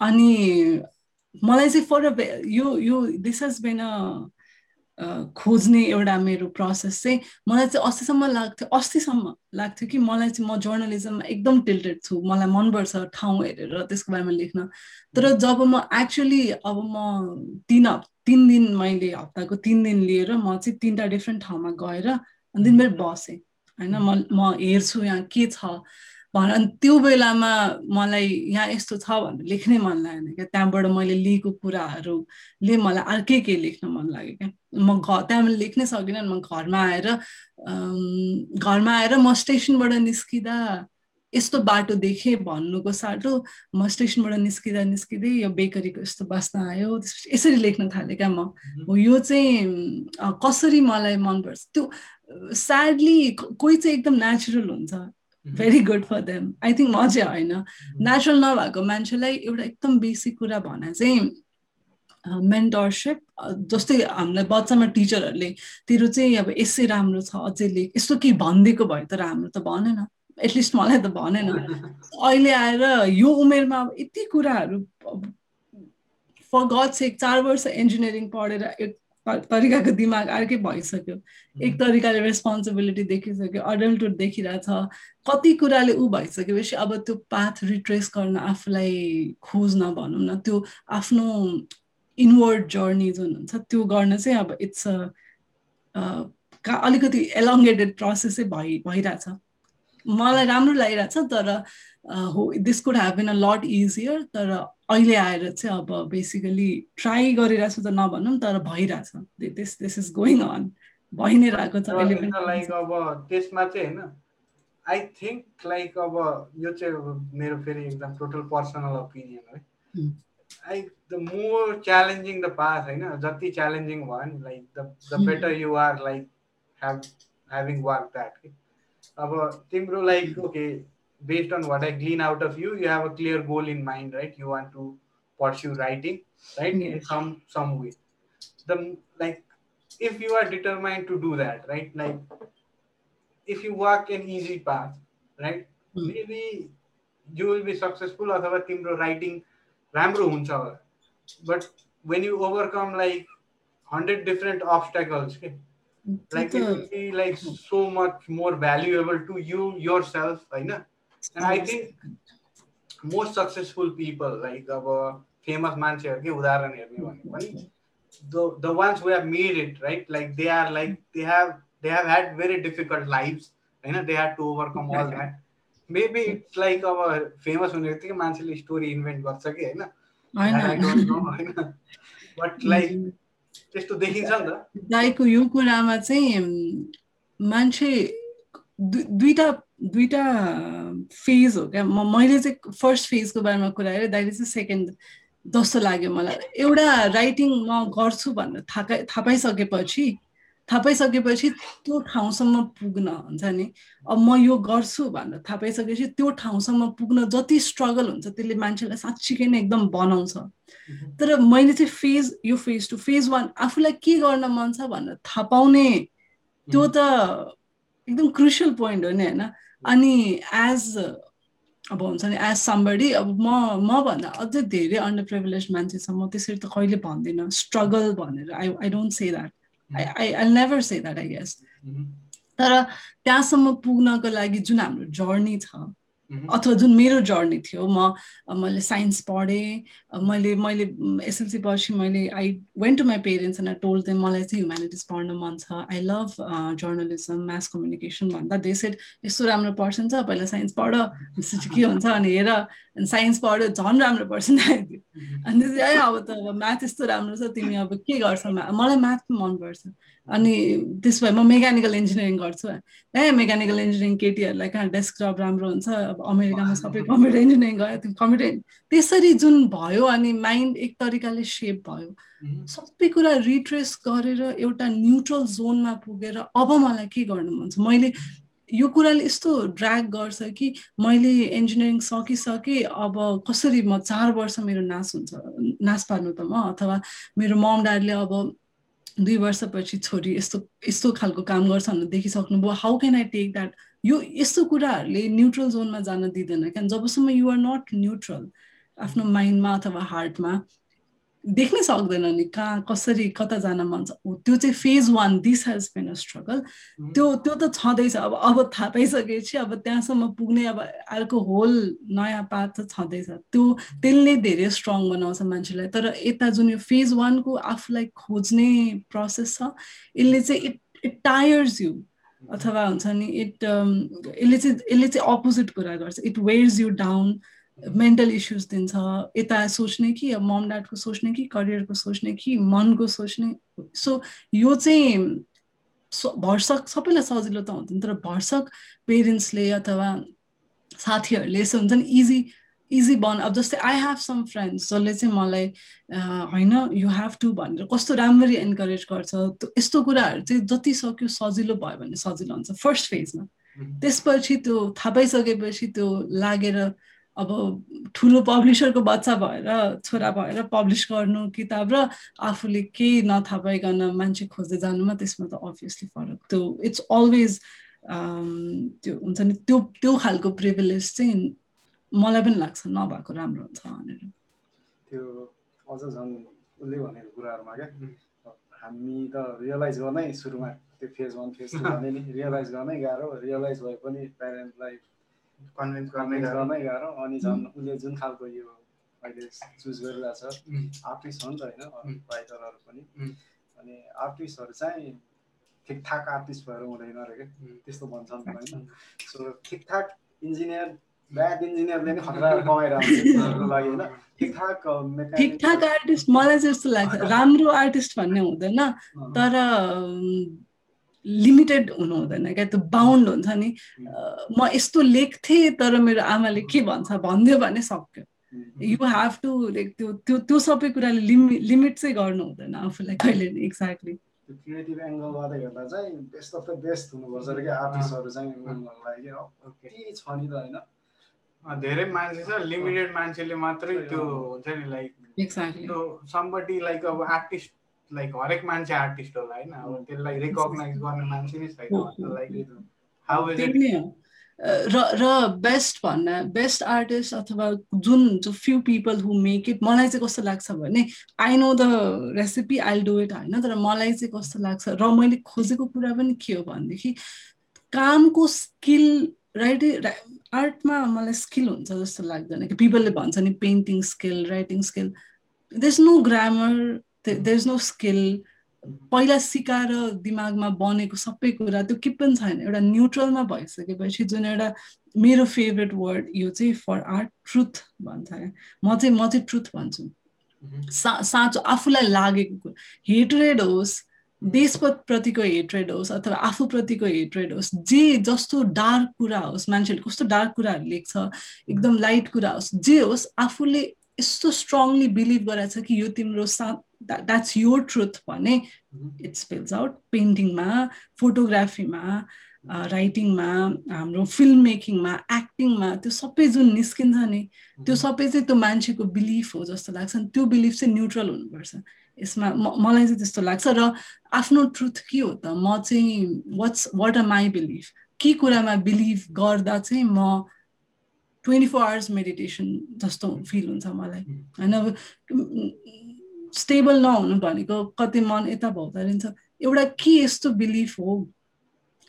अनि मलाई चाहिँ फर यो यो दिस हेज बिन अ खोज्ने एउटा मेरो प्रोसेस चाहिँ मलाई चाहिँ अस्तिसम्म लाग्थ्यो अस्तिसम्म लाग्थ्यो कि मलाई चाहिँ म जर्नलिजममा एकदम टिल्टेड छु। मलाई मनपर्छ ठाउँ हेरेर त्यसको बारेमा लेख्न। तर जब म एक्चुली अब म तिन हप् तिन दिन मैले हप्ताको तिन दिन लिएर म चाहिँ तिनवटा डिफ्रेन्ट ठाउँमा गएर अनि दिनभरि बसेँ। होइन म म हेर्छु यहाँ के छ। भनेर त्यो बेलामा मलाई यहाँ यस्तो छ भनेर लेख्नै मन लागेन क्या। त्यहाँबाट मैले लिएको कुराहरूले मलाई अर्कै के लेख्न मन लाग्यो क्या। म घर त्यहाँबाट लेख्नै सकिनँ म घरमा आएर घरमा आएर म स्टेसनबाट निस्किँदा यस्तो बाटो देखेँ भन्नुको साटो म स्टेसनबाट निस्किँदा निस्किँदै यो बेकरीको यस्तो बास्ना आयो। यसरी लेख्न थालेँ क्या म। हो यो चाहिँ कसरी मलाई मनपर्छ? त्यो स्याडली कोही चाहिँ एकदम नेचुरल हुन्छ। Very good for them I think म चाहिँ होइन। नेचुरल नभएको मान्छेलाई एउटा एकदम बेसिक कुरा भने चाहिँ मेन्टरसिप जस्तै हामीलाई बच्चामा टिचरहरूले तेरो चाहिँ अब यसै राम्रो छ अझै लेख यस्तो केही भनिदिएको भयो तर हाम्रो त भनेन एटलिस्ट मलाई त भनेन अहिले आएर यो उमेरमा अब यति कुराहरू फर गड सेक चार वर्ष इन्जिनियरिङ पढेर एक तरिकाको दिमाग अर्कै भइसक्यो। एक तरिकाले रेस्पोन्सिबिलिटी देखिसक्यो अडल्टहुड देखिरहेछ। कति कुराले ऊ भइसकेपछि अब त्यो पाथ रिट्रेस गर्न आफूलाई खोज्न भनौँ न त्यो आफ्नो इनवर्ड जर्नी जुन हुन्छ त्यो गर्न चाहिँ अब इट्स अ अलिकति एलोङ्गेटेड प्रोसेसै भइ भइरहेछ। मलाई राम्रो लागिरहेछ तर हो this could have been a lot easier तर अहिले आएर चाहिँ अब बेसिकली ट्राई गरिरहेको छु त नभनौँ तर भइरहेछ। This this is going on भइ नै रहेको छ लाइक अब त्यसमा चाहिँ होइन आई थिङ्क लाइक अब यो चाहिँ मेरो फेरि एकदम टोटल पर्सनल ओपिनियन है। Like the more challenging the path होइन जति च्यालेन्जिङ भयो नि like the the better you are like have having work that कि अब तिम्रो like okay based on what I glean out of you, you have a clear goal in mind, right? You want to pursue writing, right? Yes. In some some way. The like if you are determined to do that, right? Like if you walk an easy path, right? Mm. Maybe you will be successful अथवा तिम्रो writing राम्रो हुन्छ होला but when you overcome like 100 different obstacles okay? like it will be like so much more valuable to you yourself होइन and I think most successful people like अब फेमस मान्छेहरूकै उदाहरण हेर्ने भने पनि the the ones who have made it right like they are like they have they have had very difficult lives होइन they had to overcome all that maybe it's like अब फेमस हुने बित्तिकै मान्छेले स्टोरी इन्भेन्ट गर्छ कि होइन बट लाइक त्यस्तो देखिन्छ नि त दाइको यो कुरामा चाहिँ मान्छे दुईटा दुईवटा फेज हो क्या मैले चाहिँ फर्स्ट फेजको बारेमा कुरा गरेँ दाइले चाहिँ सेकेन्ड जस्तो लाग्यो मलाई एउटा राइटिङ म गर्छु भनेर थाहा थाहा पाइसकेपछि थाहा पाइसकेपछि त्यो ठाउँसम्म पुग्न हुन्छ नि? अब म यो गर्छु भनेर थाहा पाइसकेपछि त्यो ठाउँसम्म पुग्न जति स्ट्रगल हुन्छ त्यसले मान्छेलाई साँच्चीकै नै एकदम बनाउँछ। तर मैले चाहिँ फेज यो फेज टु फेज वान आफूलाई के गर्न मन छ भनेर थाहा पाउने त्यो त एकदम क्रुसियल पोइन्ट हो नि होइन? अनि एज अब हुन्छ नि एज समबडी अब म मभन्दा अझै धेरै अन्डर प्रिभिलेज मान्छे छ म त्यसरी त कहिले भन्दिनँ। स्ट्रगल भनेर I I don't say that I I never say that I guess तर त्यहाँसम्म पुग्नको लागि जुन हाम्रो जर्नी छ अथवा जुन मेरो जर्नी थियो म मैले साइन्स पढेँ मैले मैले एसएलसी पछि मैले I went to my parents and I told them मलाई चाहिँ ह्युमेनिटिज पढ्न मन छ। I love journalism mass communication भन्दा दे सेड यस्तो राम्रो पर्सन छ पहिला साइन्स पढ। त्यसपछि के हुन्छ अनि हेर साइन्स पढ्यो झन् राम्रो पर्सन आइदियो अनि त्यसपछि है अब त अब म्याथ यस्तो राम्रो छ तिमी अब के गर्छ? मलाई म्याथ मनपर्छ। अनि त्यसो भए म मेकानिकल इन्जिनियरिङ गर्छु। ए मेकानिकल इन्जिनियरिङ केटीहरूलाई कहाँ डेस्कटप राम्रो हुन्छ? अब अमेरिकामा सबै कम्प्युटर इन्जिनियरिङ गयो त्यो कम्प्युटर त्यसरी जुन भयो अनि माइन्ड एक तरिकाले सेप भयो सबै कुरा रिट्रेस गरेर एउटा न्युट्रल जोनमा पुगेर अब मलाई के गर्नु मन छ? मैले यो कुराले यस्तो ड्र्याग गर्छ कि मैले इन्जिनियरिङ सकिसकेँ अब कसरी म चार वर्ष मेरो नाश हुन्छ नाश पार्नु त म अथवा मेरो मम ड्याडले अब दुई वर्षपछि छोरी यस्तो यस्तो खालको काम गर्छ भनेर देखिसक्नुभयो how can I take that यो यस्तो कुराहरूले न्युट्रल जोनमा जान दिँदैन। क्या जबसम्म युआर नट न्युट्रल आफ्नो माइन्डमा अथवा हार्टमा देख्नै सक्दैन नि कहाँ कसरी कता जान मन छ। त्यो चाहिँ phase one this has been a struggle त्यो त्यो त छँदैछ। अब अब थाहा पाइसकेपछि अब त्यहाँसम्म पुग्ने अब अर्को होल नयाँ पात त छँदैछ। त्यो त्यसले धेरै स्ट्रङ बनाउँछ मान्छेलाई। तर यता जुन यो फेज वानको आफूलाई खोज्ने प्रोसेस छ यसले चाहिँ इट इट टायर्स यु अथवा हुन्छ नि इट यसले चाहिँ यसले चाहिँ अपोजिट कुरा गर्छ। It wears you down mental issues दिन्छ यता सोच्ने कि अब मम ड्याडको सोच्ने कि करियरको सोच्ने कि मनको सोच्ने। सो यो चाहिँ भर्सक सबैलाई सजिलो त हुँदैन तर भर्सक पेरेन्ट्सले अथवा साथीहरूले यसो हुन्छ नि इजी इजी बन अब जस्तै आई हेभ सम फ्रेन्ड्स जसले चाहिँ मलाई होइन यु हेभ टु भनेर कस्तो राम्ररी एन्करेज गर्छ यस्तो कुराहरू चाहिँ जति सक्यो सजिलो भयो भने सजिलो हुन्छ फर्स्ट फेजमा त्यसपछि त्यो थाहा पाइसकेपछि त्यो लागेर अब ठुलो पब्लिसरको बच्चा भएर छोरा भएर पब्लिस गर्नु किताब र आफूले केही नथाहा पाइकन मान्छे खोज्दै जानुमा त्यसमा त अभियसली फरक त्यो इट्स अलवेज त्यो हुन्छ नि त्यो त्यो खालको प्रिभिलेज चाहिँ मलाई पनि लाग्छ नभएको राम्रो हुन्छ भनेर। त्यो अझ झन् उसले भनेको कुराहरूमा क्या। हामी त रियलाइज गर्नै सुरुमा त्यो फेज वान फेज टू भने नि रियलाइज गर्नै गाह्रो रियलाइज भए पनि प्यारेन्टलाई कन्भिन्स गर्ने गर्नै गाह्रो अनि झन् उसले जुन खालको यो अहिले चुज गरिरहेको छ आर्टिस्ट हो नि त होइन राइटरहरू पनि। अनि आर्टिस्टहरू चाहिँ ठिकठाक आर्टिस्ट भएर हुँदैन अरे क्या त्यस्तो भन्छन् होइन सो ठिकठाक इन्जिनियर ब्याड इन्जिनियरले नै खतरा कमाइरहेको (laughs) लागि होइन। ठिकठाक ठिकठाक आर्टिस्ट मलाई चाहिँ जस्तो लाग्छ। (laughs) राम्रो आर्टिस्ट भन्ने हुँदैन। तर लिमिटेड हुनु हुँदैन क्या? त्यो बााउन्ड हुन्छ नि। म यस्तो लेख्थेँ तर मेरो आमाले के भन्छ भनिदियो भने सक्यो। यु हेभ टु लाइक त्यो त्यो त्यो सबै कुराले लिमि लिमिट चाहिँ गर्नु हुँदैन आफूलाई कहिले नि एक्ज्याक्टली क्रिएटिभ एङ्गलबाट हेर्दा चाहिँ बेस्ट अफ द बेस्ट हुनुपर्छ अरे क्या? आर्टिस्टहरू चाहिँ छ नि त होइन? धेरै मान्छे छ लिमिटेड मान्छेले मात्रै त्यो हुन्छ नि लाइक त्यो समबडी लाइक अब आर्टिस्ट लाइक हरेक मान्छे आर्टिस्ट होला होइन अब त्यसलाई रिकगनाइज गर्ने मान्छे नै छैन र र बेस्ट भन्न बेस्ट आर्टिस्ट अथवा जुन जो few people who make it मलाई चाहिँ कस्तो लाग्छ भने I know the recipe I do it होइन तर मलाई चाहिँ कस्तो लाग्छ र मैले खोजेको कुरा पनि के हो भनेदेखि कामको स्किल राइट आर्टमा मलाई स्किल हुन्छ जस्तो लाग्दैन कि पिपलले भन्छ नि painting skill writing skill is no grammar there is no skill पहिला सिकाएर दिमागमा बनेको सबै कुरा त्यो के पनि छैन। एउटा न्युट्रलमा भइसकेपछि जुन एउटा मेरो फेभरेट वर्ड यो चाहिँ फर आर्ट ट्रुथ भन्छ म चाहिँ म चाहिँ ट्रुथ भन्छु। सा साँचो आफूलाई लागेको कुरा। हेटरेड होस् देशप्रतिको हेट्रेड होस् अथवा आफूप्रतिको हेट्रेड होस् जे जस्तो डार्क कुरा होस् मान्छेले कस्तो डार्क कुराहरू लेख्छ एकदम लाइट कुरा होस् जे होस् आफूले यस्तो स्ट्रङली बिलिभ गराएको छ कि यो तिम्रो सा द्याट्स योर ट्रुथ भने इट स्पेल्स आउट पेन्टिङमा फोटोग्राफीमा राइटिङमा हाम्रो फिल्म मेकिङमा एक्टिङमा त्यो सबै जुन निस्किन्छ नि त्यो सबै चाहिँ त्यो मान्छेको बिलिफ हो जस्तो लाग्छ त्यो बिलिफ चाहिँ न्युट्रल हुनुपर्छ यसमा मलाई चाहिँ त्यस्तो लाग्छ र आफ्नो ट्रुथ के हो त म चाहिँ what's what a my belief के कुरामा बिलिभ गर्दा चाहिँ म ट्वेन्टी फोर आवर्स मेडिटेसन जस्तो फिल हुन्छ मलाई होइन स्टेबल नहुनु भनेको कति मन यता भौतारिन्छ एउटा के यस्तो बिलिफ हो?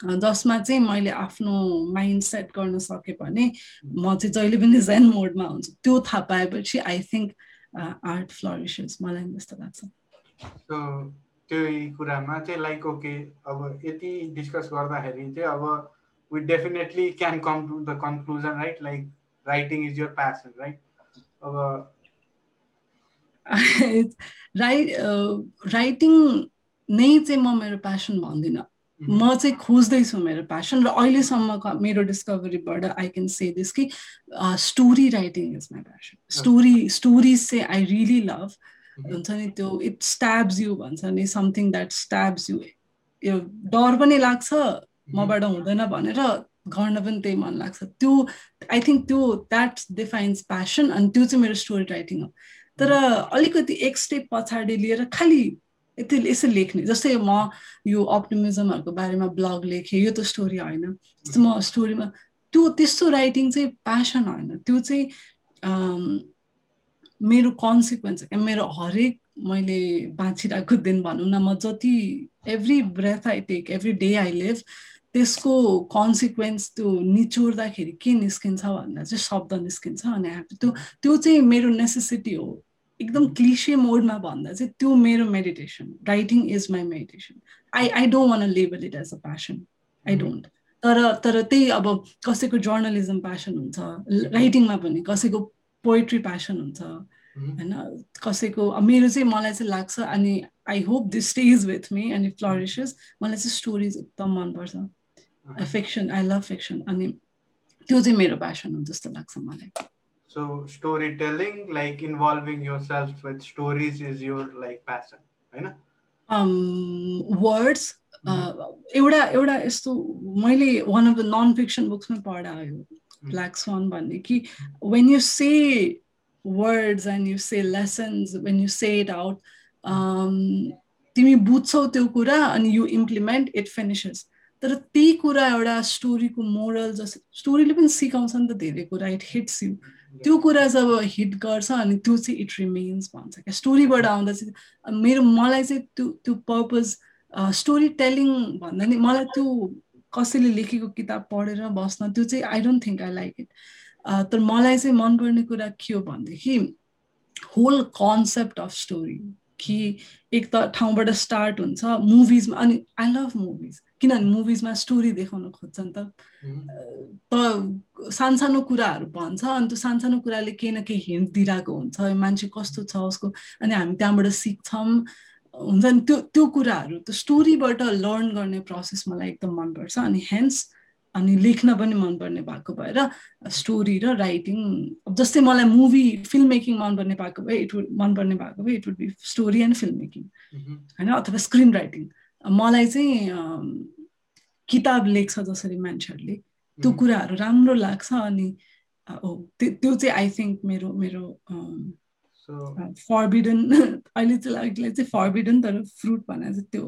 जसमा चाहिँ मैले आफ्नो माइन्ड सेट गर्न सकेँ भने म चाहिँ जहिले पनि जेन मोडमा हुन्छु। त्यो थाहा पाएपछि आई थिङ्क आर्ट फ्लरिसेस मलाई त्यस्तो लाग्छ। त्यही कुरामा चाहिँ लाइक ओके अब यति डिस्कस गर्दाखेरि चाहिँ अब we definitely can come to the conclusion right like writing is your passion right अब (laughs) राइट राइटिङ नै चाहिँ म मेरो प्यासन भन्दिनँ। म चाहिँ खोज्दैछु मेरो प्यासन र अहिलेसम्मको मेरो डिस्कभरीबाट आई क्यान से दिस कि story writing is my passion story stories चाहिँ आई रियली लभ हुन्छ नि त्यो इट स्ट्याब्स यु भन्छ नि समथिङ द्याट स्ट्याब्स यु यो डर पनि लाग्छ मबाट हुँदैन भनेर गर्न पनि त्यही मन लाग्छ। त्यो आई थिङ्क त्यो द्याट डिफाइन्स प्यासन अनि त्यो चाहिँ मेरो स्टोरी राइटिङ हो। तर अलिकति एक स्टेप पछाडि लिएर खालि यति यसो लेख्ने जस्तै म यो अप्टिमिजमहरूको बारेमा ब्लग लेखेँ यो त स्टोरी होइन। म स्टोरीमा त्यो त्यस्तो राइटिङ चाहिँ प्यासन होइन। त्यो चाहिँ मेरो कन्सिक्वेन्स क्या मेरो हरेक मैले बाँचिरहेको दिन भनौँ न म जति every breath I take every day I live त्यसको कन्सिक्वेन्स त्यो निचोर्दाखेरि के निस्किन्छ भन्दा चाहिँ शब्द निस्किन्छ अनि त्यो त्यो चाहिँ मेरो नेसेसिटी हो। एकदम क्लिसे मोडमा भन्दा चाहिँ त्यो मेरो meditation writing is my meditation I I don't want label it as a passion I don't तर तर त्यही अब कसैको जर्नलिजम प्यासन हुन्छ राइटिङमा पनि कसैको पोइट्री प्यासन हुन्छ होइन? कसैको मेरो चाहिँ मलाई चाहिँ लाग्छ अनि I hope this stage with me अनि फ्लरिसेस मलाई चाहिँ स्टोरिज एकदम मनपर्छ। फिक्सन आई लभ फिक्सन अनि त्यो चाहिँ मेरो प्यासन हो जस्तो लाग्छ मलाई So storytelling, like involving yourself with stories, is your like passion, होइन? वर्ड्स एउटा एउटा यस्तो मैले one of the non fiction बुक्समै पढायो ब्ल्याक स्वान भन्ने कि when you say words and you say lessons when you say it out तिमी बुझ्छौ त्यो कुरा अनि यु इम्प्लिमेन्ट इट फिनिसेस तर त्यही कुरा एउटा स्टोरीको मोरल जस्तो स्टोरीले पनि सिकाउँछ नि त धेरै कुरा इट हिट्स यु त्यो कुरा जब हिट गर्छ अनि त्यो चाहिँ इट रिमेन्स भन्छ क्या। स्टोरीबाट आउँदा चाहिँ मेरो मलाई चाहिँ त्यो त्यो पर्पज स्टोरी टेलिङ भन्दा नि मलाई त्यो कसैले लेखेको किताब पढेर बस्न त्यो चाहिँ I don't think I like it तर मलाई चाहिँ मनपर्ने कुरा के हो भनेदेखि होल कन्सेप्ट अफ स्टोरी कि एक त ठाउँबाट स्टार्ट हुन्छ मुभिजमा अनि आई लभ मुभिज किनभने मुभिजमा स्टोरी देखाउन खोज्छ नि त त सानसानो कुराहरू भन्छ अनि त्यो सानसानो कुराले केही न केही हिन्ट दिइरहेको हुन्छ। मान्छे कस्तो छ उसको अनि हामी त्यहाँबाट सिक्छौँ। हुन्छ नि त्यो त्यो कुराहरू त्यो स्टोरीबाट लर्न गर्ने प्रोसेस मलाई एकदम मनपर्छ। अनि हेन्स अनि लेख्न पनि मनपर्ने भएको भएर स्टोरी र राइटिङ जस्तै मलाई मुभी फिल्म मेकिङ मनपर्ने भएको भए इट वुड मनपर्ने भएको भए it would be story and film making होइन अथवा स्क्रिन राइटिङ मलाई चाहिँ किताब लेख्छ जसरी मान्छेहरूले। त्यो कुराहरू राम्रो लाग्छ अनि त्यो चाहिँ आई थिङ्क मेरो मेरो फर्बिडन (laughs) अहिले चाहिँ चाहिँ फर्बिडन तर फ्रुट भने चाहिँ त्यो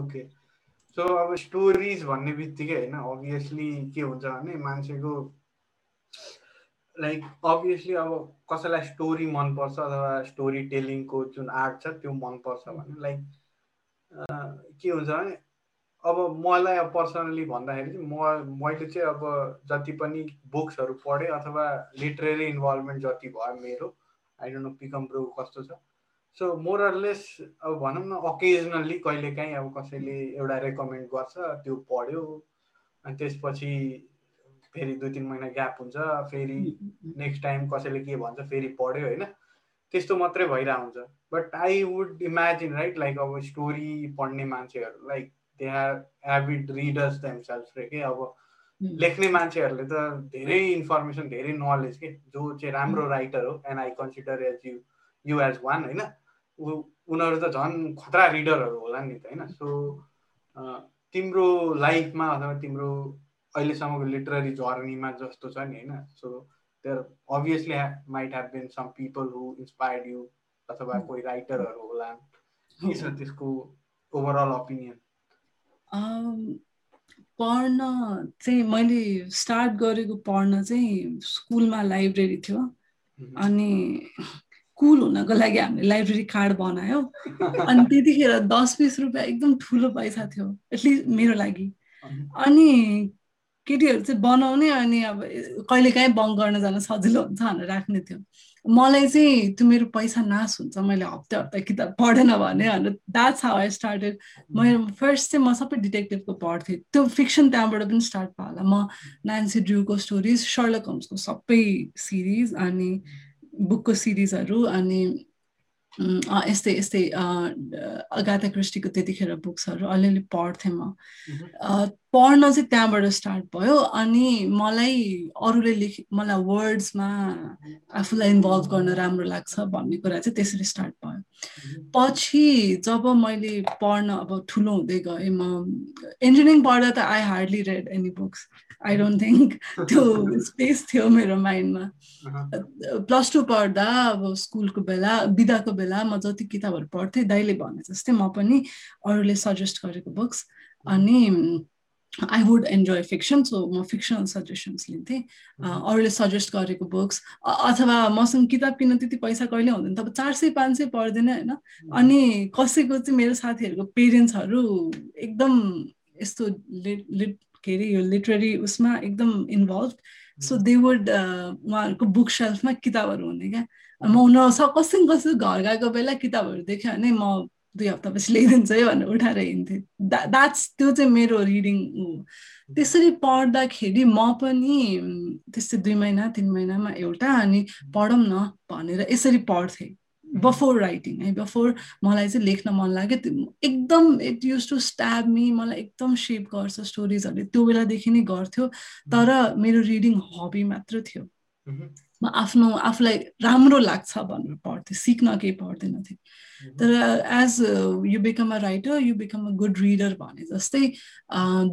ओके सो (laughs) अब स्टोरिज भन्ने बित्तिकै होइन अभियसली के हुन्छ भने मान्छेको लाइक अभियसली अब कसैलाई स्टोरी मनपर्छ अथवा स्टोरी टेलिङको जुन आर्ट छ त्यो मनपर्छ भने लाइक के हुन्छ भने अब मलाई अब पर्सनली भन्दाखेरि चाहिँ म मैले चाहिँ अब जति पनि बुक्सहरू पढेँ अथवा लिटरेरी इन्भल्भमेन्ट जति भयो मेरो आई डोन्ट नो पिकम ब्रो कस्तो छ। सो मोरलेस अब भनौँ न अकेजनल्ली कहिलेकाहीँ अब कसैले एउटा रेकमेन्ड गर्छ त्यो पढ्यो अनि त्यसपछि फेरि दुई तिन महिना ग्याप हुन्छ फेरि नेक्स्ट टाइम कसैले के भन्छ फेरि पढ्यो होइन? त्यस्तो मात्रै भइरहेको हुन्छ but I would imagine right like अब स्टोरी पढ्ने मान्छेहरू like they are avid readers themselves रे के अब लेख्ने मान्छेहरूले त धेरै इन्फर्मेसन धेरै नलेज के जो चाहिँ राम्रो राइटर हो and I consider as you you as one होइन? ऊ उनीहरू त झन् खतरा रिडरहरू होला नि त होइन? सो तिम्रो लाइफमा अथवा तिम्रो अहिलेसम्मको लिटरेरी जर्नीमा जस्तो छ नि होइन? So there obviously might have been some people who inspired you अथवा कोही राइटरहरू होला के छ त्यसको ओभरअल ओपिनियन पढ्न चाहिँ मैले स्टार्ट गरेको पढ्न चाहिँ स्कुलमा लाइब्रेरी थियो। अनि कुल हुनको लागि हामीले लाइब्रेरी कार्ड बनायो। अनि (laughs) त्यतिखेर दस बिस रुपियाँ एकदम ठुलो पैसा थियो एटलिस्ट मेरो लागि। अनि केटीहरू चाहिँ बनाउने अनि अब कहिलेकाहीँ बङ्क गर्न जान सजिलो हुन्छ भनेर राख्ने थियो। मलाई चाहिँ त्यो मेरो पैसा नाश हुन्छ मैले हप्ता हप्ता किताब पढेन भने भनेर द्याट्स हाउ आई स्टार्टेड मैले फर्स्ट चाहिँ म सबै डिटेक्टिभको पढ्थेँ। त्यो फिक्सन त्यहाँबाट पनि स्टार्ट भयो होला म नान्सी ड्रुको स्टोरिज सर्लक होम्सको सबै सिरिज अनि बुकको सिरिजहरू अनि यस्तै यस्तै अगाथा क्रिस्टीको त्यतिखेर बुक्सहरू अलिअलि पढ्थेँ म। पढ्न चाहिँ त्यहाँबाट स्टार्ट भयो अनि मलाई अरूले लेख मलाई वर्ड्समा आफूलाई इन्भल्भ गर्न राम्रो लाग्छ भन्ने कुरा चाहिँ त्यसरी स्टार्ट भयो। पछि जब मैले पढ्न अब ठुलो हुँदै गएँ म इन्जिनियरिङ पढ्दा त I hardly read any books I don't think त्यो स्पेस थियो मेरो माइन्डमा। प्लस टू पढ्दा अब स्कुलको बेला बिदाको बेला म जति किताबहरू पढ्थेँ दाइले भने जस्तै म पनि अरूले सजेस्ट गरेको बुक्स। अनि I would enjoy fiction so म फिक्सनल सजेसन्स लिन्थेँ। अरूले सजेस्ट गरेको बुक्स अथवा मसँग किताब किन्न त्यति पैसा कहिले हुँदैन तब चार सय पाँच सय पढ्दैन होइन? अनि कसैको चाहिँ मेरो साथीहरूको पेरेन्ट्सहरू एकदम यस्तो लिट लिट के अरे यो लिटरेरी उसमा एकदम इन्भल्भ सो दे वुड उहाँहरूको बुक सेल्फमा किताबहरू हुने क्या। म उनीहरू कसै कसै घर गएको बेला किताबहरू देख्यो भने म दुई हप्तापछि ल्याइदिन्छ है भनेर उठाएर हिँड्थेँ द्याट्स त्यो चाहिँ मेरो रिडिङ हो त्यसरी पढ्दाखेरि म पनि त्यस्तै दुई महिना तिन महिनामा एउटा अनि पढौँ न भनेर यसरी पढ्थेँ। बफोर राइटिङ है बफोर मलाई चाहिँ लेख्न मन लाग्यो त्यो एकदम it use to stab me मलाई एकदम सेप गर्छ स्टोरिजहरूले त्यो बेलादेखि नै गर्थ्यो तर मेरो रिडिङ हबी मात्र थियो। म आफ्नो आफूलाई राम्रो लाग्छ भनेर पढ्थेँ सिक्न केही पढ्दैन थिएँ। तर as you become a writer you become a good reader भने जस्तै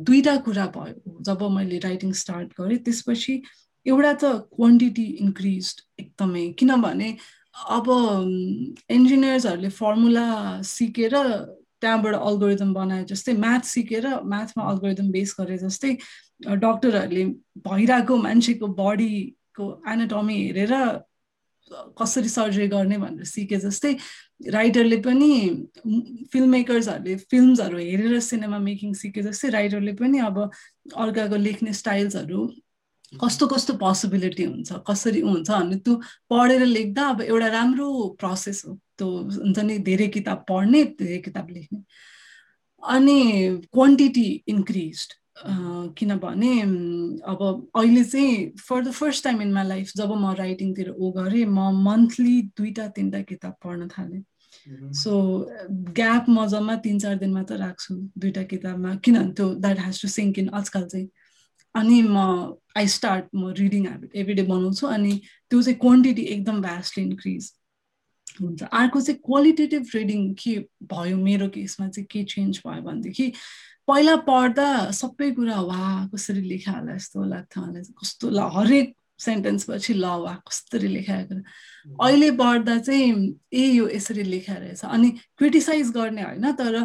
दुईवटा कुरा भयो जब मैले राइटिङ स्टार्ट गरेँ त्यसपछि एउटा त क्वान्टिटी इन्क्रिज एकदमै। किनभने अब इन्जिनियर्सहरूले फर्मुला सिकेर त्यहाँबाट अल्गोरिदम बनाए जस्तै म्याथ सिकेर म्याथमा अल्गोरिदम बेस गरे जस्तै डक्टरहरूले भइरहेको मान्छेको बडीको एनाटमी हेरेर कसरी सर्जरी गर्ने भनेर सिके जस्तै राइटरले पनि फिल्म मेकर्सहरूले फिल्मसहरू हेरेर सिनेमा मेकिङ सिके जस्तै राइटरले पनि अब अर्काको लेख्ने स्टाइल्सहरू कस्तो कस्तो पोसिबिलिटी हुन्छ कसरी हुन्छ भन्ने त्यो पढेर लेख्दा अब एउटा राम्रो प्रोसेस हो। त्यो हुन्छ नि धेरै किताब पढ्ने धेरै किताब लेख्ने। अनि क्वान्टिटी इन्क्रिज किनभने अब अहिले चाहिँ for the first time in my life जब म राइटिङतिर ऊ गरेँ म मन्थली दुईवटा तिनवटा किताब पढ्न थालेँ। सो ग्याप म जम्मा तिन चार दिन मात्र राख्छु दुइटा किताबमा किनभने त्यो that has to sink in आजकल चाहिँ। अनि म आई स्टार्ट म रिडिङ हेबिट एभ्री डे बनाउँछु अनि त्यो चाहिँ क्वान्टिटी एकदम भ्यास्टली इन्क्रिज हुन्छ। अर्को चाहिँ क्वालिटेटिभ रिडिङ के भयो मेरो केसमा चाहिँ के चेन्ज भयो भनेदेखि पहिला पढ्दा सबै कुरा वा कसरी लेखा होला यस्तो लाग्थ्यो मलाई कस्तो ल हरेक सेन्टेन्स पछि ल वा कसरी लेखाएको अहिले पढ्दा चाहिँ ए यो यसरी लेखा रहेछ। अनि क्रिटिसाइज गर्ने होइन तर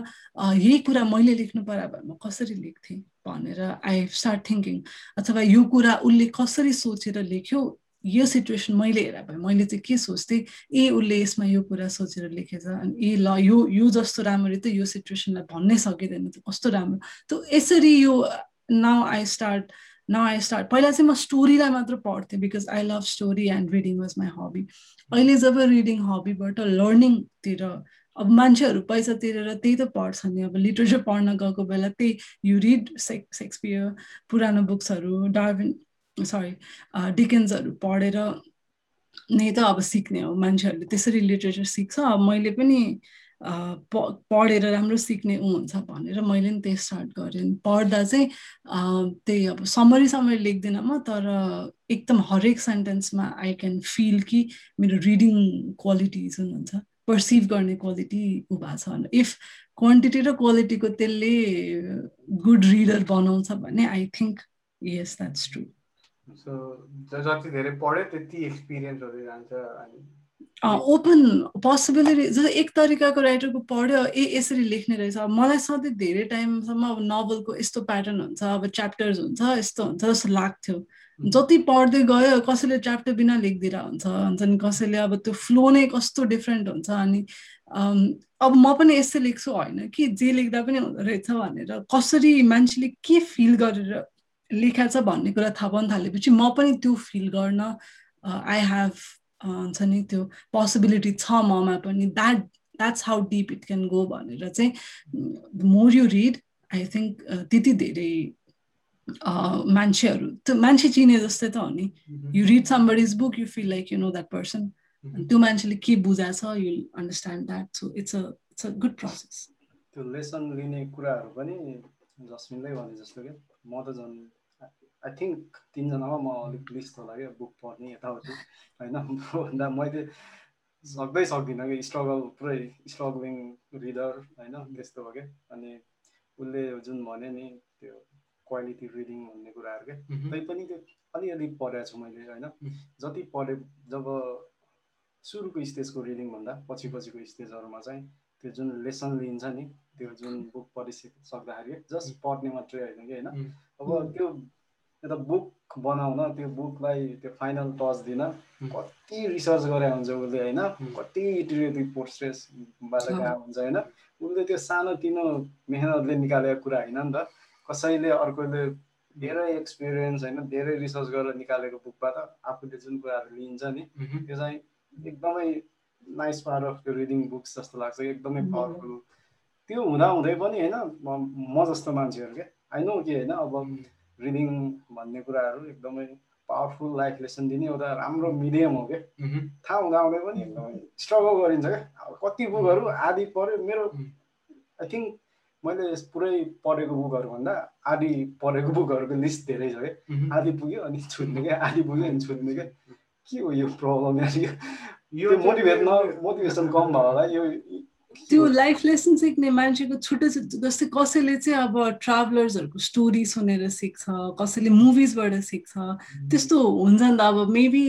यही कुरा मैले लेख्नु पर्यो भने म कसरी लेख्थेँ भनेर आई स्टार्ट थिङ्किङ अथवा यो कुरा उसले कसरी सोचेर लेख्यो यो सिचुएसन मैले हेर भए मैले चाहिँ के सोच्थेँ? ए उसले यसमा यो कुरा सोचेर लेखेछ अनि ए ल यो यो जस्तो राम्ररी त यो सिचुएसनलाई भन्नै सकिँदैन त कस्तो राम्रो। त यसरी यो now I start now I start पहिला चाहिँ म स्टोरीलाई मात्र पढ्थेँ because I love story and reading was my hobby अहिले जब रिडिङ हबीबाट लर्निङतिर अब मान्छेहरू पैसा तिरेर त्यही त पढ्छ नि अब लिटरेचर पढ्न गएको बेला त्यही यु रिड सेक्स सेक्सपियर पुरानो बुक्सहरू डार्विन सरी डिकेन्सहरू पढेर नै त अब सिक्ने हो मान्छेहरूले। त्यसरी लिटरेचर सिक्छ। अब मैले पनि पढेर राम्रो सिक्ने ऊ हुन्छ भनेर मैले पनि त्यही स्टार्ट गरेँ। पढ्दा चाहिँ त्यही अब समरी समरी लेख्दिनँ म तर एकदम हरेक सेन्टेन्समा आई क्यान फिल कि मेरो रिडिङ क्वालिटी जुन हुन्छ पर्सिभ गर्ने क्वालिटी ऊ भएको छ इफ क्वान्टिटी र क्वालिटीको त्यसले गुड रिडर बनाउँछ भने I think yes that's true so जति धेरै पढ्यो त्यति जान्छ अनि। ओपन पोसिबिलिटी जस्तो एक तरिकाको राइटरको पढ्यो ए यसरी लेख्ने रहेछ। अब मलाई सधैँ धेरै टाइमसम्म अब नोभलको यस्तो प्याटर्न हुन्छ अब च्याप्टर्स हुन्छ यस्तो हुन्छ जस्तो लाग्थ्यो। जति पढ्दै गयो कसैले च्याप्टर बिना लेखिदिएर हुन्छ हुन्छ नि कसैले अब त्यो फ्लो नै कस्तो डिफ्रेन्ट हुन्छ अनि अब म पनि यस्तै लेख्छु होइन कि जे लेख्दा पनि हुँदो रहेछ भनेर कसरी मान्छेले के फिल गरेर लेखाएको छ भन्ने कुरा थाहा पाउनु थालेपछि म पनि त्यो फिल गर्न आई हेभ हुन्छ नि त्यो पोसिबिलिटी छ ममा पनि। That that's how deep it can go भनेर चाहिँ more you read I think त्यति धेरै मान्छेहरू त्यो मान्छे चिने जस्तै त हो नि। You read somebody is book you feel like you know that person त्यो मान्छेले के बुझाएको छ you understand that so it's a it's a good process त्यो लेसन लिने कुराहरू पनि जसमिनले भने जस्तो कि? म त झन् आई थिङ्क तिनजनामा म अलिक लिस्ट होला क्या बुक पढ्ने यताउति होइन? भन्दा मैले सक्दै सक्दिनँ कि स्ट्रगल पुरै स्ट्रगलिङ रिडर होइन? त्यस्तो हो क्या। अनि उसले जुन भन्यो नि त्यो क्वालिटी रिडिङ भन्ने कुराहरू क्या। तै पनि त्यो अलिअलि पढेको छु मैले होइन? जति पढे जब सुरुको स्टेजको रिडिङ भन्दा पछि पछिको स्टेजहरूमा चाहिँ त्यो जुन लेसन लिन्छ नि त्यो जुन बुक पढिसक्दाखेरि जस्ट पढ्ने मात्रै होइन कि होइन? अब त्यो एउटा बुक बनाउन त्यो बुकलाई त्यो फाइनल टच दिन कति रिसर्च गरे हुन्छ उसले होइन? कति इटरेटिभ प्रोसेसबाट गएको हुन्छ होइन? उसले त्यो सानो तिनो मेहनतले निकालेको कुरा होइन नि त। कसैले अर्कोले धेरै एक्सपिरियन्स होइन? धेरै रिसर्च गरेर निकालेको बुकबाट आफूले जुन कुराहरू लिन्छ नि त्यो चाहिँ एकदमै नाइस पार्ट अफ त्यो रिडिङ बुक्स जस्तो लाग्छ एकदमै पावरफुल त्यो हुँदा हुँदै पनि होइन म जस्तो मान्छेहरू क्या नो कि होइन? अब रिडिङ भन्ने कुराहरू एकदमै पावरफुल लाइफ लेसन दिने एउटा राम्रो मिडियम हो क्या। थाहा हुँदा हुँदै पनि एकदमै स्ट्रगल गरिन्छ क्या। अब कति बुकहरू आदि पढ्यो मेरो आई थिङ्क मैले पुरै पढेको बुकहरू भन्दा आदि पढेको बुकहरूको लिस्ट धेरै छ क्या। आदि पुग्यो अनि छुट्ने क्या आदि पुग्यो अनि छुट्ने क्या। के हो यो प्रब्लम यो? मोटिभेट न मोटिभेसन कम भयो होला। यो त्यो लाइफ लेसन सिक्ने मान्छेको छुट्टै जस्तै कसैले चाहिँ अब ट्राभलर्सहरूको स्टोरी सुनेर सिक्छ कसैले मुभिजबाट सिक्छ त्यस्तो हुन्छ नि त। अब मेबी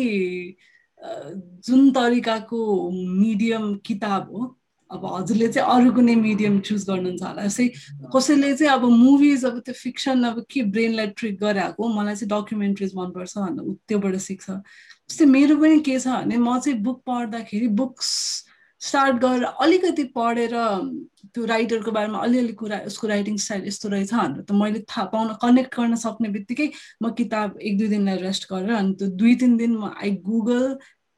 जुन तरिकाको मिडियम किताब हो अब हजुरले चाहिँ अरू कुनै मिडियम चुज गर्नुहुन्छ होला। जस्तै कसैले चाहिँ अब मुभिज अब त्यो फिक्सन अब के ब्रेनलाई ट्रिक गराएको मलाई चाहिँ डकुमेन्ट्रिज मनपर्छ भनेर त्योबाट सिक्छ। जस्तै मेरो पनि के छ भने म चाहिँ बुक पढ्दाखेरि बुक्स स्टार्ट गरेर अलिकति पढेर त्यो राइटरको बारेमा अलिअलि कुरा उसको राइटिङ स्टाइल यस्तो रहेछ भनेर त मैले थाहा पाउन कनेक्ट गर्न सक्ने बित्तिकै म किताब एक दुई दिनलाई रेस्ट गरेर अनि त्यो दुई तिन दिन म I google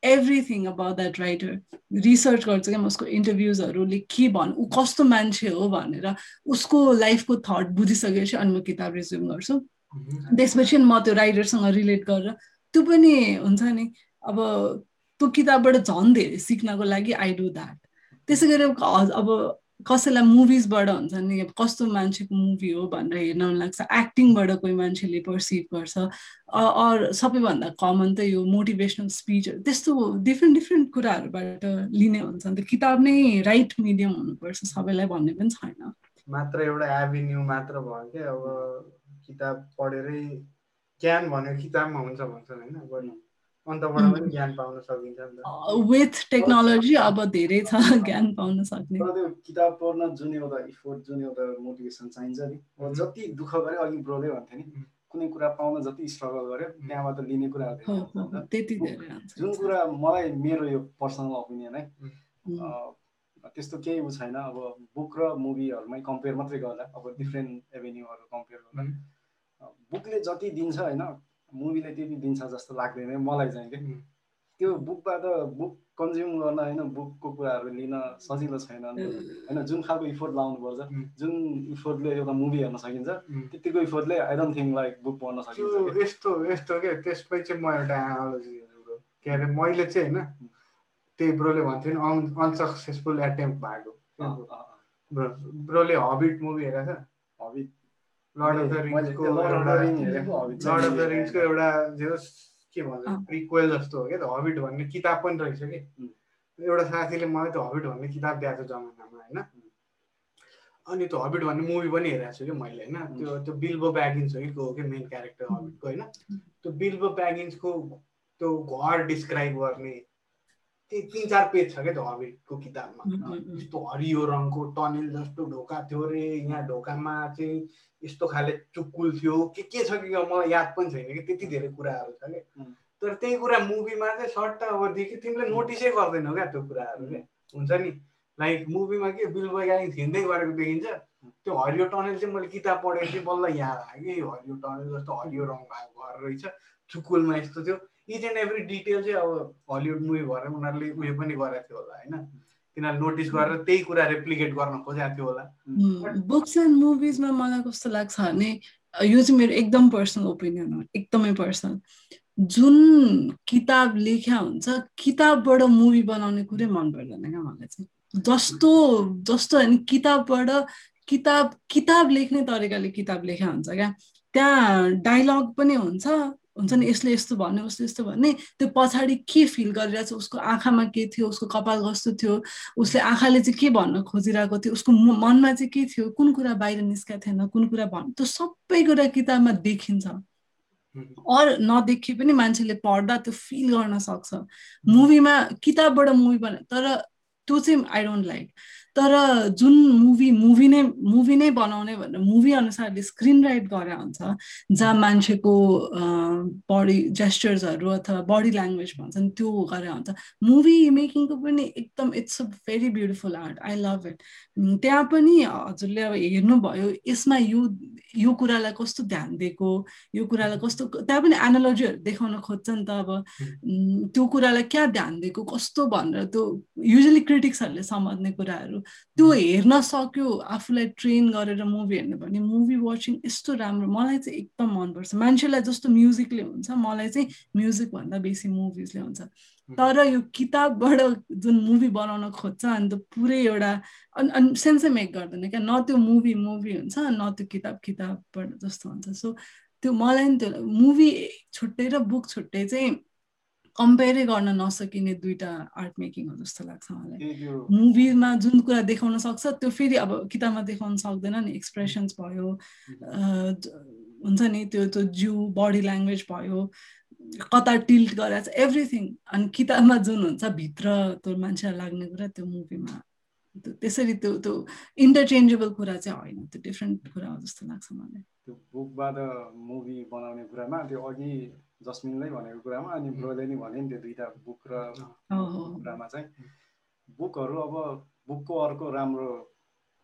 everything about that writer research गर्छु क्या म उसको इन्टरभ्युजहरूले के भन् ऊ कस्तो मान्छे हो भनेर उसको लाइफको थट बुझिसकेपछि अनि म किताब रिज्युम गर्छु। त्यसपछि म त्यो राइटरसँग रिलेट गरेर त्यो पनि हुन्छ नि अब त्यो किताबबाट झन् धेरै सिक्नको लागि आई डु द्याट त्यसै गरी अब कसैलाई मुभिजबाट हुन्छ नि कस्तो मान्छेको मुभी हो भनेर हेर्न मन लाग्छ एक्टिङबाट कोही मान्छेले पर्सिभ गर्छ अर सबैभन्दा कमन त यो मोटिभेसनल स्पिचहरू त्यस्तो डिफ्रेन्ट डिफ्रेन्ट कुराहरूबाट लिने हुन्छ नि त। किताब नै राइट मिडियम हुनुपर्छ सबैलाई भन्ने पनि छैन। मात्र एउटा एभिन्यू मात्र भयो क्या अब किताब पढेरै ज्ञान भनेको किताबमा हुन्छ भन्छन् होइन अन्तबाट पनि ज्ञान पाउन सकिन्छ विथ टेक्नोलोजी अब धेरै छ (laughs) ज्ञान पाउन सक्ने। त्यो किताब पढ्न जुन एउटा इफोर्ट जुन एउटा मोटिभेसन चाहिन्छ नि जति दुःख गरे अघि ब्रोले भन्थ्यो नि कुनै कुरा पाउन जति स्ट्रगल गर्यो त्यहाँबाट लिने कुराहरू त्यति जुन कुरा मलाई मेरो यो पर्सनल ओपिनियन है त्यस्तो केही उ छैन। अब बुक र मुभीहरूमै कम्पेयर मात्रै गर्दा अब डिफ्रेन्ट एभेन्यूहरू कम्पेयर गर्दा बुकले जति दिन्छ होइन मुभीले त्यति दिन्छ जस्तो लाग्दैन मलाई चाहिँ कि? त्यो बुकबाट बुक कन्ज्युम गर्न होइन बुकको कुराहरू लिन सजिलो छैन होइन जुन खालको इफोर्ट लाउनुपर्छ जुन इफोर्टले एउटा मुभी हेर्न सकिन्छ त्यतिको इफोर्टले I don't think like book पढ्न सकिन्छ यस्तो यस्तो क्या त्यसमै चाहिँ म एउटा एनालोजी के अरे मैले चाहिँ होइन त्यही ब्रोले भन्थ्यो नि अन अनसक्सेसफुल एटेम्प भएको। ब्रोले हबिट मुभी हेरेको छ? लर्ड अफ द रिङ्सको लर्ड अफ द रिङ्सको एउटा जे के भन्छ प्रिक्वेल जस्तो हो क्या त हबिट भन्ने किताब पनि रहेछ कि एउटा साथीले मलाई त्यो हबिट भन्ने किताब दिएको छ जमानामा होइन अनि त्यो हबिट भन्ने मुभी पनि हेरेको छु कि मैले होइन त्यो त्यो बिल्बो ब्यागिन्स हो कि को हो कि मेन क्यारेक्टर हबिटको होइन त्यो बिल्बो ब्यागिन्सको त्यो घर डिस्क्राइब गर्ने तिन चार पेज छ क्या त्यो हबिटको किताबमा। यस्तो हरियो रङको टनेल जस्तो ढोका थियो अरे यहाँ ढोकामा चाहिँ यस्तो खाले चुक्कुल थियो। के के छ कि मलाई याद पनि छैन कि त्यति धेरै कुराहरू छ कि। तर त्यही कुरा मुभीमा चाहिँ सर्ट अवधिदेखि तिमीले नोटिसै गर्दैनौ क्या त्यो कुराहरू क्या हुन्छ नि? लाइक मुभीमा के बिल बगाई हिँड्दै गरेको देखिन्छ। त्यो हरियो टनेल चाहिँ मैले किताब पढेको थिएँ बल्ल याद आयो कि हरियो टनेल जस्तो हरियो रङ भएको घर रहेछ। चुकुलमा यस्तो थियो। इच एन्ड एभ्री डिटेल चाहिँ अब हलिउड मुभी भएर उनीहरूले उयो पनि गरेको थियो होला होइन? तिनीहरूले नोटिस गरेर त्यही कुरा रेप्लिकेट गर्न खोजेको थियो होला। बुक्स एन्ड मुभिजमा मलाई कस्तो लाग्छ भने यो चाहिँ मेरो एकदम पर्सनल ओपिनियन हो एकदमै पर्सनल जुन किताब लेख्या हुन्छ किताबबाट मुभी बनाउने कुरै मन पर्दैन क्या मलाई चाहिँ। जस्तो जस्तो होइन किताबबाट किताब किताब लेख्ने तरिकाले किताब लेख्या हुन्छ क्या। त्यहाँ डाइलग पनि हुन्छ हुन्छ नि यसले यस्तो भन्ने उसले यस्तो भन्ने त्यो पछाडि के फिल गरिरहेको छ उसको आँखामा के थियो? उसको कपाल कस्तो थियो? उसले आँखाले चाहिँ के भन्न खोजिरहेको थियो? उसको मनमा चाहिँ के थियो? कुन कुरा बाहिर निस्केको थिएन? कुन कुरा भन् त्यो सबै कुरा किताबमा देखिन्छ। अरू नदेखि पनि मान्छेले पढ्दा त्यो फिल गर्न सक्छ। मुभीमा किताबबाट मुभी बना तर त्यो चाहिँ आई डोन्ट लाइक तर जुन मुभी मुभी नै मुभी नै बनाउने भनेर मुभी अनुसारले स्क्रिन राइट गरे हुन्छ जहाँ मान्छेको बडी जेस्चर्सहरू अथवा बडी ल्याङ्ग्वेज भन्छन् त्यो गरे हुन्छ। मुभी मेकिङको पनि एकदम it's a very beautiful art I love it त्यहाँ पनि हजुरले अब हेर्नुभयो यसमा यो यो कुरालाई कस्तो ध्यान दिएको यो कुरालाई कस्तो त्यहाँ पनि एनालोजीहरू देखाउन खोज्छ नि त अब। त्यो कुरालाई क्या ध्यान दिएको कस्तो भनेर त्यो युजली क्रिटिक्सहरूले समात्ने कुराहरू। त्यो हेर्न सक्यो आफूलाई ट्रेन गरेर मुभी हेर्नु भने मुभी वाचिङ यस्तो राम्रो मलाई चाहिँ एकदम मनपर्छ। मान्छेलाई जस्तो म्युजिकले हुन्छ मलाई चाहिँ म्युजिकभन्दा बेसी मुभिजले हुन्छ। तर यो किताबबाट जुन मुभी बनाउन खोज्छ अनि त पुरै एउटा अनि सेन्सै मेक गर्दैन क्या। न त्यो मुभी मुभी हुन्छ न त्यो किताब किताबबाट जस्तो हुन्छ। सो त्यो मलाई नि त्यो मुभी छुट्टै र बुक छुट्टै चाहिँ कम्पेयरै गर्न नसकिने दुइटा आर्ट मेकिङ हो जस्तो लाग्छ मलाई। मुभीमा जुन कुरा देखाउन सक्छ त्यो फेरि अब किताबमा देखाउन सक्दैन नि एक्सप्रेसन्स भयो हुन्छ नि त्यो त्यो जिउ बडी ल्याङ्ग्वेज भयो कता टिल्ट गरेर एभ्रिथिङ अनि किताबमा जुन हुन्छ भित्र त्यो मान्छेलाई लाग्ने कुरा त्यो मुभीमा। त्यसरी त्यो त्यो इन्टरचेन्जेबल कुरा चाहिँ होइन त्यो डिफ्रेन्ट कुरा हो जस्तो लाग्छ मलाई। त्यो बुकबाट मुभी बनाउने कुरामा त्यो अघि जस्मिनलाई भनेको कुरामा अनि ब्रोले नि भने नि त्यो दुइटा बुक र कुरामा चाहिँ। बुकहरू अब बुकको अर्को राम्रो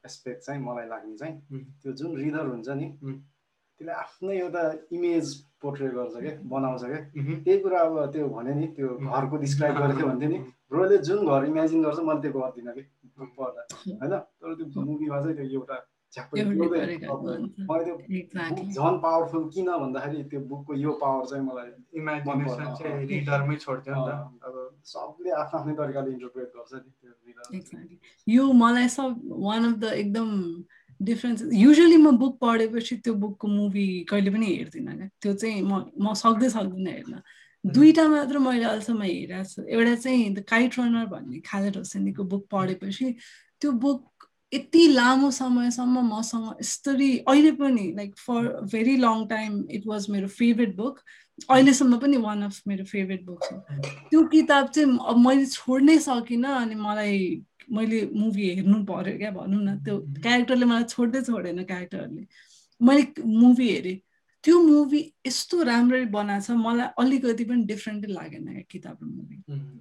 एस्पेक्ट चाहिँ मलाई लाग्ने चाहिँ त्यो जुन रिडर हुन्छ नि त्यसले आफ्नै एउटा इमेज पोर्ट्रे गर्छ क्या बनाउँछ क्या त्यही कुरा अब त्यो भने नि त्यो घरको डिस्क्राइब गरेको थियो भन्थ्यो नि ब्रोले जुन घर इमेजिन गर्छ मैले त्यो गर्दिनँ कि। बुक पढ्दा। होइन? तर त्यो मुभीमा चाहिँ त्यो एउटा झन् पावरफुल किन भन्दाखेरि त्यो बुकको यो पावर चाहिँ मलाई इमेजिनेसन चाहिँ रिडरमै छोड्छ नि त अब सबले आफ्नो आफ्नै तरिकाले इन्टरप्रेट गर्छ नि त्यो यो मलाई सब वान अफ द एकदम डिफ्रेन्स युजली म बुक पढेपछि त्यो बुकको मुभी कहिले पनि हेर्दिनँ क्या त्यो चाहिँ म म सक्दै सक्दिनँ हेर्न दुईवटा मात्र मैले अहिलेसम्म हेरेको छु एउटा चाहिँ द काइट रनर भन्ने खालेद होसेनीको बुक पढेपछि त्यो बुक यति लामो समयसम्म मसँग यस्तरी अहिले पनि like for very long time it was मेरो फेभरेट बुक अहिलेसम्म पनि वान अफ मेरो फेभरेट बुक छ त्यो किताब चाहिँ अब मैले छोड्नै सकिनँ अनि मलाई मैले मुभी हेर्नु पर्यो क्या भनौँ न। त्यो क्यारेक्टरले मलाई छोड्दै छोडेन क्यारेक्टरहरूले मैले मुभी हेरेँ। त्यो मुभी यस्तो राम्ररी बनाएको छ मलाई अलिकति पनि डिफ्रेन्टै लागेन क्या किताब र मुभी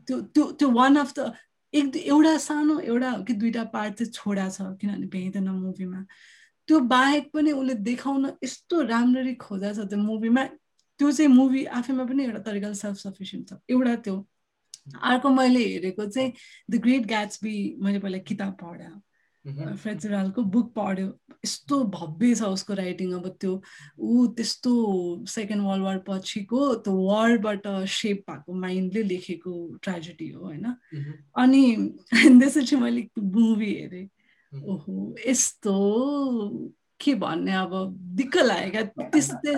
त्यो त्यो त्यो वान अफ द एक एउटा सानो एउटा कि दुइटा पार्ट चाहिँ छोडा छ किनभने भ्याइँदैन मुभीमा त्यो बाहेक पनि उसले देखाउन यस्तो राम्ररी खोजा छ त्यो मुभीमा त्यो चाहिँ मुभी आफैमा पनि एउटा तरिकाले सेल्फ सफिसियन्ट छ। एउटा त्यो। अर्को मैले हेरेको चाहिँ द ग्रेट ग्याट्सबी मैले पहिला किताब पढाएँ फ्रेजरालको बुक पढ्यो यस्तो भव्य छ उसको राइटिङ अब त्यो ऊ त्यस्तो सेकेन्ड वर्ल्ड वार पछिको त्यो वारबाट सेप भएको माइन्डले लेखेको ट्रेजेडी हो होइन अनि त्यसपछि मैले मुभी हेरेँ ओहो यस्तो के भन्ने अब दिक्क लाग्यो क्या त्यस्तै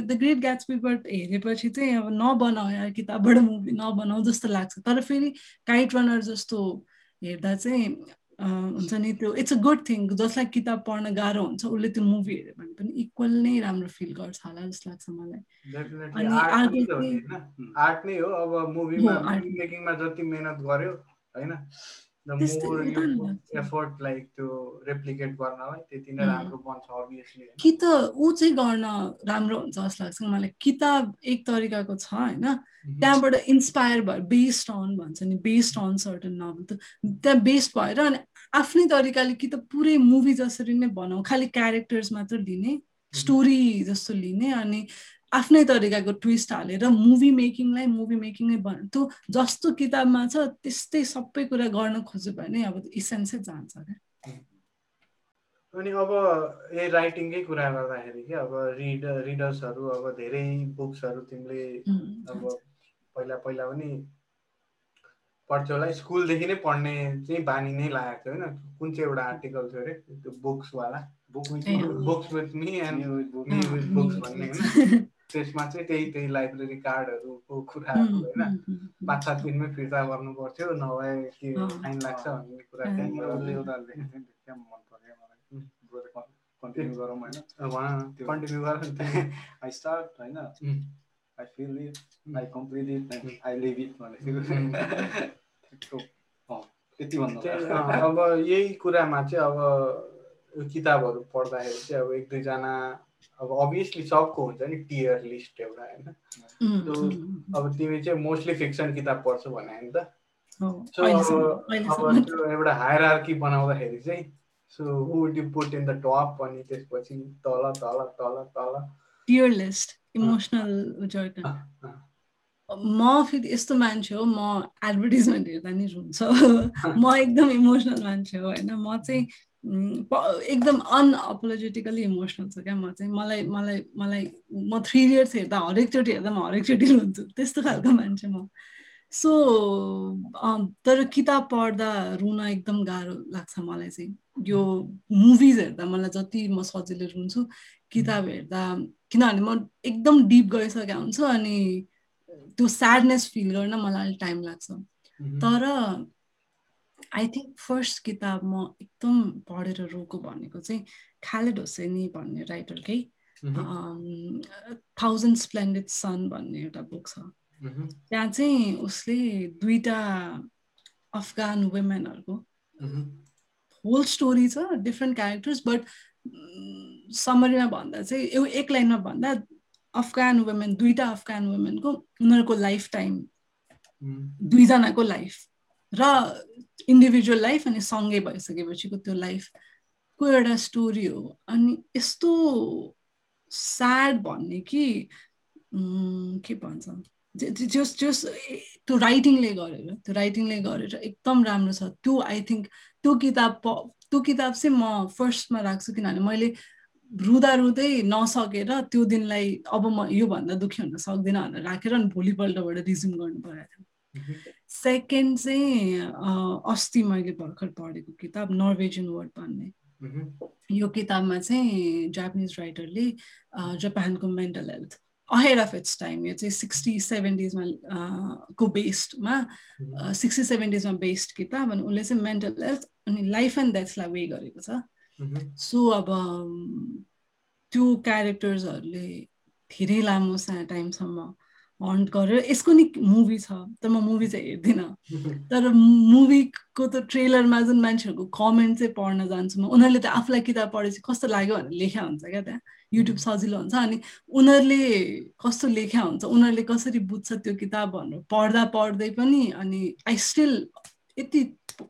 द ग्रेट ग्याट्सबीबाट हेरेपछि चाहिँ अब नबनाऊ या किताबबाट मुभी नबनाऊ जस्तो लाग्छ तर फेरि काइट रनर जस्तो हेर्दा चाहिँ हुन्छ नि त्यो इट्स अ गुड थिङ जसलाई किताब पढ्न गाह्रो हुन्छ उसले त्यो मुभी हेऱ्यो भने पनि इक्वल नै राम्रो फिल गर्छ होला जस्तो लाग्छ मलाई। आर्ट नै हो अब मुभीमा जति मेहनत गर्यो होइन? एफोर्ट लाइक त्यो रेप्लिकेट गर्नलाई त्यति नै राम्रो बन्छ अभियसली कि त ऊ चाहिँ गर्न राम्रो हुन्छ जस्तो लाग्छ मलाई। किताब एक तरिकाको छ होइन? त्यहाँबाट इन्सपायर भयो बेस्ड अन भन्छ नि बेस्ड अन सर्टन नभल त त्यहाँ बेस्ड भएर अनि आफ्नै तरिकाले कि त पुरै मुभी जसरी नै बनाऊ खालि क्यारेक्टर्स मात्र लिने स्टोरी जस्तो लिने अनि आफ्नै तरिकाको ट्विस्ट हालेर मुभी मेकिङलाई मुभी मेकिङै बन त्यो जस्तो किताबमा छ त्यस्तै सबै कुरा गर्न खोज्यो भने अब इसेन्सै जान्छ क्या। अनि अब यही राइटिङकै कुरा गर्दाखेरि कि अब रिड रिडर्सहरू अब धेरै बुक्सहरू तिमीले अब पहिला पहिला पनि पढ्थ्यो होला। स्कुलदेखि नै पढ्ने चाहिँ बानी नै लागेको थियो होइन। कुन चाहिँ एउटा आर्टिकल थियो अरे? त्यो बुक्सवाला books with me and me with books भन्ने होइन? त्यसमा चाहिँ त्यही त्यही लाइब्रेरी कार्डहरूको कुराहरू होइन। पाँच सात दिनमै फिर्ता गर्नु पर्थ्यो नभए के फाइन लाग्छ भन्ने कुरा कन्टिन्यू गरौँ होइन। कन्टिन्यू गर। (laughs) आई स्टार्ट होइन। I feel it I complete it I leave it भनेको। त्यति भन्नु अब यही कुरामा चाहिँ अब किताबहरू पढ्दाखेरि चाहिँ अब एक दुईजना अब अभियसली सबको हुन्छ नि टियर लिस्ट एउटा होइन? अब तिमी चाहिँ मोस्टली फिक्सन किताब पढ्छौ भने नि त? सो अब त्यो एउटा हायर आर्की बनाउँदाखेरि चाहिँ so who would you put in the top अनि त्यसपछि तल तल तल तल। टियर लिस्ट इमोसनल म फेरि यस्तो मान्छे हो म एडभर्टिजमेन्ट हेर्दा नि रुन्छ। (laughs) म एकदम इमोसनल मान्छे हो होइन? म चाहिँ एकदम अनअपोलोजेटिकली इमोसनल छ क्या म चाहिँ। मलाई मलाई मलाई म थ्री इयर्स हेर्दा हरेकचोटि हेर्दा म हरेकचोटि हुन्छु। त्यस्तो खालको मान्छे म। सो तर किताब पढ्दा रुन एकदम गाह्रो लाग्छ मलाई चाहिँ। यो मुभिज हेर्दा मलाई जति म सजिलो रुन्छु किताब हेर्दा किनभने म एकदम डिप गइसकेको हुन्छु अनि त्यो स्याडनेस फिल गर्न मलाई अलिक टाइम लाग्छ। तर आई थिङ्क फर्स्ट किताब म एकदम पढेर रोको भनेको चाहिँ खालेड होसेनी भन्ने राइटरकै थाउजन्ड स्प्लेन्डेड सन भन्ने एउटा बुक छ। त्यहाँ चाहिँ उसले दुईटा अफगान वुमेनहरूको होल स्टोरी छ डिफ्रेन्ट क्यारेक्टर्स बट समरीमा भन्दा चाहिँ यो एक लाइनमा भन्दा अफगान वुमेन दुईटा अफगान वुमेनको उनीहरूको लाइफ टाइम दुईजनाको लाइफ र इन्डिभिजुअल लाइफ अनि सँगै भइसकेपछिको त्यो लाइफको एउटा स्टोरी हो? अनि यस्तो स्याड भन्ने कि के भन्छ? जस जस त्यो राइटिङले गरेर त्यो राइटिङले गरेर एकदम राम्रो छ। त्यो आई थिङ्क त्यो किताब त्यो किताब चाहिँ म फर्स्टमा राख्छु किनभने मैले रुँदा रुँदै नसकेर त्यो दिनलाई अब म योभन्दा दुःखी हुन सक्दिनँ भनेर राखेर अनि भोलिपल्टबाट रिज्युम गर्नु परेको थियो। सेकेन्ड चाहिँ अस्ति मैले भर्खर पढेको किताब नर्वेजियन वर्ड भन्ने। यो किताबमा चाहिँ जापानिज राइटरले जापानको mental health ahead of its time यो चाहिँ सिक्सटी सेभेन्टिजमा को बेस्डमा सिक्सटी सेभेन्टिजमा बेस्ड किताब अनि उसले चाहिँ मेन्टल हेल्थ अनि लाइफ एन्ड डेथलाई वे गरेको छ। सो अब त्यो क्यारेक्टर्सहरूले धेरै लामो टाइमसम्म हन्ट गरेर यसको नि मुभी छ तर म मुभी चाहिँ हेर्दिनँ। (laughs) तर मुभीको त ट्रेलरमा जुन मान्छेहरूको कमेन्ट चाहिँ पढ्न जान्छु म उनीहरूले त आफूलाई किताब पढेपछि कस्तो लाग्यो भनेर लेख्या हुन्छ क्या त्यहाँ। युट्युब सजिलो हुन्छ अनि उनीहरूले कस्तो लेख्या हुन्छ उनीहरूले कसरी बुझ्छ त्यो किताब भनेर पढ्दा पढ्दै पनि अनि आई स्टिल यति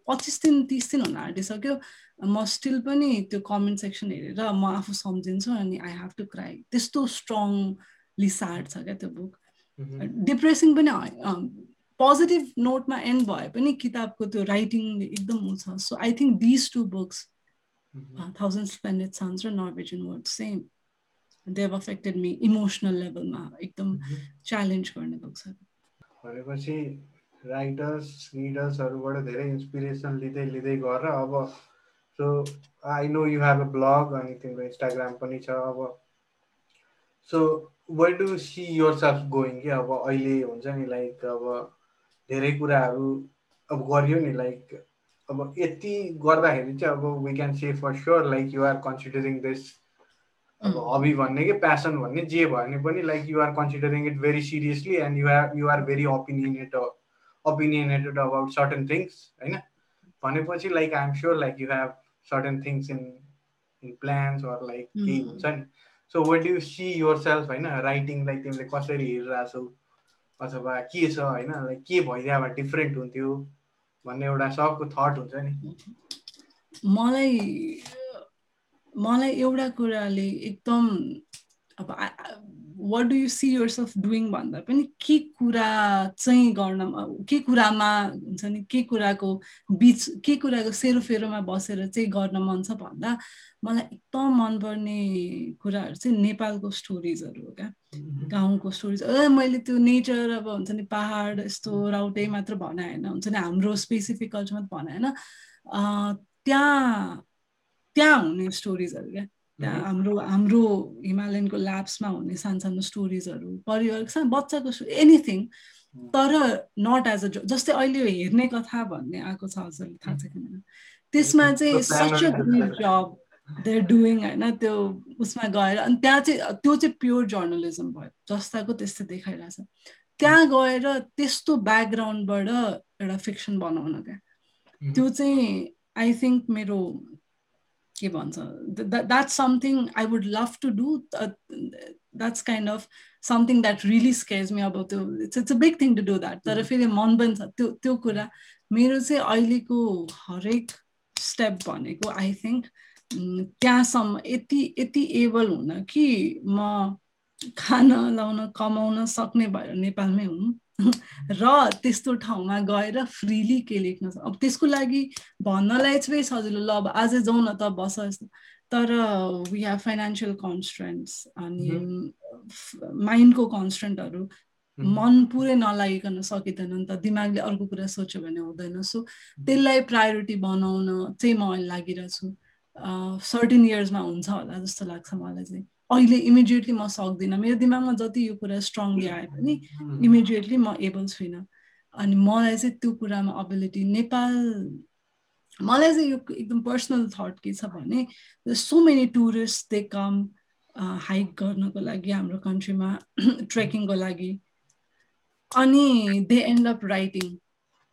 पच्चिस दिन तिस दिन हुन आँटिसक्यो। म स्टिल पनि त्यो कमेन्ट सेक्सन हेरेर म आफू सम्झिन्छु अनि आई हेभ टु क्राई त्यस्तो स्ट्रङली साड छ क्या त्यो बुक डिप्रेसिङ पनि पोजिटिभ नोटमा एन्ड भए पनि किताबको त्यो राइटिङले एकदम ऊ छ so I think these two books thousand splendid suns र Norwegian wood same they've affected me emotional लेभलमा एकदम च्यालेन्ज गर्ने बुक्सहरू भनेपछि राइटर्स रिडर्सहरूबाट धेरै इन्सपिरेसन लिँदै लिँदै गएर अब so I know you have a blog अनि तिम्रो इन्स्टाग्राम पनि छ अब। So where do see yourself going कि अब अहिले हुन्छ नि लाइक अब धेरै कुराहरू अब गरियो नि लाइक अब यति गर्दाखेरि चाहिँ अब we can say for sure like you're considering this अब हबी भन्ने कि प्यासन भन्ने जे भयो भने पनि like you're considering it very seriously and you're you're very opinionate opinionated about certain things होइन? भनेपछि like I am sure like you have certain things in in plans or like केही हुन्छ नि। So what you see yourself होइन राइटिङलाई तिमीले कसरी हेरिरहेछौ? अथवा के छ होइन के भइदियो भए डिफ्रेन्ट हुन्थ्यो? भन्ने एउटा सबको थट हुन्छ नि। मलाई मलाई एउटा कुराले एकदम अब what do you see yourself doing भन्दा पनि के कुरा चाहिँ गर्नमा के कुरामा हुन्छ नि के कुराको बिच के कुराको सेरोफेरोमा बसेर चाहिँ गर्न मन छ भन्दा मलाई एकदम मनपर्ने कुराहरू चाहिँ नेपालको स्टोरिजहरू हो क्या। गाउँको स्टोरिज मैले त्यो नेचर अब हुन्छ नि पहाड यस्तो राउटे मात्र भने होइन हुन्छ नि हाम्रो स्पेसिफिक कल्चर मात्र भने होइन। त्यहाँ त्यहाँ हुने स्टोरिजहरू क्या। हाम्रो हाम्रो हिमालयनको ल्याब्समा हुने सानो सानो स्टोरिजहरू परिवार सानो बच्चाको एनिथिङ तर नट एज अ जस्तै अहिले हेर्ने कथा भन्ने आएको छ हजुर थाहा छ किन त्यसमा चाहिँ सच अ गुड जब देयर डुइङ होइन त्यो उसमा गएर अनि त्यहाँ चाहिँ त्यो चाहिँ प्योर जर्नलिजम भयो जस्ताको त्यस्तै देखाइरहेछ। त्यहाँ गएर त्यस्तो ब्याकग्राउन्डबाट एउटा फिक्सन बनाउन क्या त्यो चाहिँ आई थिङ्क मेरो के भन्छ? That's something I would love to do that's kind of something that really scares me अब त्यो it's it's a big thing to do that तर फेरि मन पनि छ त्यो त्यो कुरा मेरो चाहिँ अहिलेको हरेक स्टेप भनेको आई थिङ्क त्यहाँसम्म यति यति एबल हुन कि म खान लाउन कमाउन सक्ने भएर नेपालमै हुनु (laughs) र त्यस्तो ठाउँमा गएर फ्रिली के लेख्न अब त्यसको लागि भन्नलाई चाहिँ सजिलो ल अब आज जाउँ न त बस तर वी हेभ फाइनेन्सियल कन्सट्रेन्ट्स अनि माइन्डको कन्सट्रेन्टहरू मन पुरै नलागिकन सकिँदैन नि त दिमागले अर्को कुरा सोच्यो भने हुँदैन। सो त्यसलाई प्रायोरिटी बनाउन चाहिँ म अहिले लागिरहेको छु। सर्टिन इयर्समा हुन्छ होला जस्तो लाग्छ मलाई चाहिँ। अहिले इमिडिएटली म सक्दिनँ। मेरो दिमागमा जति यो कुरा स्ट्रङली आए पनि इमिडिएटली म एबल छुइनँ। अनि मलाई चाहिँ त्यो कुरामा अबिलिटी नेपाल मलाई चाहिँ यो एकदम पर्सनल थट के छ भने so many tourist they come hike गर्नको लागि हाम्रो कन्ट्रीमा ट्रेकिङको (clears throat) लागि। अनि दे एन्ड अप राइटिङ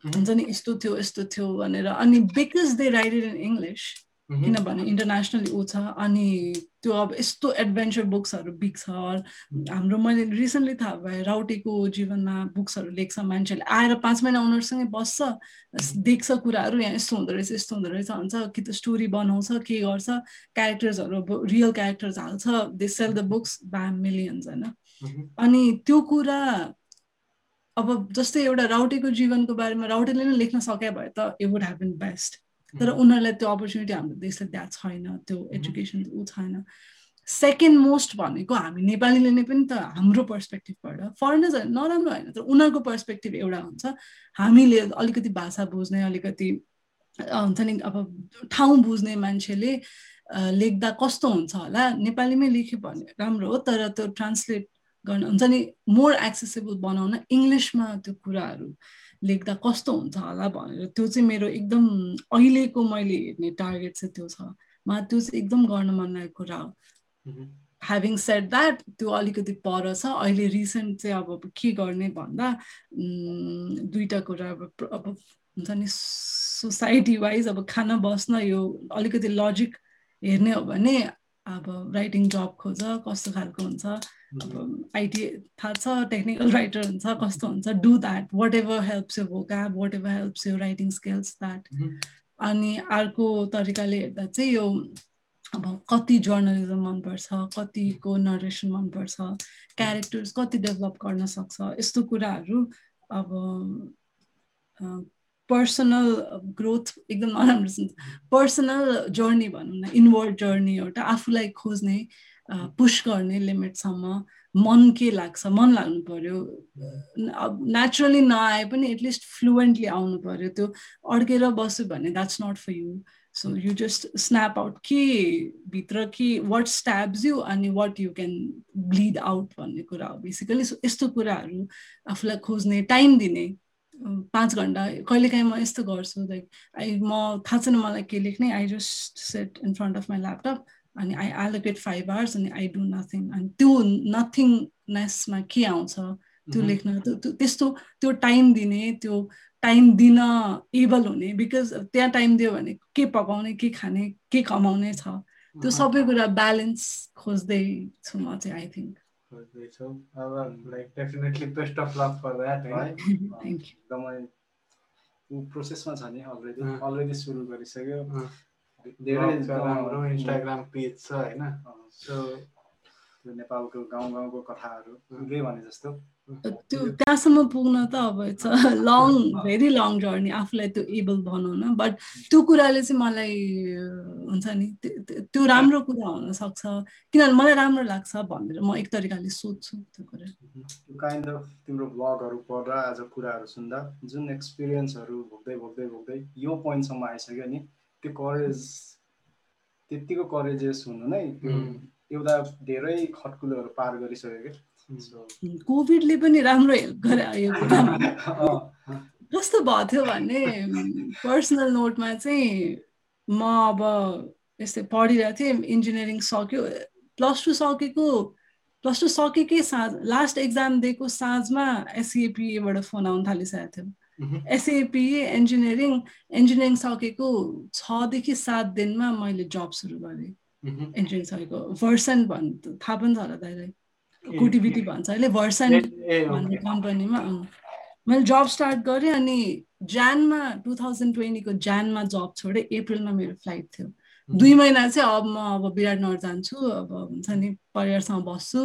हुन्छ नि यस्तो थियो यस्तो थियो भनेर। अनि because they write it in English किनभने इन्टरनेसनली ऊ छ। अनि त्यो अब यस्तो एडभेन्चर बुक्सहरू बिग्छ हाम्रो मैले रिसेन्टली थाहा भए राउटेको जीवनमा बुक्सहरू लेख्छ मान्छेले। आएर पाँच महिना उनीहरूसँगै बस्छ देख्छ कुराहरू यहाँ यस्तो हुँदो रहेछ यस्तो हुँदो रहेछ भन्छ कि त स्टोरी बनाउँछ के गर्छ क्यारेक्टर्सहरू रियल क्यारेक्टर्स हाल्छ they sell the books by millions होइन। अनि त्यो कुरा अब जस्तै एउटा राउटेको जीवनको बारेमा राउटेले नै लेख्न सके भए त it would have been best तर उनीहरूलाई त्यो अपर्च्युनिटी हाम्रो देशले त्यहाँ छैन त्यो एजुकेसन ऊ छैन। सेकेन्ड मोस्ट भनेको हामी नेपालीले नै पनि त हाम्रो पर्सपेक्टिभबाट फरेनर्स होइन नराम्रो होइन तर उनीहरूको पर्सपेक्टिभ एउटा हुन्छ। हामीले अलिकति भाषा बुझ्ने अलिकति हुन्छ नि अब ठाउँ बुझ्ने मान्छेले लेख्दा कस्तो हुन्छ होला? नेपालीमै लेख्यो भने राम्रो हो तर त्यो ट्रान्सलेट गर्न हुन्छ नि मोर एक्सेसेबल बनाउन इङ्ग्लिसमा त्यो कुराहरू लेख्दा कस्तो हुन्छ होला भनेर त्यो चाहिँ मेरो एकदम अहिलेको मैले हेर्ने टार्गेट चाहिँ त्यो छ। मलाई त्यो चाहिँ एकदम गर्न मन लागेको कुरा हो। ह्याभिङ सेट द्याट त्यो अलिकति पर छ। अहिले रिसेन्ट चाहिँ अब के गर्ने भन्दा दुईवटा कुरा अब अब हुन्छ नि सोसाइटी वाइज अब खान बस्न यो अलिकति लजिक हेर्ने हो भने अब राइटिङ जब खोज कस्तो खालको हुन्छ अब आइटी थाहा छ टेक्निकल राइटर हुन्छ कस्तो हुन्छ do that whatever helps you vocab whatever helps you writing skills that अनि अर्को तरिकाले हेर्दा चाहिँ यो अब कति जर्नलिजम मनपर्छ कतिको नरेसन मनपर्छ क्यारेक्टर्स कति डेभलप गर्न सक्छ यस्तो कुराहरू अब पर्सनल ग्रोथ एकदम नराम्रो पर्सनल जर्नी भनौँ न इनवर्ड जर्नी एउटा आफूलाई खोज्ने पुस गर्ने लिमिटसम्म मन के लाग्छ? मन लाग्नु पर्यो। नेचुरली नआए पनि एटलिस्ट फ्लुएन्टली आउनु पर्यो। त्यो अड्केर बस्यो भने that's not for you so you just snap out के भित्र के वाट स्ट्याब्स यु अनि what you can bleed out भन्ने कुरा हो बेसिकली सो यस्तो कुराहरू आफूलाई खोज्ने टाइम दिने पाँच घन्टा कहिलेकाहीँ म यस्तो गर्छु लाइक आई म थाहा छैन मलाई के लेख्ने I just set in front of my laptop अनि आई एलोकेट फाइभ आवर्स अनि आई डु नथिङ अनि त्यो नथिङनेसमा के आउँछ? त्यो लेख्न त्यस्तो त्यो टाइम दिने त्यो टाइम दिन एबल हुने बिकज त्यहाँ टाइम दियो भने के पकाउने के खाने के कमाउने छ। त्यो सबै कुरा ब्यालेन्स खोज्दै छु म चाहिँ आई थिङ्क प्रोसेसमा छ नि अलरेडी अलरेडी सुरु गरिसक्यो। धेरै राम्रो इन्स्टाग्राम पेज छ होइन? सो नेपालको गाउँ गाउँको कथाहरू भने जस्तो। त्यो त्यहाँसम्म पुग्न त अब it's long very long journey आफूलाई त्यो एबल बनाउन बट त्यो कुराले चाहिँ मलाई हुन्छ नि त्यो राम्रो कुरा हुनसक्छ किनभने मलाई राम्रो लाग्छ भनेर म एक तरिकाले सोध्छु त्यो कुरा। काइन्ड अफ तिम्रो ब्लगहरू पढ्दा आज कुराहरू सुन्दा जुन एक्सपिरियन्सहरू भोग्दै भोग्दै भोग्दै यो पोइन्टसम्म आइसक्यो नि त्यो करेज त्यत्तिको करेजेस हुनु नै त्यो एउटा धेरै खटकुलोहरू पार गरिसक्यो कोभिडले पनि राम्रो हेल्प गरे यो कुरामा कस्तो भएको थियो भने पर्सनल नोटमा चाहिँ म अब यस्तै पढिरहेको थिएँ इन्जिनियरिङ सक्यो। प्लस टू सकेको प्लस टू सकेकै साँझ लास्ट एक्जाम दिएको साँझमा एसिएपिएबाट फोन आउनु थालिसकेको थियो। एसिएपिए इन्जिनियरिङ इन्जिनियरिङ सकेको छदेखि सात दिनमा मैले जब सुरु गरेँ। इन्जिनियरिङ सकेको भर्सन भन् थाहा पनि छ होला दाइलाई। कुटिबिटी भन्छ अहिले भर्सन भन्ने कम्पनीमा मैले जब स्टार्ट गरेँ अनि जानमा टु थाउजन्ड ट्वेन्टीको जानमा जब छोडेँ। एप्रिलमा मेरो फ्लाइट थियो। दुई महिना चाहिँ अब म अब विराटनगर जान्छु अब हुन्छ नि परिवारसँग बस्छु।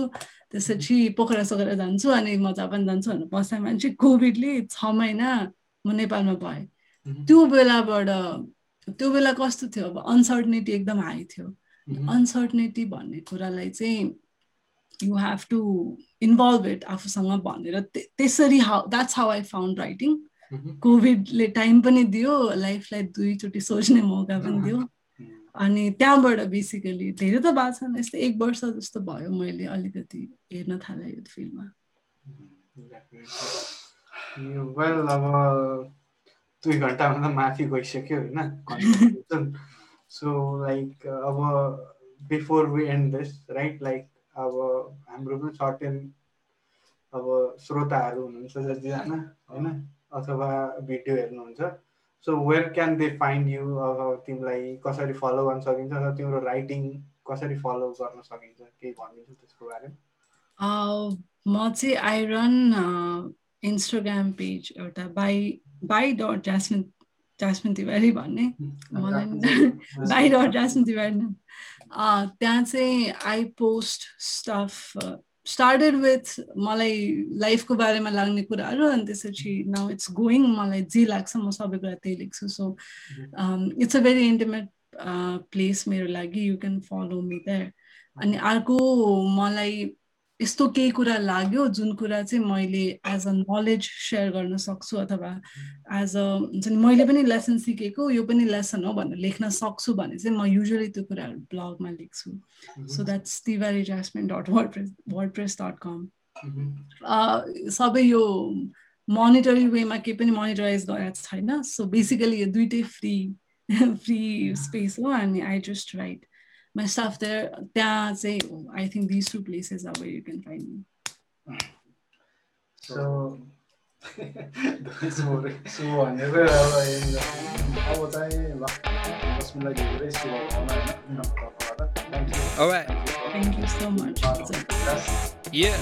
त्यसपछि पोखरा सोखरा जान्छु अनि म जापान जान्छु भनेर बस्दा मान्छे। कोभिडले छ महिना म नेपालमा भएँ। त्यो बेलाबाट त्यो बेला कस्तो थियो? अब अनसर्टनिटी एकदम हाई थियो। अनसर्टनिटी भन्ने कुरालाई चाहिँ you have to involve it आफूसँग भनेर त्यसरी how that's how I found writing कोभिडले time पनि दियो लाइफलाई दुईचोटि सोच्ने मौका पनि दियो। अनि त्यहाँबाट बेसिकली धेरै त भएको छैन यस्तै एक वर्ष जस्तो भयो मैले अलिकति हेर्न थालेँ यो फिल्डमा। वेल अब दुई घन्टाभन्दा माथि गइसक्यो होइन (laughs) सो लाइक अब before we end this right like अब हाम्रो पनि सर्टेन अब श्रोताहरू हुनुहुन्छ जतिजना होइन? अथवा भिडियो हेर्नुहुन्छ। So where can they find you अब तिमीलाई कसरी फलो गर्न सकिन्छ अथवा तिम्रो राइटिङ कसरी फलो गर्न सकिन्छ? केही भनिदिन्छु त्यसको बारेमा? म चाहिँ आइरन इन्स्टाग्राम पेज एउटा by by dot Jasmine Jasmine Tiwari भन्ने। (laughs) मलाई बाई डट ज्यासमिन तिवारी त्यहाँ चाहिँ I post stuff started with मलाई लाइफको बारेमा लाग्ने कुराहरू अनि त्यसपछि नाउ इट्स गोइङ मलाई जे लाग्छ म सबै कुरा त्यही लेख्छु so it's a very intimate place मेरो लागि you can follow me that अनि अर्को मलाई यस्तो केही कुरा लाग्यो जुन कुरा चाहिँ मैले एज अ नलेज सेयर गर्न सक्छु अथवा एज अ हुन्छ नि मैले पनि लेसन सिकेको यो पनि लेसन हो भनेर लेख्न सक्छु भने चाहिँ म युजली त्यो कुराहरू ब्लगमा लेख्छु। So that's Tiwari dot word press word press dot com सबै यो मोनिटरी वेमा केही पनि मोनिटराइज गरेको छैन। सो बेसिकली यो दुइटै फ्री फ्री स्पेस हो अनि I just write my stuff there. That's I think these two places are where you can find me. So. (laughs) So, I all right. Thank you so much. Yeah.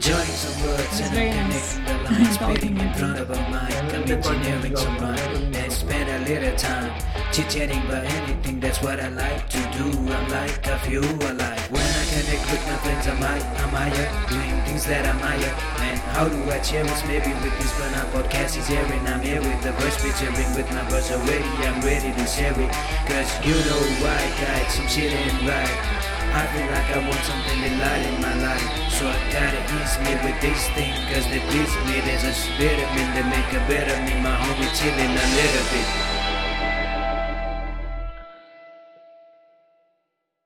Joining some words and connecting the lines, (laughs) spitting in front of a mic. I'm engineering some rhyme and spend a little time chit-chatting about anything. That's what I like to do. I'm like a few alive. When I connect with my friends, I'm high, I'm higher, doing things that I'm higher. And how do I cherish? Maybe with this when our podcast is airing. I'm here with the verse featuring with my verse already. I'm ready to share it. Cause you know I got some shit in right. I feel like I want something to light in my life. So I gotta ease me with this thing Cause they please me. There's a spirit in that make a better me. My homie chillin' a little bit